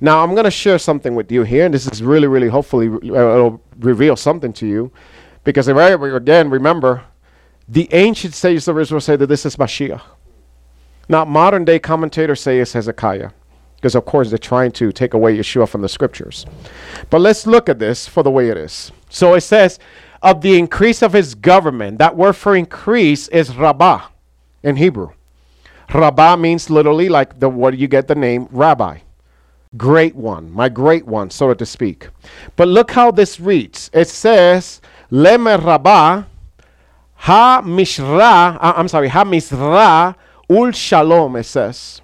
Now, I'm going to share something with you here, and this is really, really hopefully uh, it'll reveal something to you. Because again, remember, the ancient sages of Israel say that this is Mashiach. Now, modern day commentators say it's Hezekiah. Because, of course, they're trying to take away Yeshua from the scriptures. But let's look at this for the way it is. So it says, of the increase of his government. That word for increase is rabbah in Hebrew. Rabbah means literally like the where you get the name rabbi. Great one, my great one, so to speak. But look how this reads. It says, Leme Rabbah Ha Mishra, uh, I'm sorry, Ha Misra Ul Shalom, it says.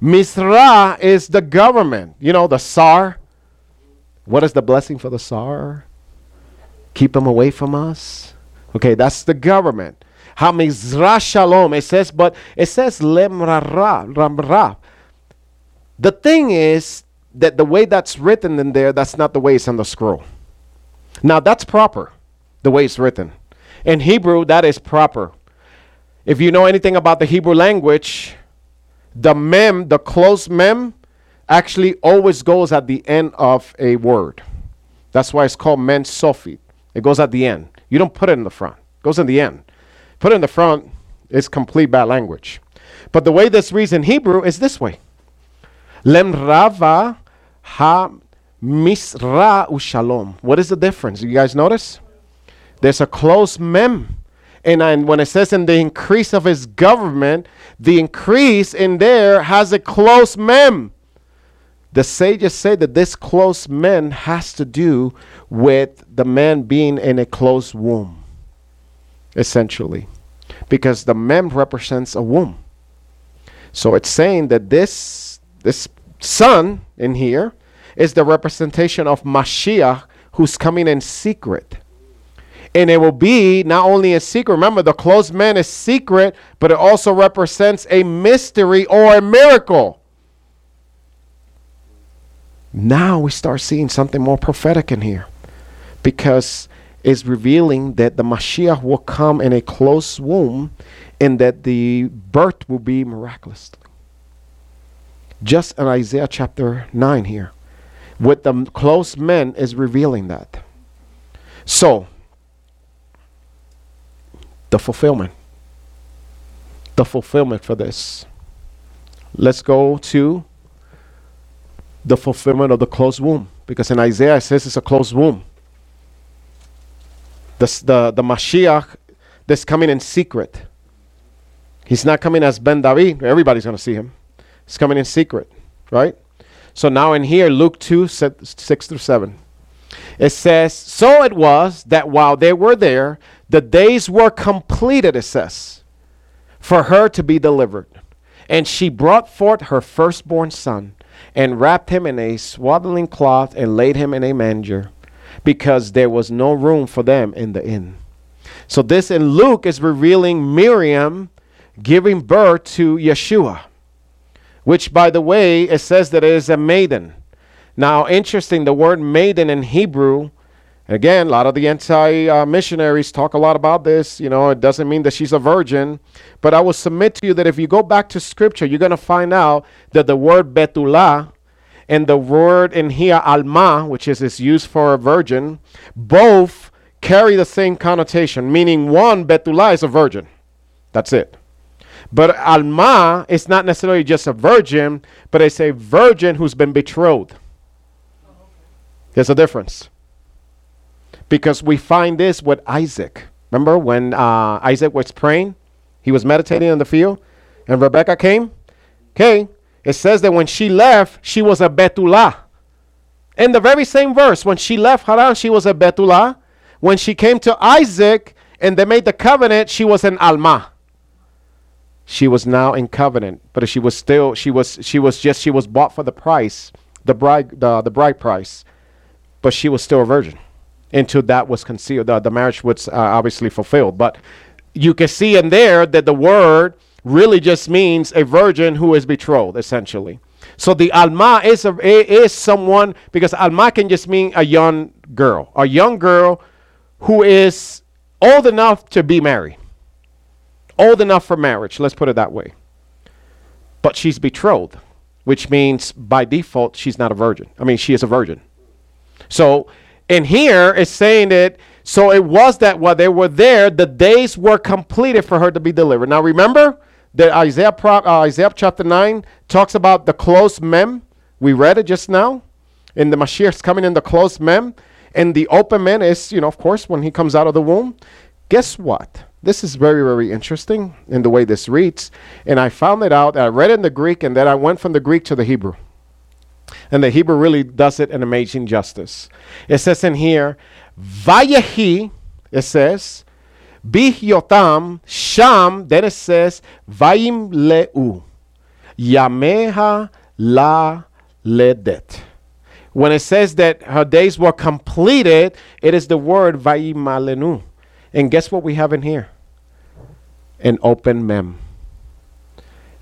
Misra is the government, you know, the Tsar. What is the blessing for the Tsar? Keep him away from us. Okay, that's the government. Hamizra Shalom. It says, but it says Lemrara, Ramra. The thing is that the way that's written in there, that's not the way it's on the scroll. Now that's proper, the way it's written. In Hebrew, that is proper. If you know anything about the Hebrew language, the mem, the close mem, actually always goes at the end of a word. That's why it's called mem sofit. It goes at the end. You don't put it in the front. It goes in the end. Put it in the front, it's complete bad language. But the way this reads in Hebrew is this way. Lem rava ha misra ushalom. What is the difference? You guys notice? There's a close mem. And, and when it says in the increase of his government, the increase in there has a close mem. The sages say that this close mem has to do with the man being in a closed womb, essentially, because the mem represents a womb. So it's saying that this this son in here is the representation of Mashiach who's coming in secret. And it will be not only a secret, remember, the closed mem is secret, but it also represents a mystery or a miracle. Now we start seeing something more prophetic in here because it's revealing that the Mashiach will come in a closed womb and that the birth will be miraculously. Just in Isaiah chapter 9 here, with the closed mem is revealing that. So, the fulfillment. The fulfillment for this. Let's go to the fulfillment of the closed womb. Because in Isaiah it says it's a closed womb. The, the, the Mashiach that's coming in secret. He's not coming as Ben David. Everybody's going to see him. He's coming in secret, right? So now in here, Luke 2, 6 through 7. It says, So it was that while they were there, the days were completed, it says, for her to be delivered. And she brought forth her firstborn son and wrapped him in a swaddling cloth and laid him in a manger because there was no room for them in the inn. So, this in Luke is revealing Miriam giving birth to Yeshua, which, by the way, it says that it is a maiden. Now, interesting, the word maiden in Hebrew Again, a lot of the anti uh, missionaries talk a lot about this. You know, it doesn't mean that she's a virgin. But I will submit to you that if you go back to scripture, you're going to find out that the word betula and the word in here alma, which is, is used for a virgin, both carry the same connotation, meaning one, betula, is a virgin. That's it. But alma is not necessarily just a virgin, but it's a virgin who's been betrothed. There's a difference because we find this with Isaac. Remember when uh, Isaac was praying? He was meditating in the field, and Rebecca came. Okay, it says that when she left, she was a Betula. In the very same verse, when she left Haran, she was a Betula. When she came to Isaac and they made the covenant, she was an Alma. She was now in covenant, but she was still she was she was just she was bought for the price, the bride the, the bride price, but she was still a virgin until that was concealed. The, the marriage was uh, obviously fulfilled. But you can see in there that the word really just means a virgin who is betrothed, essentially. So the alma is a, is someone because alma can just mean a young girl, a young girl who is old enough to be married, old enough for marriage. Let's put it that way. But she's betrothed, which means by default she's not a virgin. I mean, she is a virgin. So in here it's saying that so it was that while they were there, the days were completed for her to be delivered. Now remember that Isaiah, pro, uh, Isaiah chapter 9 talks about the close mem. We read it just now. And the Mashiach's coming in the close mem. And the open mem is, you know, of course, when he comes out of the womb. Guess what? This is very, very interesting in the way this reads. And I found it out. I read in the Greek, and then I went from the Greek to the Hebrew. And the Hebrew really does it an amazing justice. It says in here, Vayehi, it says, Bihyotam, Sham, then it says, Vayim Leu, Yameha La Ledet. When it says that her days were completed, it is the word Vayimalenu. And guess what we have in here? An open mem.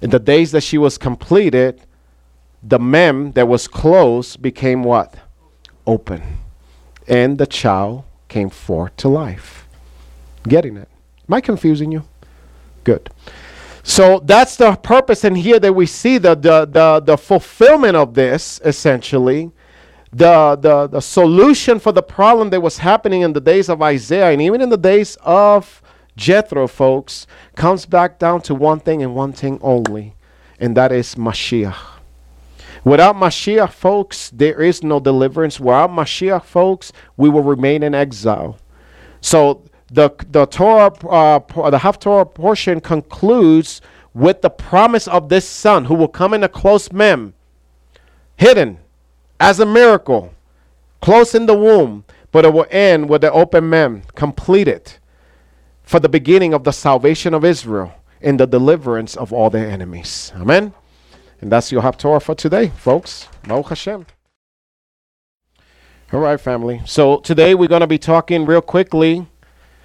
In the days that she was completed, the mem that was closed became what? Open and the child came forth to life. Getting it? Am I confusing you? Good. So that's the purpose in here that we see the, the, the, the fulfillment of this, essentially. The, the, the solution for the problem that was happening in the days of Isaiah and even in the days of Jethro, folks, comes back down to one thing and one thing only, and that is Mashiach. Without Mashiach, folks, there is no deliverance. Without Mashiach, folks, we will remain in exile. So the the Torah, uh, the Haftorah portion concludes with the promise of this Son who will come in a close mem, hidden as a miracle, close in the womb, but it will end with the open mem, completed for the beginning of the salvation of Israel and the deliverance of all their enemies. Amen. And that's your Haftorah for today, folks. Baruch Hashem. All right, family. So today we're going to be talking real quickly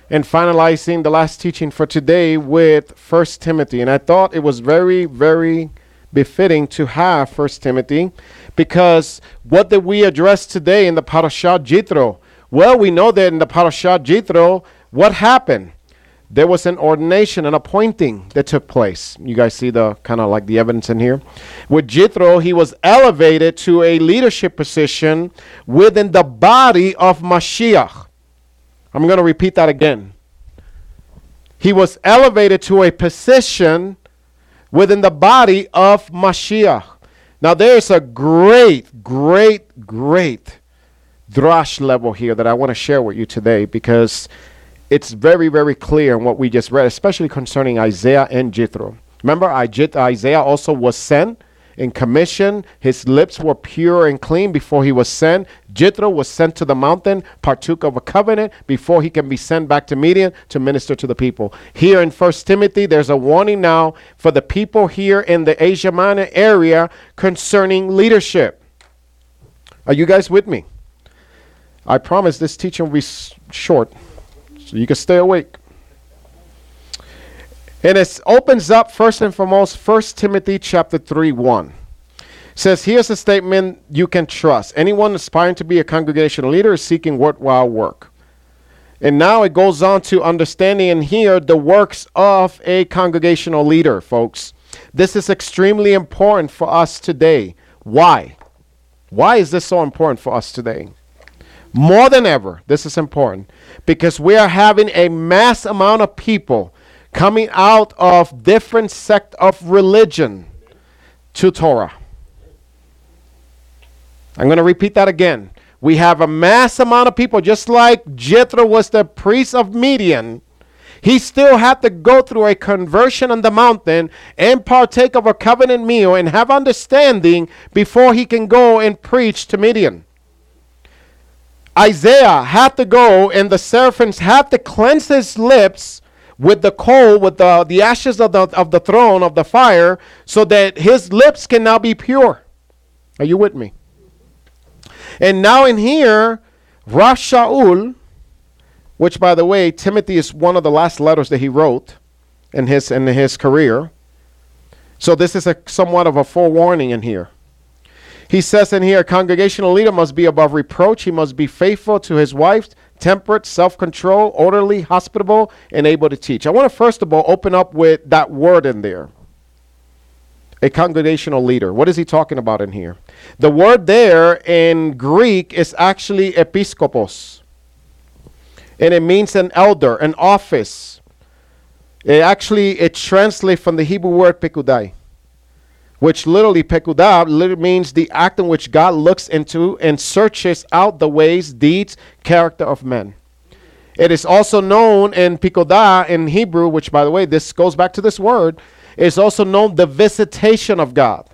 and finalizing the last teaching for today with First Timothy. And I thought it was very, very befitting to have First Timothy because what did we address today in the Parashat Yitro? Well, we know that in the Parashat Yitro, what happened? There was an ordination, an appointing that took place. You guys see the kind of like the evidence in here. With Jethro, he was elevated to a leadership position within the body of Mashiach. I'm going to repeat that again. He was elevated to a position within the body of Mashiach. Now, there's a great, great, great drash level here that I want to share with you today because it's very, very clear in what we just read, especially concerning Isaiah and Jethro. Remember, Isaiah also was sent in commission. His lips were pure and clean before he was sent. Jethro was sent to the mountain, partook of a covenant before he can be sent back to Midian to minister to the people. Here in First Timothy, there's a warning now for the people here in the Asia Minor area concerning leadership. Are you guys with me? I promise this teaching will be short so you can stay awake. And it opens up first and foremost, First Timothy chapter 3 1. says, Here's a statement you can trust. Anyone aspiring to be a congregational leader is seeking worthwhile work. And now it goes on to understanding and here the works of a congregational leader, folks. This is extremely important for us today. Why? Why is this so important for us today? More than ever, this is important because we are having a mass amount of people coming out of different sect of religion to Torah. I'm going to repeat that again. We have a mass amount of people, just like Jethro was the priest of Midian. He still had to go through a conversion on the mountain and partake of a covenant meal and have understanding before he can go and preach to Midian. Isaiah had to go and the seraphims had to cleanse his lips with the coal, with the, the ashes of the, of the throne, of the fire, so that his lips can now be pure. Are you with me? And now in here, Rav Shaul, which by the way, Timothy is one of the last letters that he wrote in his in his career. So this is a somewhat of a forewarning in here. He says in here, a congregational leader must be above reproach. He must be faithful to his wife, temperate, self control, orderly, hospitable, and able to teach. I want to first of all open up with that word in there. A congregational leader. What is he talking about in here? The word there in Greek is actually episkopos. And it means an elder, an office. It actually it translates from the Hebrew word pekudai which literally pekudah literally means the act in which God looks into and searches out the ways, deeds, character of men. It is also known in pikodah in Hebrew, which by the way, this goes back to this word, is also known the visitation of God.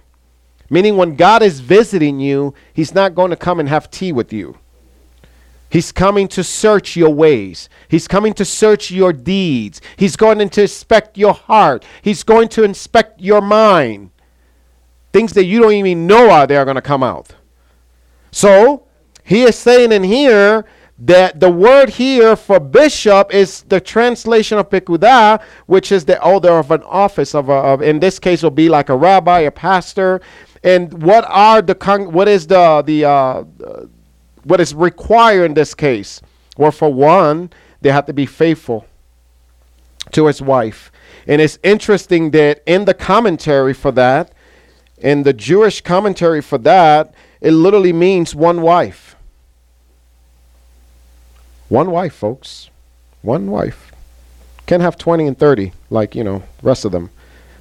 Meaning when God is visiting you, he's not going to come and have tea with you. He's coming to search your ways. He's coming to search your deeds. He's going to inspect your heart. He's going to inspect your mind. Things that you don't even know are there are going to come out. So he is saying in here that the word here for bishop is the translation of pekudah, which is the elder of an office of, a, of in this case will be like a rabbi, a pastor. And what are the con- what is the the uh, what is required in this case? Well, for one, they have to be faithful to his wife. And it's interesting that in the commentary for that, in the Jewish commentary for that, it literally means one wife. One wife, folks. One wife. Can't have 20 and 30 like, you know, rest of them.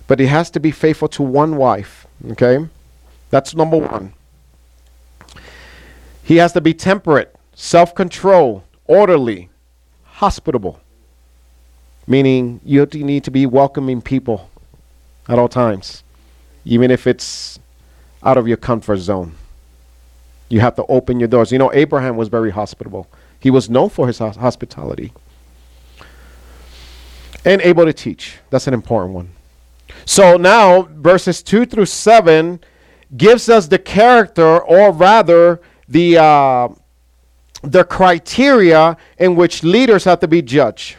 But he has to be faithful to one wife, okay? That's number 1. He has to be temperate, self-control, orderly, hospitable. Meaning you need to be welcoming people at all times even if it's out of your comfort zone. You have to open your doors. You know, Abraham was very hospitable. He was known for his hospitality. And able to teach. That's an important one. So now, verses 2 through 7 gives us the character, or rather, the, uh, the criteria in which leaders have to be judged.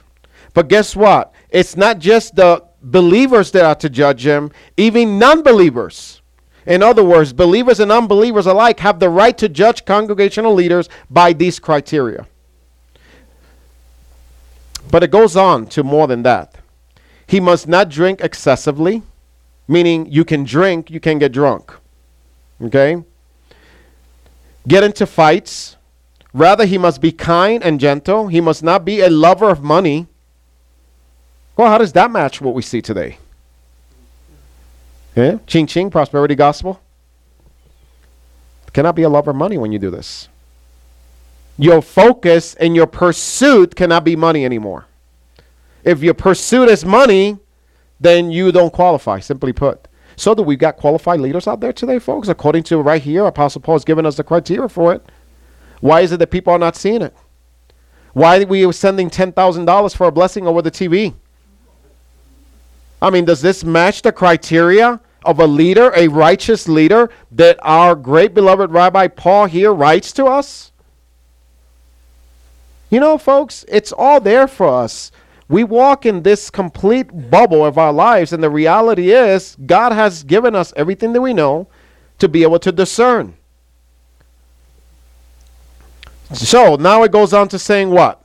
But guess what? It's not just the believers that are to judge him, even non believers. In other words, believers and unbelievers alike have the right to judge congregational leaders by these criteria. But it goes on to more than that. He must not drink excessively, meaning you can drink, you can get drunk. Okay? Get into fights. Rather, he must be kind and gentle. He must not be a lover of money well, how does that match what we see today? Yeah? Ching ching, prosperity gospel. Cannot be a lover of money when you do this. Your focus and your pursuit cannot be money anymore. If your pursuit is money, then you don't qualify, simply put. So, that we've got qualified leaders out there today, folks? According to right here, Apostle Paul has given us the criteria for it. Why is it that people are not seeing it? Why are we sending $10,000 for a blessing over the TV? I mean, does this match the criteria of a leader, a righteous leader that our great beloved Rabbi Paul here writes to us? You know, folks, it's all there for us. We walk in this complete bubble of our lives, and the reality is, God has given us everything that we know to be able to discern. So now it goes on to saying what?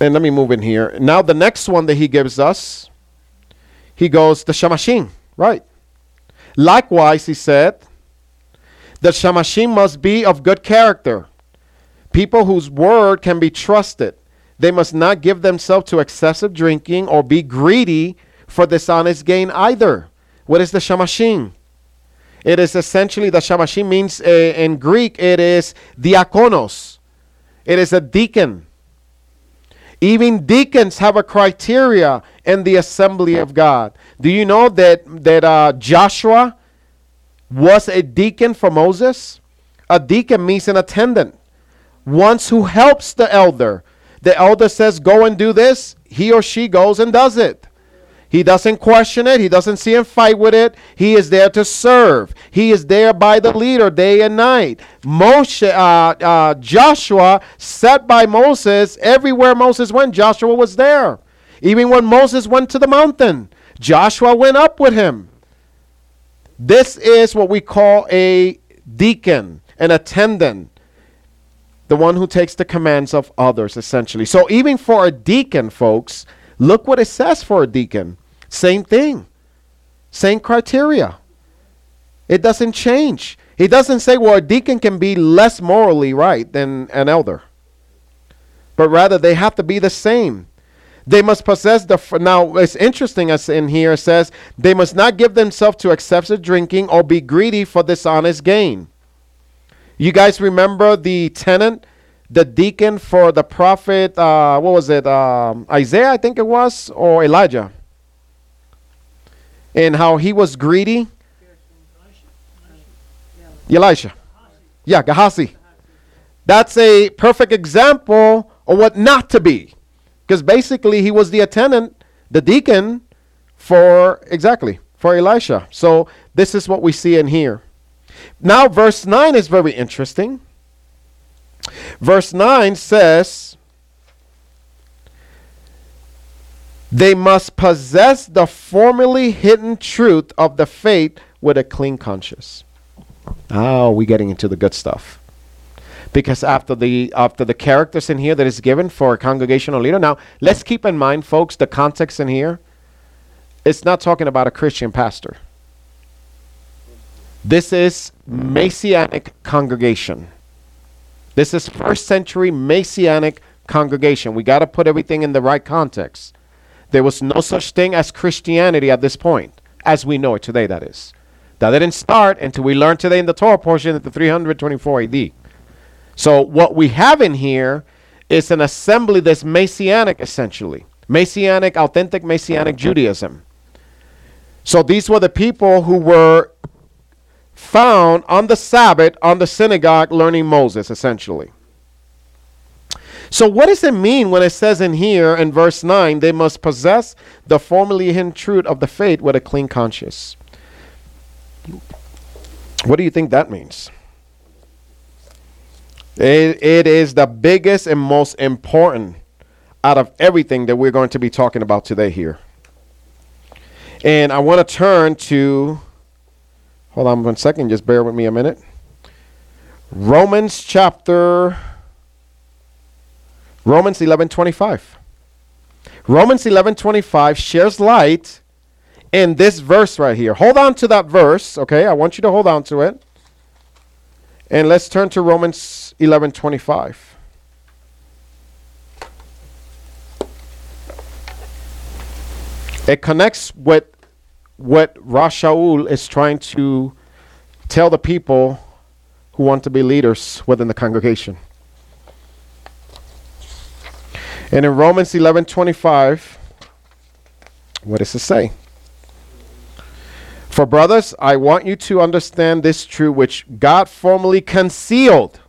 And let me move in here. Now the next one that he gives us, he goes the shamashim, right? Likewise, he said, the shamashim must be of good character, people whose word can be trusted. They must not give themselves to excessive drinking or be greedy for dishonest gain either. What is the shamashim? It is essentially the shamashim means uh, in Greek it is diakonos. It is a deacon even deacons have a criteria in the assembly of God. Do you know that that uh, Joshua was a deacon for Moses? A deacon means an attendant, one who helps the elder. The elder says, "Go and do this." He or she goes and does it. He doesn't question it. He doesn't see him fight with it. He is there to serve. He is there by the leader day and night. Moshe, uh, uh, Joshua, set by Moses, everywhere Moses went, Joshua was there. Even when Moses went to the mountain, Joshua went up with him. This is what we call a deacon, an attendant, the one who takes the commands of others, essentially. So, even for a deacon, folks, look what it says for a deacon. Same thing, same criteria. It doesn't change. He doesn't say, well, a deacon can be less morally right than an elder, but rather they have to be the same. They must possess the. F- now, it's interesting as in here says, they must not give themselves to excessive drinking or be greedy for dishonest gain. You guys remember the tenant, the deacon for the prophet, uh, what was it? Um, Isaiah, I think it was, or Elijah. And how he was greedy. Elisha. Yeah, Gehazi. That's a perfect example of what not to be. Because basically he was the attendant, the deacon for exactly for Elisha. So this is what we see in here. Now verse 9 is very interesting. Verse 9 says they must possess the formerly hidden truth of the faith with a clean conscience. Oh, we getting into the good stuff because after the after the characters in here that is given for a congregational leader. Now, let's keep in mind, folks, the context in here. It's not talking about a Christian pastor. This is Messianic congregation. This is first century Messianic congregation. We got to put everything in the right context. There was no such thing as Christianity at this point, as we know it today, that is. That didn't start until we learned today in the Torah portion at the 324 AD. So what we have in here is an assembly that's messianic essentially. Messianic, authentic messianic Judaism. So these were the people who were found on the Sabbath on the synagogue learning Moses essentially. So what does it mean when it says in here in verse 9 they must possess the formerly hidden truth of the faith with a clean conscience? What do you think that means? It, it is the biggest and most important out of everything that we're going to be talking about today here. And I want to turn to, hold on one second, just bear with me a minute. Romans chapter, Romans 11 25. Romans 11 25 shares light in this verse right here. Hold on to that verse, okay? I want you to hold on to it. And let's turn to Romans 11:25. It connects with what Rav Shaul is trying to tell the people who want to be leaders within the congregation. And in Romans 11:25, what does it say? For brothers, I want you to understand this truth which God formerly concealed,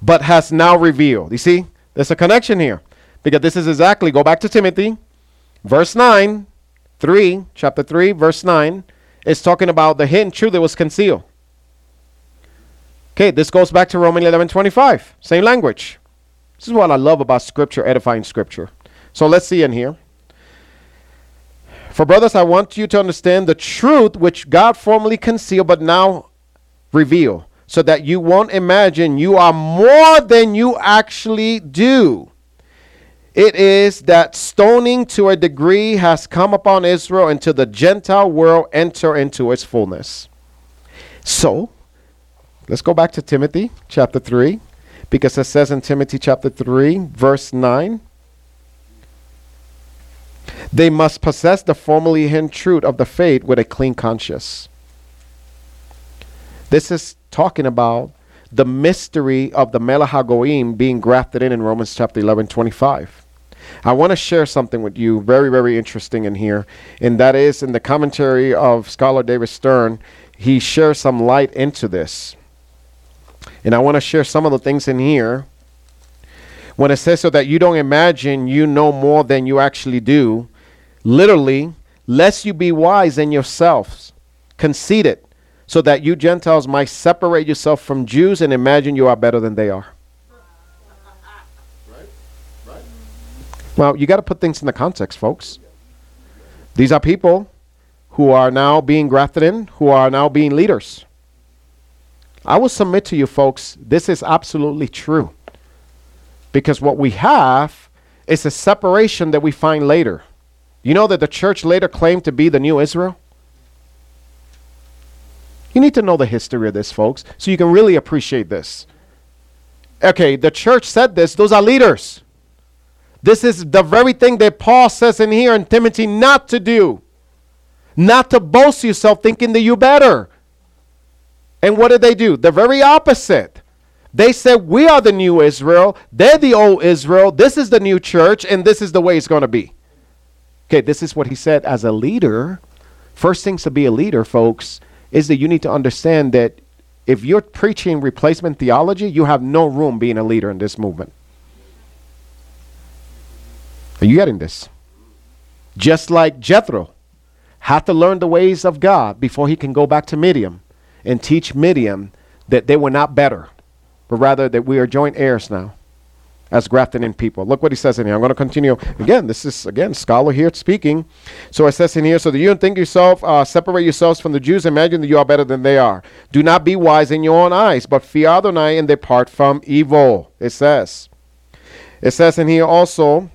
but has now revealed. You see, there's a connection here. Because this is exactly, go back to Timothy, verse 9, 3, chapter 3, verse 9, is talking about the hidden truth that was concealed. Okay, this goes back to Romans 11 25. Same language. This is what I love about Scripture, edifying Scripture. So let's see in here. For brothers, I want you to understand the truth which God formerly concealed but now reveal, so that you won't imagine you are more than you actually do. It is that stoning to a degree has come upon Israel until the Gentile world enter into its fullness. So, let's go back to Timothy chapter 3, because it says in Timothy chapter 3, verse 9 they must possess the formerly hidden truth of the faith with a clean conscience. This is talking about the mystery of the Melo HaGoyim being grafted in in Romans chapter 11, 25. I want to share something with you very, very interesting in here, and that is in the commentary of scholar David Stern. He shares some light into this. And I want to share some of the things in here. When it says so that you don't imagine you know more than you actually do, Literally, lest you be wise in yourselves, conceited, so that you Gentiles might separate yourself from Jews and imagine you are better than they are. Well, you got to put things in the context, folks. These are people who are now being grafted in, who are now being leaders. I will submit to you, folks, this is absolutely true. Because what we have is a separation that we find later. You know that the church later claimed to be the new Israel? You need to know the history of this, folks, so you can really appreciate this. Okay, the church said this, those are leaders. This is the very thing that Paul says in here in Timothy not to do. Not to boast yourself thinking that you're better. And what did they do? The very opposite. They said, We are the new Israel. They're the old Israel. This is the new church, and this is the way it's going to be. Okay, this is what he said as a leader. First things to be a leader, folks, is that you need to understand that if you're preaching replacement theology, you have no room being a leader in this movement. Are you getting this? Just like Jethro had to learn the ways of God before he can go back to Midian and teach Midian that they were not better, but rather that we are joint heirs now as grafted in people. Look what he says in here. I'm going to continue. Again, this is, again, scholar here speaking. So it says in here, so that you don't think yourself, uh, separate yourselves from the Jews, imagine that you are better than they are. Do not be wise in your own eyes, but fear Adonai and depart from evil. It says. It says in here also,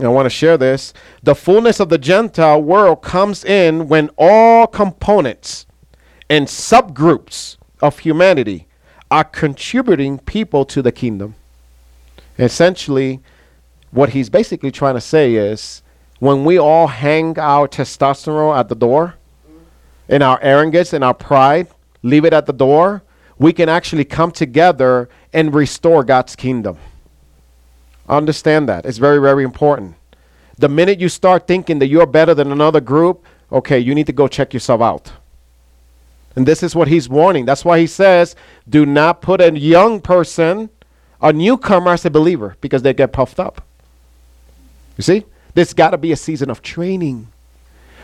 I want to share this. The fullness of the Gentile world comes in when all components and subgroups of humanity are contributing people to the kingdom. Essentially, what he's basically trying to say is when we all hang our testosterone at the door, and our arrogance and our pride, leave it at the door, we can actually come together and restore God's kingdom. Understand that. It's very, very important. The minute you start thinking that you're better than another group, okay, you need to go check yourself out. And this is what he's warning. That's why he says, do not put a young person, a newcomer, as a believer, because they get puffed up. You see? There's got to be a season of training.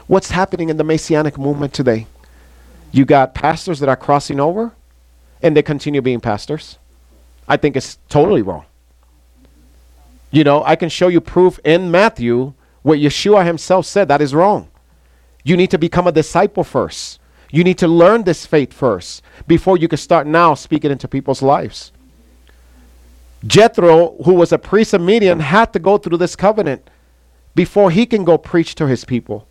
What's happening in the Messianic movement today? You got pastors that are crossing over and they continue being pastors. I think it's totally wrong. You know, I can show you proof in Matthew where Yeshua himself said that is wrong. You need to become a disciple first. You need to learn this faith first before you can start now speaking into people's lives. Jethro, who was a priest of Midian, had to go through this covenant before he can go preach to his people.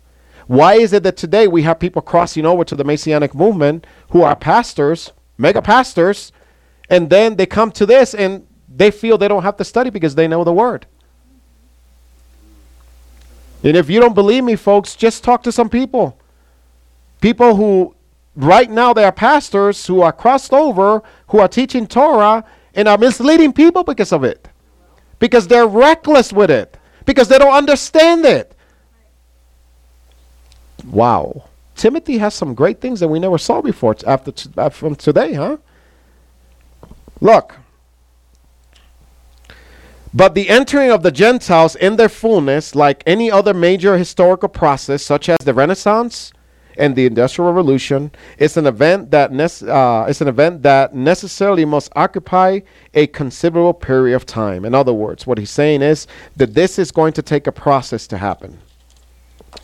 Why is it that today we have people crossing over to the Messianic movement who are pastors, mega pastors, and then they come to this and they feel they don't have to study because they know the word? And if you don't believe me, folks, just talk to some people. People who, right now, they are pastors who are crossed over, who are teaching Torah, and are misleading people because of it. Because they're reckless with it. Because they don't understand it. Wow. Timothy has some great things that we never saw before after t- uh, from today, huh? Look. But the entering of the Gentiles in their fullness, like any other major historical process, such as the Renaissance, and the Industrial Revolution. It's an event that uh, it's an event that necessarily must occupy a considerable period of time. In other words, what he's saying is that this is going to take a process to happen.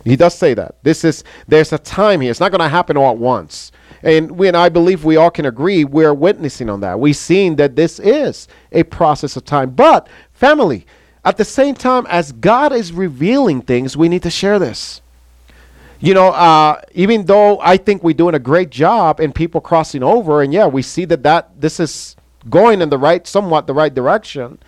He does say that. This is there's a time here. It's not going to happen all at once. And we and I believe we all can agree we're witnessing on that. We've seen that this is a process of time. But family, at the same time as God is revealing things, we need to share this you know, uh, even though I think we're doing a great job in people crossing over, and yeah, we see that that this is going in the right, somewhat the right direction.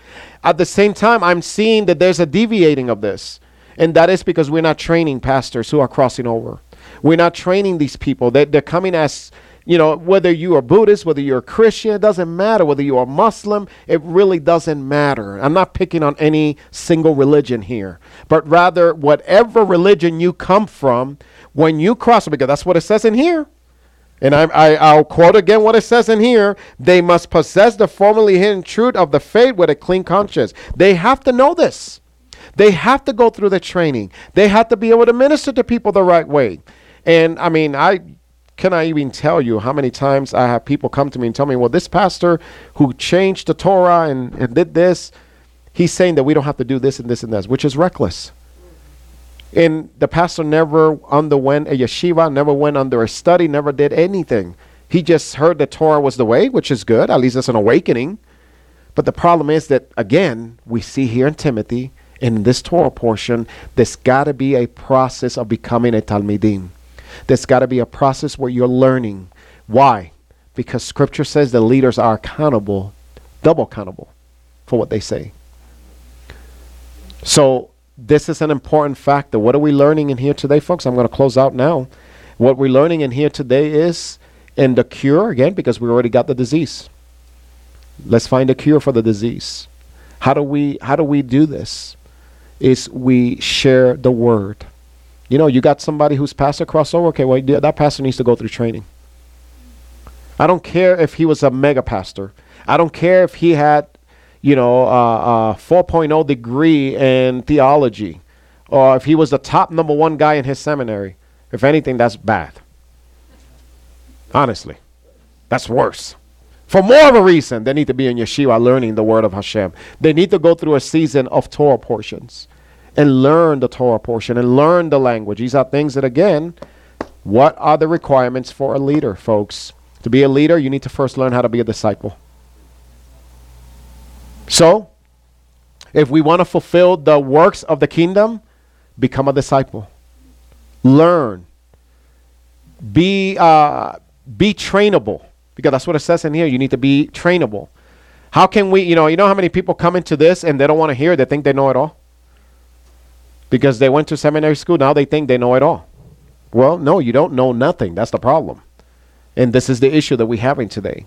At the same time, I'm seeing that there's a deviating of this, and that is because we're not training pastors who are crossing over. We're not training these people. They, they're coming as you know, whether you are Buddhist, whether you're a Christian, it doesn't matter. Whether you are Muslim, it really doesn't matter. I'm not picking on any single religion here, but rather whatever religion you come from, when you cross, because that's what it says in here. And I, I, I'll quote again what it says in here. They must possess the formerly hidden truth of the faith with a clean conscience. They have to know this. They have to go through the training. They have to be able to minister to people the right way. And I mean, I can I even tell you how many times I have people come to me and tell me, well, this pastor who changed the Torah and, and did this, he's saying that we don't have to do this and this and this, which is reckless. And the pastor never underwent a yeshiva, never went under a study, never did anything. He just heard that Torah was the way, which is good. At least it's an awakening. But the problem is that, again, we see here in Timothy, in this Torah portion, there's got to be a process of becoming a Talmidim. There's got to be a process where you're learning. Why? Because Scripture says the leaders are accountable, double accountable for what they say. So, this is an important factor. What are we learning in here today, folks? I'm going to close out now. What we're learning in here today is in the cure, again, because we already got the disease. Let's find a cure for the disease. How do we how do we do this? Is we share the word. You know, you got somebody who's pastor crossover. Okay, well, that pastor needs to go through training. I don't care if he was a mega pastor. I don't care if he had, you know, a 4.0 degree in theology, or if he was the top number one guy in his seminary. If anything, that's bad. Honestly, that's worse. For more of a reason, they need to be in yeshiva learning the word of Hashem. They need to go through a season of Torah portions and learn the Torah portion and learn the language. These are things that, again, what are the requirements for a leader, folks? To be a leader, you need to first learn how to be a disciple. So, if we want to fulfill the works of the kingdom, become a disciple. Learn. Be uh, be trainable because that's what it says in here. You need to be trainable. How can we, you know, you know how many people come into this and they don't want to hear, they think they know it all? Because they went to seminary school, now they think they know it all. Well, no, you don't know nothing. That's the problem. And this is the issue that we're having today.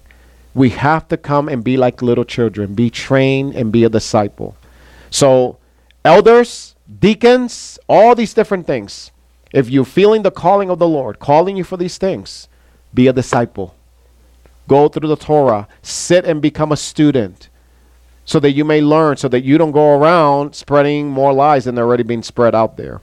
We have to come and be like little children, be trained and be a disciple. So, elders, deacons, all these different things. If you're feeling the calling of the Lord, calling you for these things, be a disciple. Go through the Torah. Sit and become a student so that you may learn, so that you don't go around spreading more lies than are already being spread out there.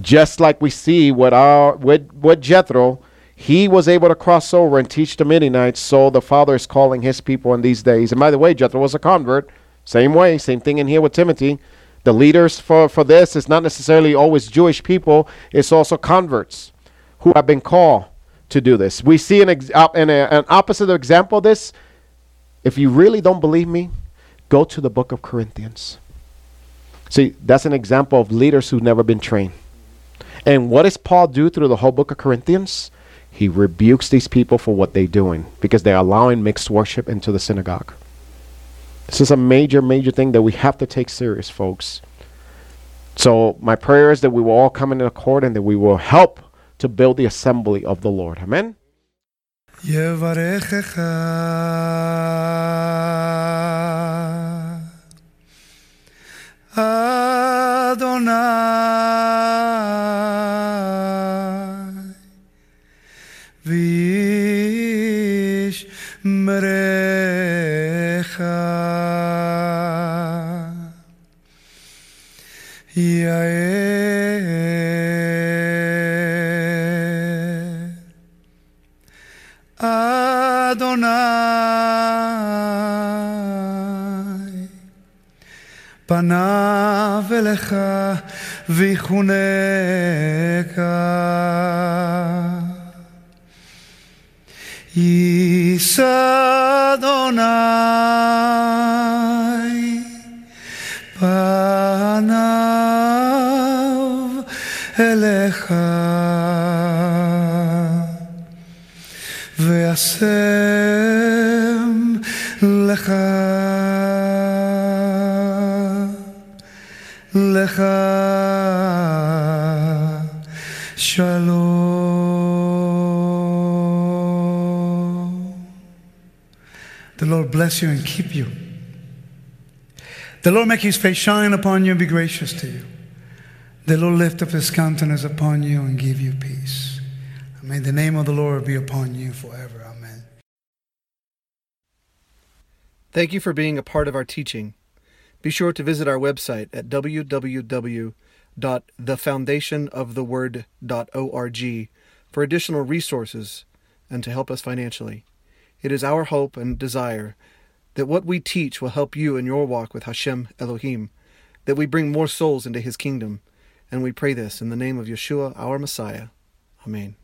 Just like we see with our with, with Jethro, he was able to cross over and teach the Midianites, so the Father is calling his people in these days. And by the way, Jethro was a convert. Same way, same thing in here with Timothy. The leaders for, for this is not necessarily always Jewish people, it's also converts who have been called to do this. We see an, ex- uh, an, uh, an opposite example of this. If you really don't believe me, go to the book of Corinthians. See, that's an example of leaders who've never been trained. And what does Paul do through the whole book of Corinthians? He rebukes these people for what they're doing because they're allowing mixed worship into the synagogue. This is a major, major thing that we have to take serious, folks. So, my prayer is that we will all come into accord and that we will help to build the assembly of the Lord. Amen. Adonai פניו אליך ויחונקה. יישא אדוני פניו אליך וישם לך לך. The Lord bless you and keep you. The Lord make his face shine upon you and be gracious to you. The Lord lift up his countenance upon you and give you peace. May the name of the Lord be upon you forever. Amen. Thank you for being a part of our teaching. Be sure to visit our website at www.thefoundationoftheword.org for additional resources and to help us financially. It is our hope and desire that what we teach will help you in your walk with Hashem Elohim, that we bring more souls into His kingdom, And we pray this in the name of Yeshua, our Messiah. Amen.